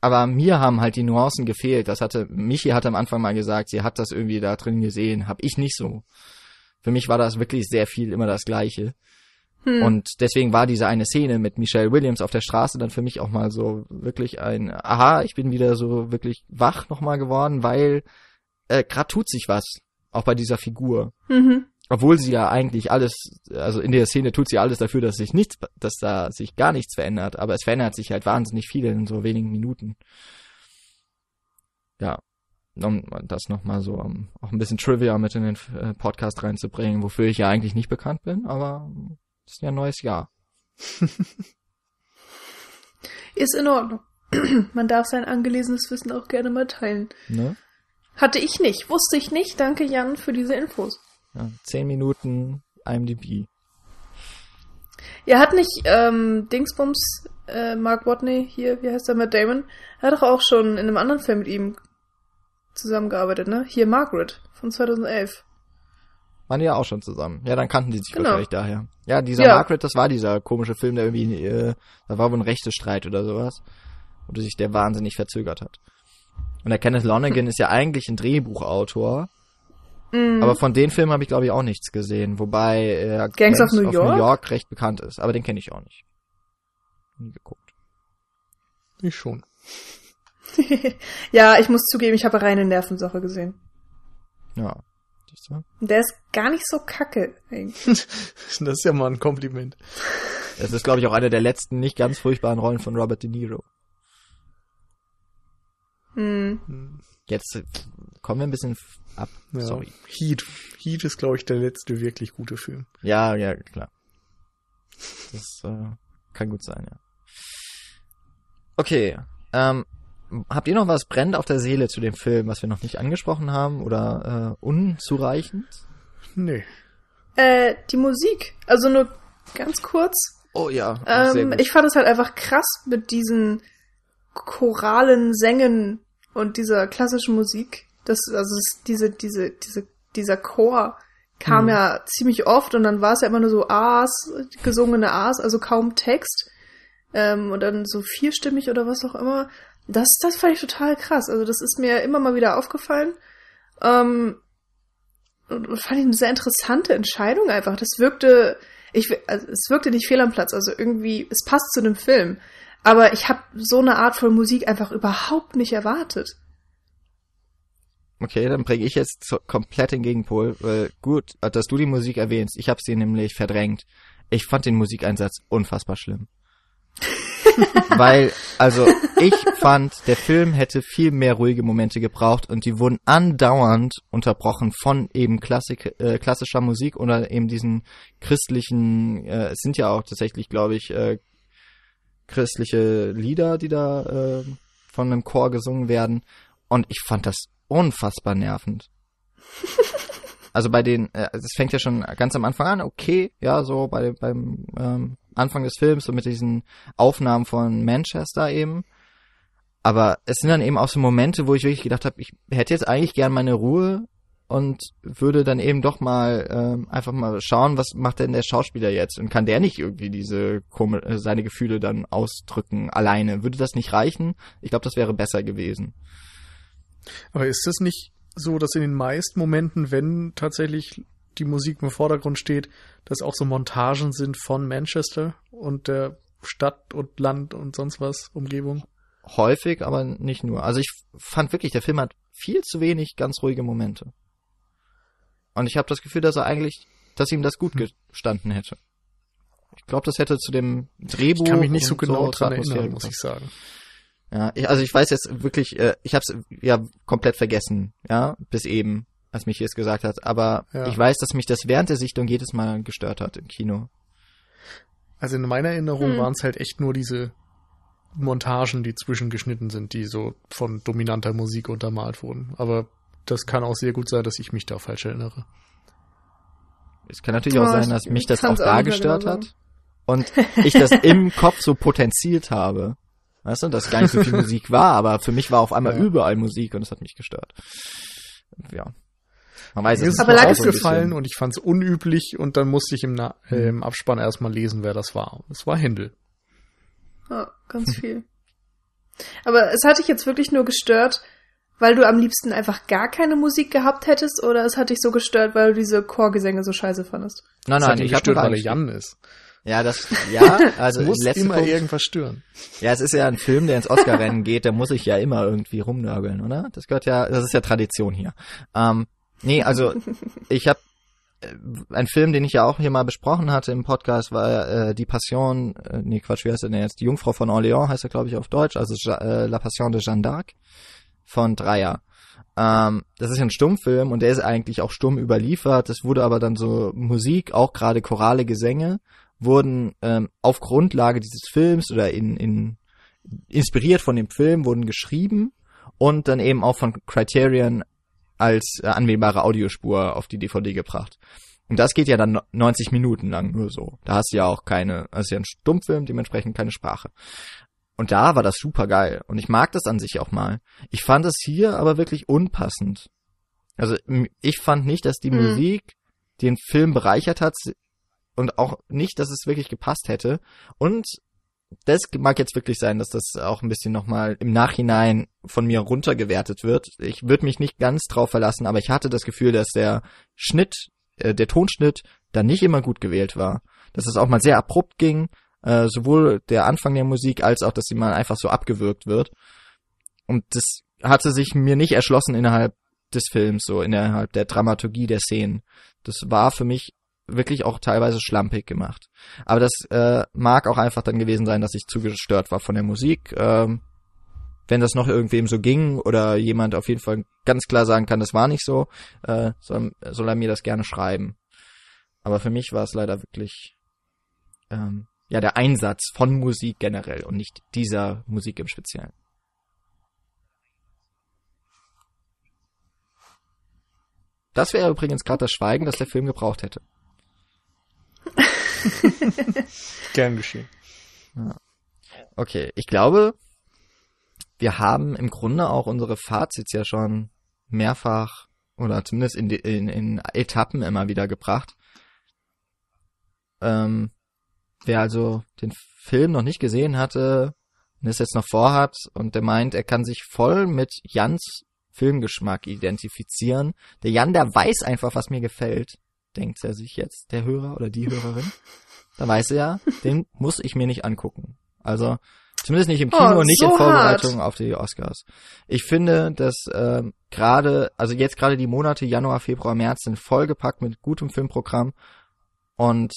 Speaker 1: aber mir haben halt die Nuancen gefehlt. Das hatte, Michi hat am Anfang mal gesagt, sie hat das irgendwie da drin gesehen, hab ich nicht so. Für mich war das wirklich sehr viel immer das Gleiche.
Speaker 3: Hm.
Speaker 1: Und deswegen war diese eine Szene mit Michelle Williams auf der Straße dann für mich auch mal so wirklich ein, aha, ich bin wieder so wirklich wach nochmal geworden, weil äh, gerade tut sich was, auch bei dieser Figur.
Speaker 3: Mhm.
Speaker 1: Obwohl sie ja eigentlich alles, also in der Szene tut sie alles dafür, dass sich nichts, dass da sich gar nichts verändert, aber es verändert sich halt wahnsinnig viel in so wenigen Minuten. Ja, um das nochmal so, um auch ein bisschen Trivia mit in den äh, Podcast reinzubringen, wofür ich ja eigentlich nicht bekannt bin, aber es ist ja ein neues Jahr. *laughs*
Speaker 3: Ist in Ordnung. *clears throat* Man darf sein angelesenes Wissen auch gerne mal teilen.
Speaker 1: Ne?
Speaker 3: Hatte ich nicht, wusste ich nicht. Danke Jan für diese Infos.
Speaker 1: Ja, zehn Minuten IMDb.
Speaker 3: Er hat nicht ähm, Dingsbums, äh, Mark Watney hier, wie heißt er, Matt Damon, er hat doch auch schon in einem anderen Film mit ihm zusammengearbeitet, ne? Hier Margaret von 2011.
Speaker 1: Waren die ja auch schon zusammen. Ja, dann kannten die sich
Speaker 3: Genau.
Speaker 1: wahrscheinlich daher. Ja, dieser
Speaker 3: Ja.
Speaker 1: Margaret, das war dieser komische Film, der irgendwie, äh, da war wohl ein Rechtestreit oder sowas, wo sich der wahnsinnig verzögert hat. Und der Kenneth Lonergan ist ja eigentlich ein Drehbuchautor,
Speaker 3: Mhm.
Speaker 1: aber von den Filmen habe ich glaube ich auch nichts gesehen, wobei äh,
Speaker 3: Gangs of New York?
Speaker 1: recht bekannt ist, aber den kenne ich auch nicht. Nie geguckt.
Speaker 2: Ich schon. *laughs*
Speaker 3: ja, ich muss zugeben, ich habe reine Nervensache gesehen.
Speaker 1: Ja.
Speaker 3: Der ist gar nicht so kacke eigentlich. *laughs*
Speaker 2: Das ist ja mal ein Kompliment.
Speaker 1: Es ist glaube ich auch eine der letzten nicht ganz furchtbaren Rollen von Robert De Niro.
Speaker 3: Hm.
Speaker 2: Hm,
Speaker 1: Jetzt äh, kommen wir ein bisschen ab.
Speaker 2: Ja.
Speaker 1: Sorry.
Speaker 2: Heat. Heat ist, glaube ich, der letzte wirklich gute Film.
Speaker 1: Ja, ja, klar. Das äh, kann gut sein, ja. Okay, ähm, habt ihr noch was brennend auf der Seele zu dem Film, was wir noch nicht angesprochen haben oder äh, unzureichend?
Speaker 2: Nee.
Speaker 3: Äh, die Musik. Also nur ganz kurz.
Speaker 1: Oh ja,
Speaker 3: Ähm, ich fand es halt einfach krass mit diesen choralen Sängen und dieser klassischen Musik. Das, also es, diese, diese, diese, dieser Chor kam
Speaker 2: Mhm.
Speaker 3: ja ziemlich oft und dann war es ja immer nur so A's, gesungene A's, also kaum Text. Ähm, und dann so vierstimmig oder was auch immer. Das, das fand ich total krass. Also das ist mir immer mal wieder aufgefallen. Ähm, und fand ich eine sehr interessante Entscheidung einfach. Das wirkte, ich, also es wirkte nicht fehl am Platz. Also irgendwie, es passt zu dem Film. Aber ich habe so eine Art von Musik einfach überhaupt nicht erwartet.
Speaker 1: Okay, dann bringe ich jetzt so komplett den Gegenpol, weil gut, dass du die Musik erwähnst. Ich habe sie nämlich verdrängt. Ich fand den Musikeinsatz unfassbar schlimm. *laughs* weil, also ich fand, der Film hätte viel mehr ruhige Momente gebraucht und die wurden andauernd unterbrochen von eben Klassik, äh, klassischer Musik oder eben diesen christlichen, äh, es sind ja auch tatsächlich, glaube ich, äh, christliche Lieder, die da äh, von einem Chor gesungen werden. Und ich fand das unfassbar nervend. *laughs* Also bei den, äh, es fängt ja schon ganz am Anfang an, okay, ja, so bei beim ähm, Anfang des Films, so mit diesen Aufnahmen von Manchester eben. Aber es sind dann eben auch so Momente, wo ich wirklich gedacht habe, ich hätte jetzt eigentlich gern meine Ruhe und würde dann eben doch mal ähm, einfach mal schauen, was macht denn der Schauspieler jetzt und kann der nicht irgendwie diese äh, seine Gefühle dann ausdrücken alleine? Würde das nicht reichen? Ich glaube, das wäre besser gewesen.
Speaker 2: Aber ist das nicht so, dass in den meisten Momenten, wenn tatsächlich die Musik im Vordergrund steht, dass auch so Montagen sind von Manchester und der Stadt und Land und sonst was, Umgebung?
Speaker 1: häufig, aber nicht nur. Also ich fand wirklich, der Film hat viel zu wenig ganz ruhige Momente. Und ich habe das Gefühl, dass er eigentlich, dass ihm das gut
Speaker 2: Hm.
Speaker 1: gestanden hätte. Ich glaube, das hätte zu dem Drehbuch.
Speaker 2: Ich kann mich nicht so genau
Speaker 1: zur
Speaker 2: dran
Speaker 1: Atmosphäre
Speaker 2: erinnern, muss ich sagen.
Speaker 1: Ja, ich, also ich weiß jetzt wirklich, äh, ich habe es ja komplett vergessen, ja, bis eben, als mich es gesagt hat. Aber
Speaker 2: Ja.
Speaker 1: ich weiß, dass mich das während der Sichtung jedes Mal gestört hat im Kino.
Speaker 2: Also in meiner Erinnerung
Speaker 3: Hm.
Speaker 2: waren es halt echt nur diese Montagen, die zwischengeschnitten sind, die so von dominanter Musik untermalt wurden. Aber das kann auch sehr gut sein, dass ich mich da falsch erinnere.
Speaker 1: Es kann natürlich auch
Speaker 3: Oh,
Speaker 1: sein,
Speaker 3: ich
Speaker 1: dass mich das auch
Speaker 3: auch
Speaker 1: da gestört
Speaker 3: genau
Speaker 1: hat. Und ich das im *laughs* Kopf so potenziert habe. Weißt du, dass gar nicht so viel Musik war, aber für mich war auf einmal
Speaker 2: Ja.
Speaker 1: überall Musik und das hat mich gestört. Ja. Man weiß
Speaker 2: Mir
Speaker 1: es
Speaker 2: ist
Speaker 1: nicht.
Speaker 2: es
Speaker 3: Aber lag es-
Speaker 2: aufgefallen und ich fand es unüblich und dann musste ich im, Na äh, im Abspann erstmal lesen, wer das war. Es war Händel.
Speaker 3: Ja, ganz viel. Aber es hat dich jetzt wirklich nur gestört, weil du am liebsten einfach gar keine Musik gehabt hättest oder es hat dich so gestört, weil du diese Chorgesänge so scheiße fandest?
Speaker 1: Nein,
Speaker 2: Das hat
Speaker 1: nein, ich habe
Speaker 2: gestört, weil er. Jan ist.
Speaker 1: Ja, das, *laughs* ja, also
Speaker 2: Es muss immer
Speaker 1: Punkt,
Speaker 2: irgendwas stören.
Speaker 1: Ja, es ist ja ein Film, der ins Oscar-Rennen geht, da muss ich ja immer irgendwie rumnörgeln, oder? Das gehört ja, das ist ja Tradition hier. Ähm, nee, also ich habe ein Film, den ich ja auch hier mal besprochen hatte im Podcast, war äh, Die Passion, äh, nee, Quatsch, wie heißt der denn jetzt? Die Jungfrau von Orléans heißt er, glaube ich, auf Deutsch, also Ja- äh, La Passion de Jeanne d'Arc von Dreyer. Ähm, das ist ja ein Stummfilm und der ist eigentlich auch stumm überliefert. Es wurde aber dann so Musik, auch gerade chorale Gesänge, wurden ähm, auf Grundlage dieses Films oder in, in inspiriert von dem Film, wurden geschrieben und dann eben auch von Criterion als äh, anwählbare Audiospur auf die DVD gebracht. Und das geht ja dann no- 90 Minuten lang nur so. Da hast du ja auch keine, das ist ja ein Stummfilm, dementsprechend keine Sprache. Und da war das super geil. Und ich mag das an sich auch mal. Ich fand es hier aber wirklich unpassend. Also ich fand nicht, dass die
Speaker 3: Mhm.
Speaker 1: Musik den Film bereichert hat und auch nicht, dass es wirklich gepasst hätte. Und das mag jetzt wirklich sein, dass das auch ein bisschen nochmal im Nachhinein von mir runtergewertet wird. Ich würde mich nicht ganz drauf verlassen, aber ich hatte das Gefühl, dass der Schnitt, äh, der Tonschnitt da nicht immer gut gewählt war. Dass es auch mal sehr abrupt ging, äh, sowohl der Anfang der Musik als auch, dass sie mal einfach so abgewürgt wird. Und das hatte sich mir nicht erschlossen innerhalb des Films, so innerhalb der Dramaturgie der Szenen. Das war für mich wirklich auch teilweise schlampig gemacht. Aber das äh, mag auch einfach dann gewesen sein, dass ich zu gestört war von der Musik. Ähm, wenn das noch irgendwem so ging oder jemand auf jeden Fall ganz klar sagen kann, das war nicht so, äh, soll, soll er mir das gerne schreiben. Aber für mich war es leider wirklich ähm, ja der Einsatz von Musik generell und nicht dieser Musik im Speziellen. Das wäre übrigens gerade das Schweigen, das der Film gebraucht hätte. *laughs*
Speaker 2: Gern geschehen.
Speaker 1: Okay, ich glaube, wir haben im Grunde auch unsere Fazits ja schon mehrfach oder zumindest in, in, in Etappen immer wieder gebracht. Ähm, wer also den Film noch nicht gesehen hatte und es jetzt noch vorhat und der meint, er kann sich voll mit Jans Filmgeschmack identifizieren. Der Jan, der weiß einfach, was mir gefällt, denkt er sich jetzt, der Hörer oder die Hörerin. Da weiß er ja, den muss ich mir nicht angucken. Also zumindest nicht im Kino
Speaker 3: Oh,
Speaker 1: und nicht
Speaker 3: so
Speaker 1: in Vorbereitung
Speaker 3: hart.
Speaker 1: auf die Oscars. Ich finde, dass ähm, gerade, also jetzt gerade die Monate Januar, Februar, März sind vollgepackt mit gutem Filmprogramm und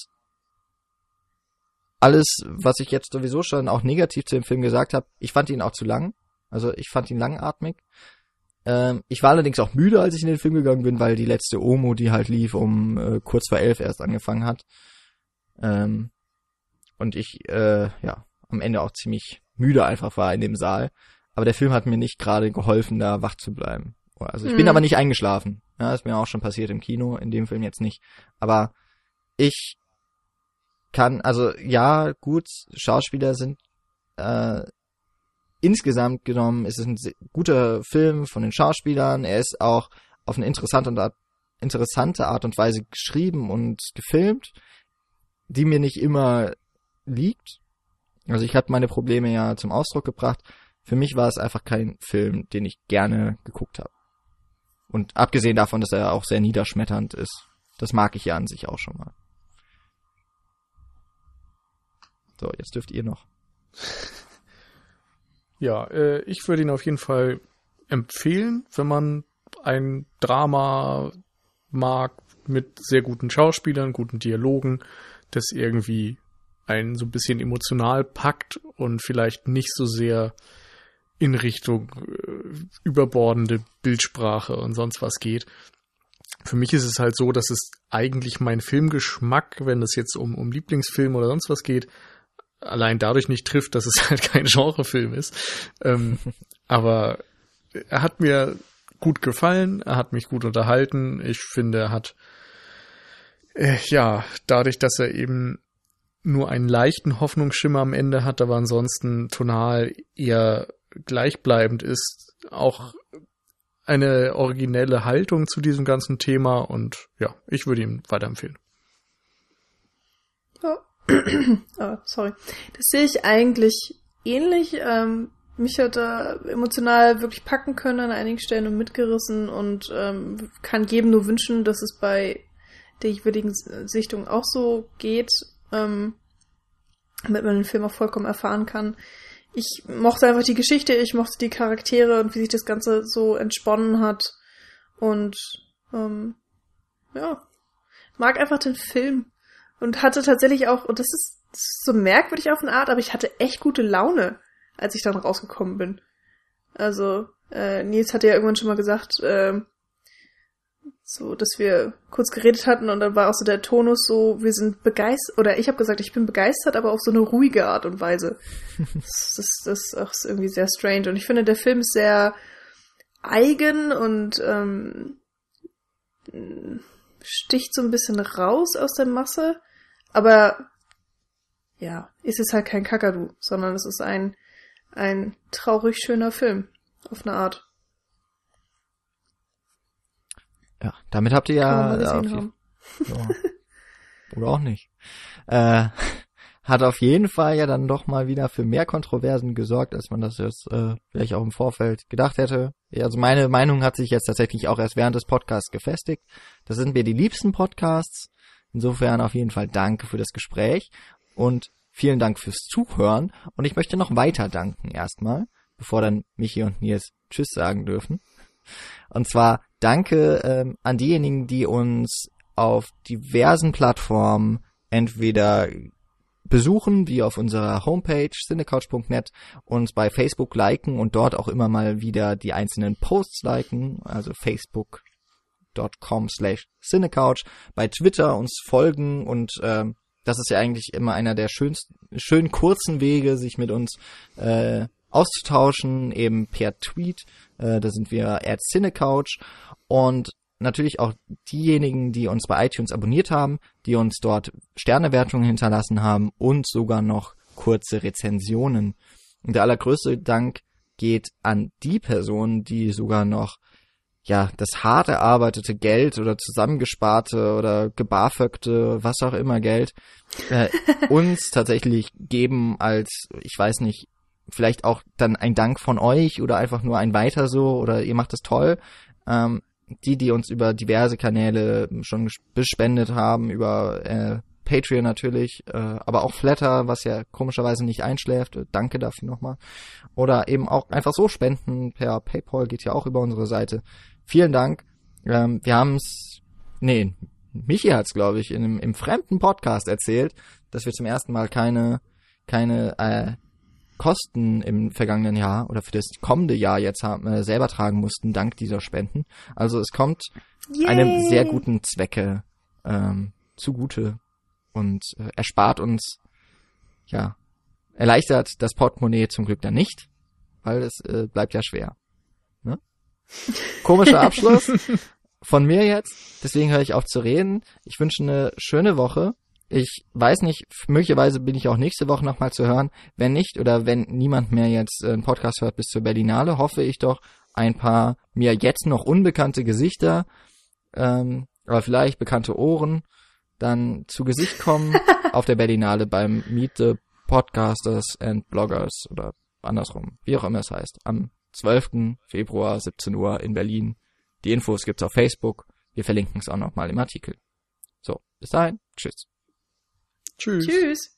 Speaker 1: alles, was ich jetzt sowieso schon auch negativ zu dem Film gesagt habe, ich fand ihn auch zu lang. Also ich fand ihn langatmig. Ähm, ich war allerdings auch müde, als ich in den Film gegangen bin, weil die letzte Omo, die halt lief, um äh, kurz vor elf erst angefangen hat. Ähm, und ich, äh, ja, am Ende auch ziemlich müde einfach war in dem Saal. Aber der Film hat mir nicht gerade geholfen, da wach zu bleiben. Also ich bin
Speaker 3: Mhm.
Speaker 1: aber nicht eingeschlafen. Ja, ist mir auch schon passiert im Kino, in dem Film jetzt nicht. Aber ich kann, also ja, gut, Schauspieler sind äh, insgesamt genommen ist es ein guter Film von den Schauspielern. Er ist auch auf eine interessante Art, interessante Art und Weise geschrieben und gefilmt, die mir nicht immer liegt. Also ich habe meine Probleme ja zum Ausdruck gebracht. Für mich war es einfach kein Film, den ich gerne geguckt habe. Und abgesehen davon, dass er auch sehr niederschmetternd ist, das mag ich ja an sich auch schon mal. So, jetzt dürft ihr noch. *laughs*
Speaker 2: Ja, äh, ich würde ihn auf jeden Fall empfehlen, wenn man ein Drama mag mit sehr guten Schauspielern, guten Dialogen, das irgendwie einen so ein bisschen emotional packt und vielleicht nicht so sehr in Richtung äh, überbordende Bildsprache und sonst was geht. Für mich ist es halt so, dass es eigentlich mein Filmgeschmack, wenn es jetzt um, um Lieblingsfilm oder sonst was geht, allein dadurch nicht trifft, dass es *laughs* halt kein Genrefilm ist. Ähm, *laughs* aber er hat mir gut gefallen, er hat mich gut unterhalten. Ich finde, er hat äh, ja dadurch, dass er eben nur einen leichten Hoffnungsschimmer am Ende hat, aber ansonsten tonal eher gleichbleibend ist, auch eine originelle Haltung zu diesem ganzen Thema und ja, ich würde ihm weiterempfehlen.
Speaker 3: Oh. *clears throat* sorry. Das sehe ich eigentlich ähnlich. Ähm, mich hat er emotional wirklich packen können an einigen Stellen und mitgerissen und ähm, kann jedem nur wünschen, dass es bei der jeweiligen Sichtung auch so geht, ähm, damit man den Film auch vollkommen erfahren kann. Ich mochte einfach die Geschichte, ich mochte die Charaktere und wie sich das Ganze so entsponnen hat und ähm, ja, mag einfach den Film und hatte tatsächlich auch, und das ist, das ist so merkwürdig auf eine Art, aber ich hatte echt gute Laune als ich dann rausgekommen bin. Also, äh, Nils hatte ja irgendwann schon mal gesagt, äh, so, dass wir kurz geredet hatten und dann war auch so der Tonus so, wir sind begeistert, oder ich habe gesagt, ich bin begeistert, aber auf so eine ruhige Art und Weise. *laughs* das, das, das ist auch irgendwie sehr strange. Und ich finde, der Film ist sehr eigen und ähm, sticht so ein bisschen raus aus der Masse, aber ja, ist es halt kein Kakadu, sondern es ist ein ein traurig schöner Film. Auf eine Art.
Speaker 1: Ja, damit habt ihr ja. ja haben. Ja. Oder auch nicht. Äh, hat auf jeden Fall ja dann doch mal wieder für mehr Kontroversen gesorgt, als man das jetzt äh, vielleicht auch im Vorfeld gedacht hätte. Also meine Meinung hat sich jetzt tatsächlich auch erst während des Podcasts gefestigt. Das sind mir die liebsten Podcasts. Insofern auf jeden Fall danke für das Gespräch. Und Vielen Dank fürs Zuhören und ich möchte noch weiter danken erstmal, bevor dann Michi und Nils Tschüss sagen dürfen. Und zwar danke ähm, an diejenigen, die uns auf diversen Plattformen entweder besuchen, wie auf unserer Homepage cinecouch.net, uns bei Facebook liken und dort auch immer mal wieder die einzelnen Posts liken, also facebook.com slash cinecouch, bei Twitter uns folgen und ähm, das ist ja eigentlich immer einer der schönsten, schönen kurzen Wege, sich mit uns äh, auszutauschen, eben per Tweet. Äh, da sind wir at Cinecouch und natürlich auch diejenigen, die uns bei iTunes abonniert haben, die uns dort Sternewertungen hinterlassen haben und sogar noch kurze Rezensionen. Und der allergrößte Dank geht an die Personen, die sogar noch ja, das hart erarbeitete Geld oder zusammengesparte oder gebarföckte, was auch immer Geld, äh, *laughs* uns tatsächlich geben als, ich weiß nicht, vielleicht auch dann ein Dank von euch oder einfach nur ein weiter so oder ihr macht es toll. Ähm, die, die uns über diverse Kanäle schon bespendet haben, über äh, Patreon natürlich, äh, aber auch Flatter, was ja komischerweise nicht einschläft. Danke dafür nochmal. Oder eben auch einfach so spenden per PayPal geht ja auch über unsere Seite. Vielen Dank. Ähm, wir haben es, nee, Michi hat es, glaube ich, in einem, im fremden Podcast erzählt, dass wir zum ersten Mal keine, keine äh, Kosten im vergangenen Jahr oder für das kommende Jahr jetzt haben, äh, selber tragen mussten, dank dieser Spenden. Also es kommt Yay. einem sehr guten Zwecke ähm, zugute und äh, erspart uns, ja, erleichtert das Portemonnaie zum Glück dann nicht, weil es äh, bleibt ja schwer. Komischer *laughs* Abschluss von mir jetzt. Deswegen höre ich auf zu reden. Ich wünsche eine schöne Woche. Ich weiß nicht, möglicherweise bin ich auch nächste Woche nochmal zu hören. Wenn nicht oder wenn niemand mehr jetzt einen Podcast hört bis zur Berlinale, hoffe ich doch ein paar mir jetzt noch unbekannte Gesichter, ähm, aber vielleicht bekannte Ohren, dann zu Gesicht kommen *laughs* auf der Berlinale beim Meet the Podcasters and Bloggers oder andersrum, wie auch immer es heißt, am 12. Februar 17 Uhr in Berlin. Die Infos gibt's auf Facebook. Wir verlinken es auch nochmal im Artikel. So, bis dahin. Tschüss.
Speaker 3: Tschüss. Tschüss.